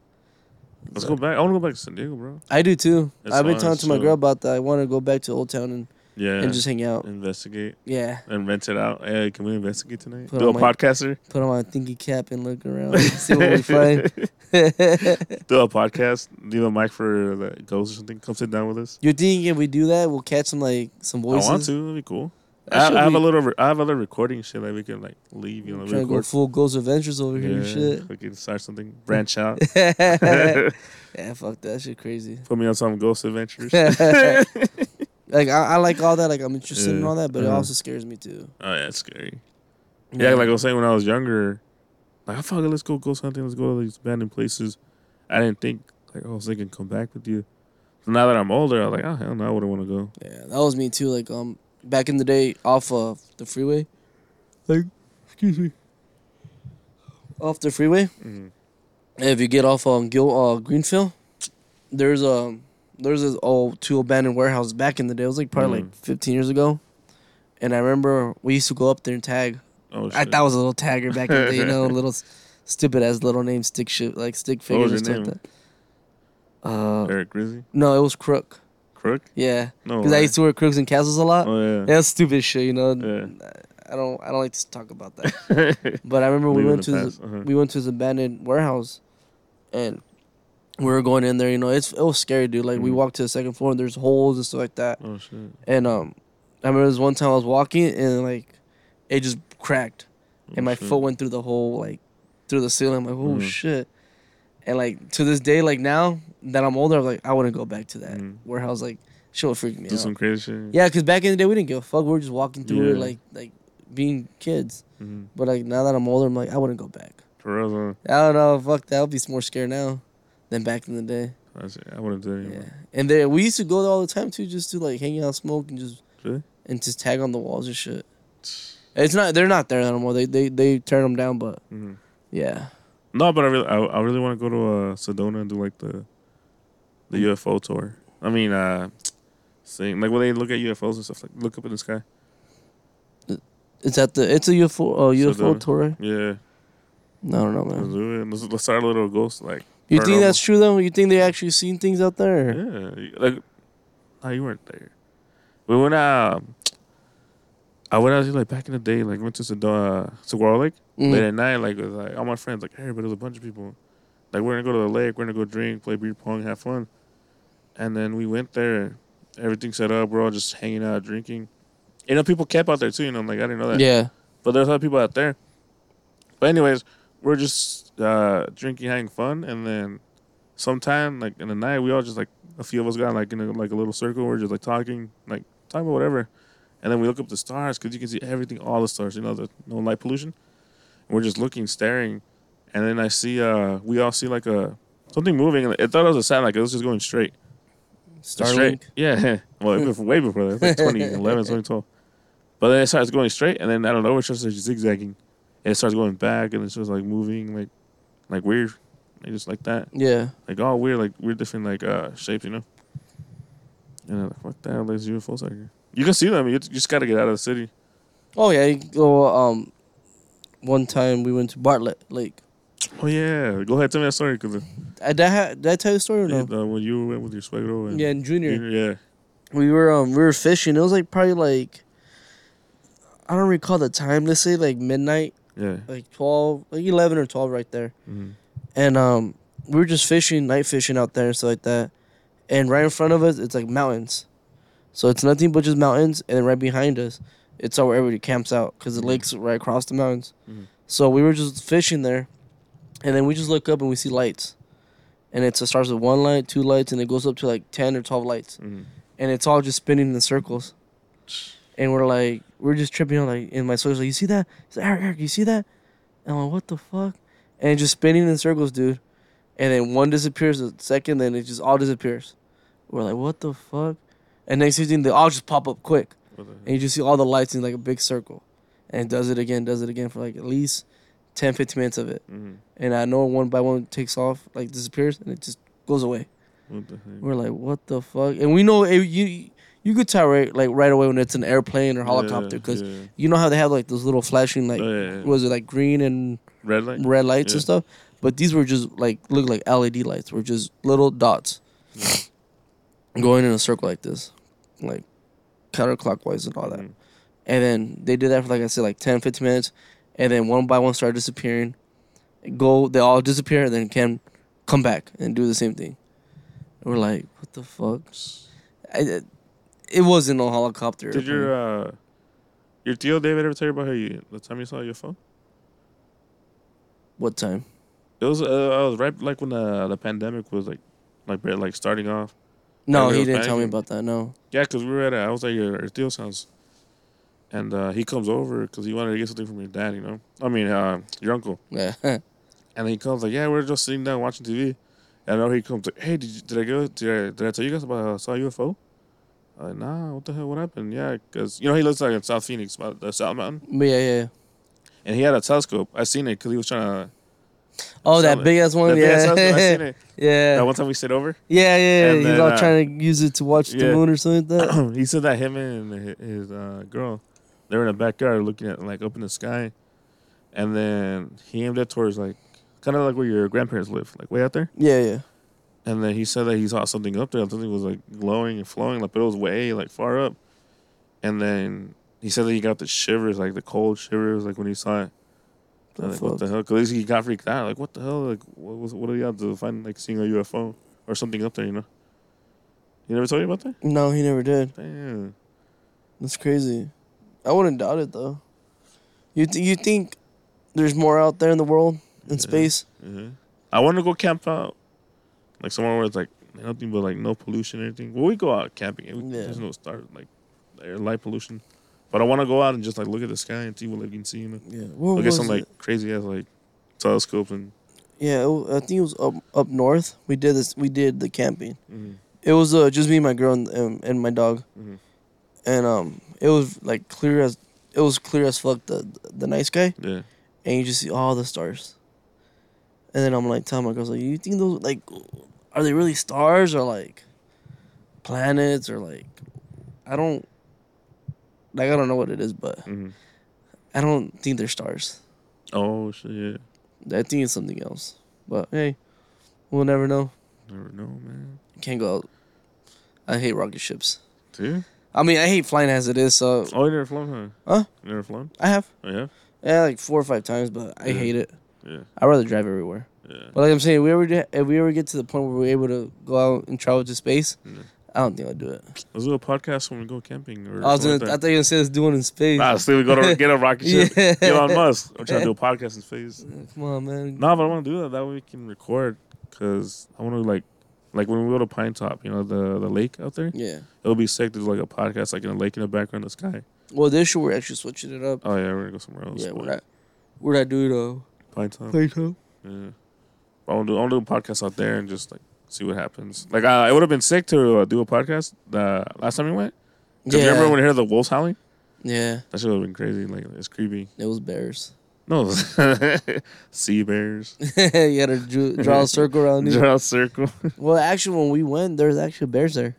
Let's go back. I want to go back to San Diego, bro. I do too. It's I've been talking to my girl about that. I want to go back to Old Town and, Yeah. and just hang out. investigate Yeah, and rent it out. Hey, can we investigate tonight? Put Do a on my- podcaster. put on my thinky cap and look around, see what we find. Do a podcast. Do a mic for the ghost or something. Come sit down with us. You're think if we do that, we'll catch some like some voices? I want to. That'd be cool. I, I have be- a little. Re- I have other recording shit like we can like leave. You know, Trying to go record. full Ghost Adventures over here. Shit. We can start something. Branch out. yeah, fuck that shit crazy. Put me on some ghost adventures. like I, I like all that. Like I'm interested in all that, but it Uh-huh. also scares me too. Oh yeah, it's scary. Yeah, like I was saying when I was younger, like I fuck it, let's go ghost hunting, let's go to these abandoned places. I didn't think like oh, I was thinking come back with you. So now that I'm older, I'm like, oh hell no, I wouldn't want to go. yeah, that was me too. Like um, back in the day, off of the freeway, like excuse me, off the freeway. Mm-hmm. If you get off on Gil uh, Greenfield, there's a there's this old two abandoned warehouses back in the day. It was like probably Mhm. like 15 years ago, and I remember we used to go up there and tag. Oh shit. I thought I was a little tagger back in the day, you know, a little stupid ass little name stick shit like stick What figures and stuff. Like that. Uh, Erick Grizzy? no, it was Crook. Crook? Yeah, No. because I used to wear crooks and castles a lot. Oh yeah. That's stupid shit, you know. Yeah. I don't I don't like to talk about that. But I remember we went to this, uh-huh. we went to this abandoned warehouse, and we were going in there. You know, it's it was scary, dude. Like we Mhm. walked to the second floor and there's holes and stuff like that. Oh shit. And um, I remember this one time I was walking and like, it just cracked, and Oh, my shit. foot went through the hole like, through the ceiling. I'm like, oh Mhm. shit. And like to this day, like now that I'm older, I'm like I wouldn't go back to that Mhm. warehouse. Like, shit would freak me Do out. some crazy shit. Yeah, because back in the day we didn't give a fuck. We were just walking through it like like being kids. Mhm. But like now that I'm older, I'm like I wouldn't go back. For real, though. I don't know. Fuck that. I'll be more scared now than back in the day. I wouldn't do it anymore. Yeah. And there we used to go there all the time too, just to like hang out, smoke, and just Really? and just tag on the walls and shit. It's not. They're not there anymore. They they they turn them down. But Mhm. yeah. No, but I really, I, I really want to go to uh, Sedona and do like the, the UFO tour. I mean, uh, seeing like when they look at UFOs and stuff, like look up in the sky. It's at the. It's a UFO. Uh, UFO Sedona. tour. Yeah, No, I don't know, let's man. do it. Let's, let's start a little ghost like. You think paranormal. that's true though? You think they actually seen things out there? Yeah, like, oh, you weren't there. We went out. I went out like back in the day, like went to Sedona, Saguaro Lake Mhm. late at night. Like with like all my friends, like everybody was a bunch of people. Like we're gonna go to the lake, we're gonna go drink, play beer pong, have fun. And then we went there, everything set up. We're all just hanging out, drinking. You know, people camp out there too. You know, I'm like I didn't know that. Yeah. But there's other people out there. But anyways, we're just uh, drinking, having fun, and then sometime like in the night, we all just like a few of us got like in a, like a little circle. We're just like talking, like talking about whatever, and then we look up the stars because you can see everything, all the stars. You know, there's no light pollution. We're just looking, staring, and then I see uh we all see like a something moving. and I thought it was a satellite. It was just going straight. Starlink. Straight. Yeah. well, it was way before that. Like 2011, 2012. But then it starts going straight, and then I don't know, it starts like zigzagging. And it starts going back, and it's just like moving, like, like weird, like just like that, Yeah. like all weird, like weird different like uh shapes, you know. And I'm like, fuck that, there's UFOs out here. You can see them. You just got to get out of the city. Oh yeah. You go. Um. One time we went to Bartlett Lake. Oh yeah, go ahead, tell me that story, cause I, did, I, ha- did I tell you the story or no? uh, when you went with your suegro and Yeah, in junior. yeah, we were um we were fishing. It was like probably like I don't recall the time. Let's say like midnight, yeah, like twelve, like eleven or twelve, right there. Mhm. And um we were just fishing, night fishing out there and stuff like that. And right in front of us, it's like mountains. So it's nothing but just mountains, and then right behind us, it's all where everybody camps out because the Mhm. lake's right across the mountains. Mhm. So we were just fishing there, and then we just look up and we see lights, and it's, it starts with one light, two lights, and it goes up to like ten or twelve lights Mhm. and it's all just spinning in circles. And we're like, we're just tripping on like, and my sister's like, you see that? He's like, Erick, Erick, you see that? And I'm like, what the fuck? And just spinning in circles, dude. And then one disappears, the second, then it just all disappears. We're like, what the fuck? And next thing, they all just pop up quick, What the heck? And you just see all the lights in like a big circle, and does it again, does it again for like at least 10, 15 minutes of it. Mhm. And I know one by one takes off, like disappears, and it just goes away. What the heck? We're like, what the fuck? And we know it, you you could tell right like right away when it's an airplane or helicopter because yeah. you know how they have like those little flashing like Oh, yeah, yeah. was it like green and red light. red lights and stuff. But these were just like look like LED lights. Were just little dots going in a circle like this, like counterclockwise and all that. Mhm. And then they did that for like I said, like 10, 15 minutes, and then one by one started disappearing. Go, they all disappear, and then can come back and do the same thing. And we're like, what the fuck? I, it wasn't no helicopter. Did your uh, your deal, David ever tell you about how you the time you saw your phone? what time? It was uh, I was right like when the the pandemic was like like like starting off. No, he didn't tell me about that. No. Yeah, cause we were at a, I was at your, Theo's house, and uh, he comes over because he wanted to get something from your dad. You know, I mean uh, your uncle. Yeah. And he comes like, yeah, we're just sitting down watching TV. And I know he comes like, hey, did, you, did I go? Did I, did I tell you guys about how I saw a UFO? I'm like, nah, what the hell? What happened? Yeah, because you know he lives like in South Phoenix, the South Mountain, but yeah, yeah. yeah. and he had a telescope. I seen it because he was trying to. Oh, that big ass one. the yeah. I seen it. yeah. That one time we stayed over, Yeah, yeah, And he's then, all uh, trying to use it to watch the moon or something like that. he said that him and his, his uh, girl, they were in the backyard looking at like up in the sky, and then he aimed it towards like kind of like where your grandparents live, like way out there. yeah, yeah. And then he said that he saw something up there. Something was like glowing and flowing, like but it was way like far up. And then he said that he got the shivers, like the cold shivers, like when he saw it. The I'm like, what the hell? Because he got freaked out. Like, what the hell? Like, what was what do you have to find like seeing a UFO or something up there? You know. You never told you about that? No, he never did. Damn. That's crazy. I wouldn't doubt it though. You th- you think there's more out there in the world in Yeah. space? hmm I want to go camp out, like somewhere where it's like nothing but like no pollution or anything. Well, we go out camping. we- Yeah. There's no star like air light pollution. But I want to go out and just like look at the sky and see what like, you can see. You know, Yeah. Where look at some it? like crazy ass like telescopes and. Yeah, it I think it was up up north. We did this. We did the camping. mhm. It was uh, just me, my girl, and, um, and my dog. Mhm. And um, it was like clear as it was clear as fuck the the night sky, Yeah. and you just see all the stars. And then I'm like telling my girls like, you think those like, are they really stars or like planets or like, I don't, like I don't know what it is, but hmm I don't think they're stars. Oh shit! I think it's something else. But hey, we'll never know. Never know, man. Can't go out. I hate rocket ships. Dude. I mean, I hate flying as it is. So Oh, you never flown, huh? Huh? You never flown? I have, Oh yeah. yeah, like four or five times, but I Yeah. hate it. Yeah. I'd rather drive everywhere. Yeah. But like I'm saying, if we ever if we ever get to the point where we're able to go out and travel to space, Yeah. I don't think I'll do it. Let's do a podcast when we go camping. Or I was gonna, something I thought you were gonna say let's do one in space. that. Nah, still we go to get a rocket ship. Yeah. Elon Musk. I'm trying to do a podcast in space. Come on, man. No, but I want to do that. That way we can record. Cause I want to like, like when we go to Pinetop, you know, the the lake out there. Yeah. It'll be sick to do like a podcast, like in a lake in the background, of the sky. Well, this year we're actually switching it up. Oh yeah, we're gonna go somewhere else. yeah, but we're not. We're not doing a Pinetop. playtime. Yeah. I want to do. I want to do a podcast out there and just like see what happens. Like, uh, it would have been sick to uh, do a podcast the last time we went. 'Cause Yeah. Remember when you heard the wolves howling? yeah. That should have been crazy. Like, it's creepy. It was bears. No, sea bears. you had to drew, draw a circle around you. Draw a circle. Well, actually, when we went, there's actually bears there.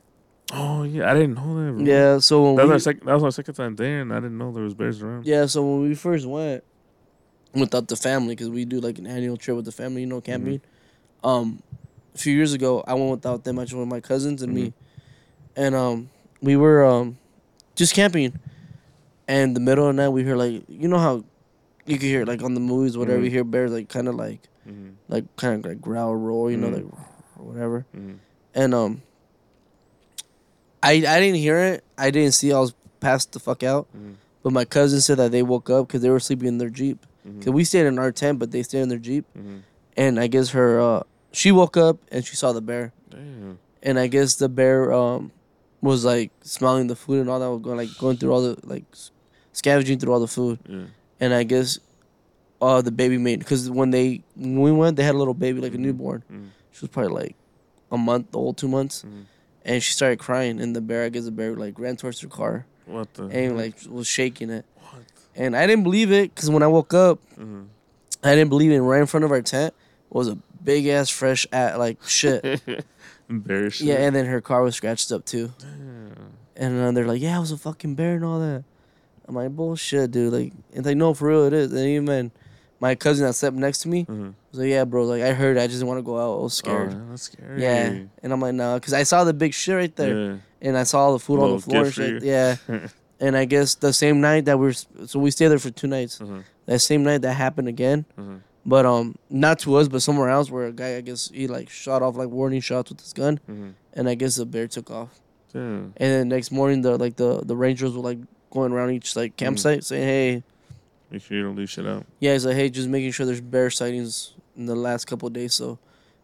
Oh yeah, I didn't know that. Bro. Yeah. So when That was, we, our sec- that was our second time there, and I didn't know there was bears around. yeah, so when we first went without the family, because we do like an annual trip with the family, you know, camping. Um, a few years ago, I went without them. I just went with my cousins and me, and um, we were um, just camping, and the middle of the night we hear like you know how you can hear like on the movies whatever Mhm. you hear bears like kind of like Mm-hmm. like kind of like growl roar you know like whatever Mm-hmm. and um I I didn't hear it I didn't see I was passed the fuck out Mhm. but my cousin said that they woke up because they were sleeping in their jeep Mm-hmm. because we stayed in our tent but they stayed in their jeep and I guess her uh she woke up and she saw the bear Damn. and I guess the bear um was like smelling the food and all that was going like going through all the like scavenging through all the food Yeah. and I guess uh the baby made because when they when we went they had a little baby like a Mhm. newborn Mm-hmm. she was probably like a month old two months Mhm. and she started crying and the bear I guess the bear like ran towards her car What the? and like was shaking it What? and I didn't believe it because when I woke up Mm-hmm. I didn't believe it right in front of our tent was a big ass fresh at like shit Embarrassing. yeah and then her car was scratched up too Damn. And uh, they're like, yeah, it was a fucking bear and all that. I'm like, bullshit, dude. Like, it's like, no, for real, it is. And even my cousin that slept next to me Mm-hmm. was like, yeah, bro. Like, I heard. I just want to go out. I was scared. Oh, that's scary. yeah. And I'm like, no, because I saw the big shit right there, Yeah. and I saw all the food on the floor. and Shit. Yeah. and I guess the same night that we're so we stayed there for two nights. Mhm. That same night that happened again. Mhm. But um, not to us, but somewhere else, where a guy, I guess, he like shot off like warning shots with his gun, Mhm. and I guess the bear took off. Damn. And then next morning, the like the the rangers were like going around each like campsite saying, "Hey, Make sure you don't leave shit out. yeah," he's like, "Hey, just making sure there's bear sightings in the last couple of days." So,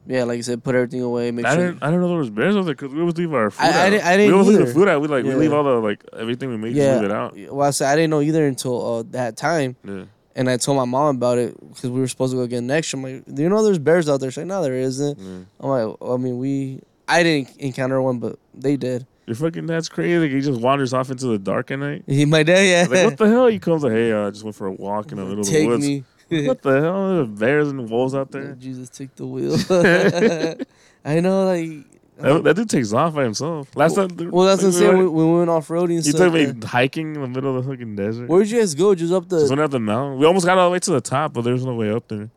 yeah, like I said, put everything away. Make I sure. didn't. I didn't know there was bears over there because we always leave our food I- I out. didn't- I didn't we always leave the food out. We like we leave all the like everything we make. Yeah. Leave it out. Well, I said I didn't know either until uh, that time, Yeah. And I told my mom about it because we were supposed to go again next year. I'm like, "Do you know there's bears out there?" She's like, "No, there isn't." yeah. I'm like, I mean, we. I didn't encounter one, but they did. Your fucking dad's crazy. Like, he just wanders off into the dark at night. He, my dad, yeah. Like what the hell? He comes like, hey, uh, I just went for a walk in the middle of the Take woods. me. What the hell? There's bears and wolves out there. Jesus, take the wheel. I know, like. That, that dude takes off by himself. Last time, Well, that's what I'm we saying. We, we went off roading and He stuff. took me hiking in the middle of the fucking desert. Where'd you guys go? Just up Just the. went up the mountain. We almost got all the way to the top, but there's no way up there.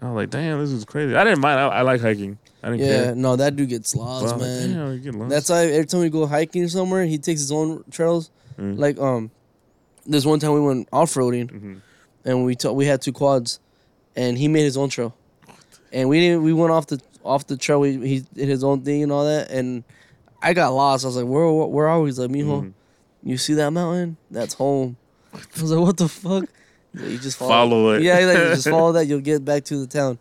I was like, damn, this is crazy. I didn't mind. I, I like hiking. I didn't care. Yeah, care. no, that dude gets But lost, like, man. damn, you get lost. That's why every time we go hiking somewhere, he takes his own trails. Mm. Like um, this one time we went off roading Mhm. and we t- we had two quads, and he made his own trail, and we didn't. We went off the off the trail. We, he did his own thing and all that, and I got lost. I was like, where where, where are we? He's like, mijo, Mhm. you see that mountain? That's home. I was like, what the fuck? Like, You just follow. Follow it. Yeah, he's like, you just follow that. You'll get back to the town,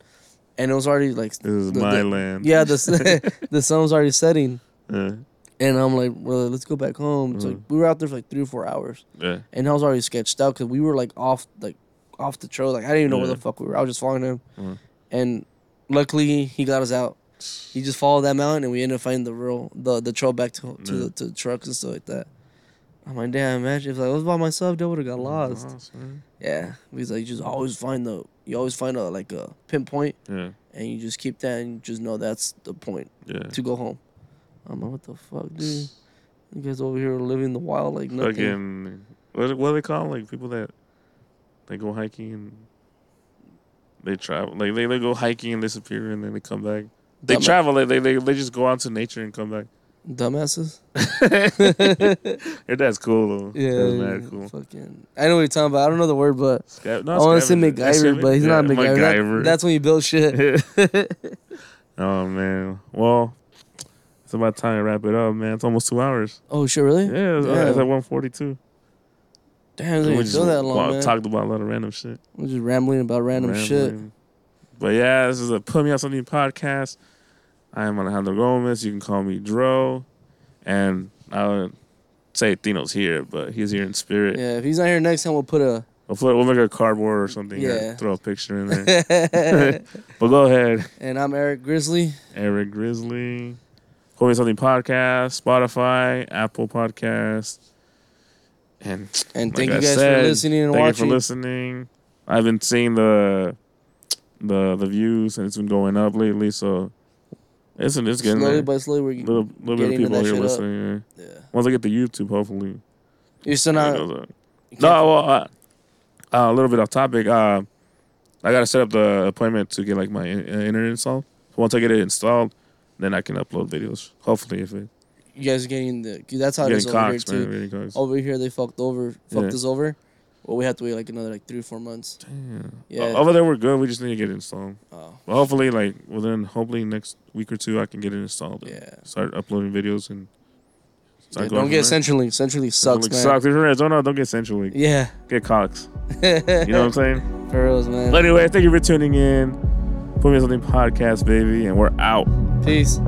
and it was already like This is the- my the- land. yeah, the the sun was already setting. Yeah. And I'm like, well, let's go back home. It's like we were out there for like three or four hours, Yeah. and I was already sketched out because we were like off, like off the trail. Like I didn't even know where the fuck we were. I was just following him, Mhm. and luckily he got us out. He just followed that mountain, and we ended up finding the real the the trail back to to the to the trucks and stuff like that. I'm like, damn, imagine if like, I was by myself, I would have got lost. Lost. Yeah, because like you just always find the you always find a like a pinpoint, Yeah. and you just keep that, and you just know that's the point Yeah. to go home. I'm like, what the fuck, dude? You guys over here living the wild like nothing. Fucking what what do they call like people that they go hiking and they travel like they, they go hiking and disappear and then they come back. They Dumb- travel like they, they they just go out to nature and come back. dumbasses. Your dad's cool though. Yeah, That's yeah, cool. Fucking, I know what you're talking about. I don't know the word, but Sca- no, I want to say. MacGyver, but he's Yeah, not MacGyver. That- that's when you build shit. oh man. Well, it's about time to wrap it up, man. It's almost two hours. oh shit, really? Yeah, it's, uh, Damn. it's at one forty two. Damn, We didn't that long, man. talked about a lot of random shit. We're just rambling about random shit. But yeah, this is a Put Me on Something podcast. I am Alejandro Gomez. You can call me Dro. And I would say Tino's here, but he's here in spirit. Yeah, if he's not here next time, we'll put a. We'll, put, we'll make a cardboard or something. Yeah. Throw a picture in there. but go ahead. and I'm Erick Grizzly. Erick Grizzly. Put Me on Something podcast, Spotify, Apple Podcast. And And thank I you guys said, for listening and Thank watching. Thank you for listening. I've been seeing the the the views and it's been going up lately, so it's it's getting slowly there. by slowly, we're little little bit of getting people here listening. Yeah. yeah. Once I get the YouTube, hopefully. You're still it not. goes you No, well, uh, uh, a little bit off topic. Uh, I gotta set up the appointment to get like my in- uh, internet installed. Once I get it installed, then I can upload videos. Hopefully, if it you guys are getting the. That's how it is over here too. man, getting. Over here, they fucked over, fucked Yeah. us over. Well, we have to wait like another like three or four months. Damn. Yeah. O- Over there, we're good. We just need to get it installed. Oh, Well, hopefully, like within hopefully next week or two, I can get it installed. and yeah. Start uploading videos and start Yeah, going don't get there. CenturyLink. CenturyLink sucks, CenturyLink man. Sucks. If you're in Arizona, don't get CenturyLink. Yeah. Get Cox. You know what I'm saying? For reals, man. But anyway, thank you for tuning in. Put me on something podcast, baby, and we're out. Peace.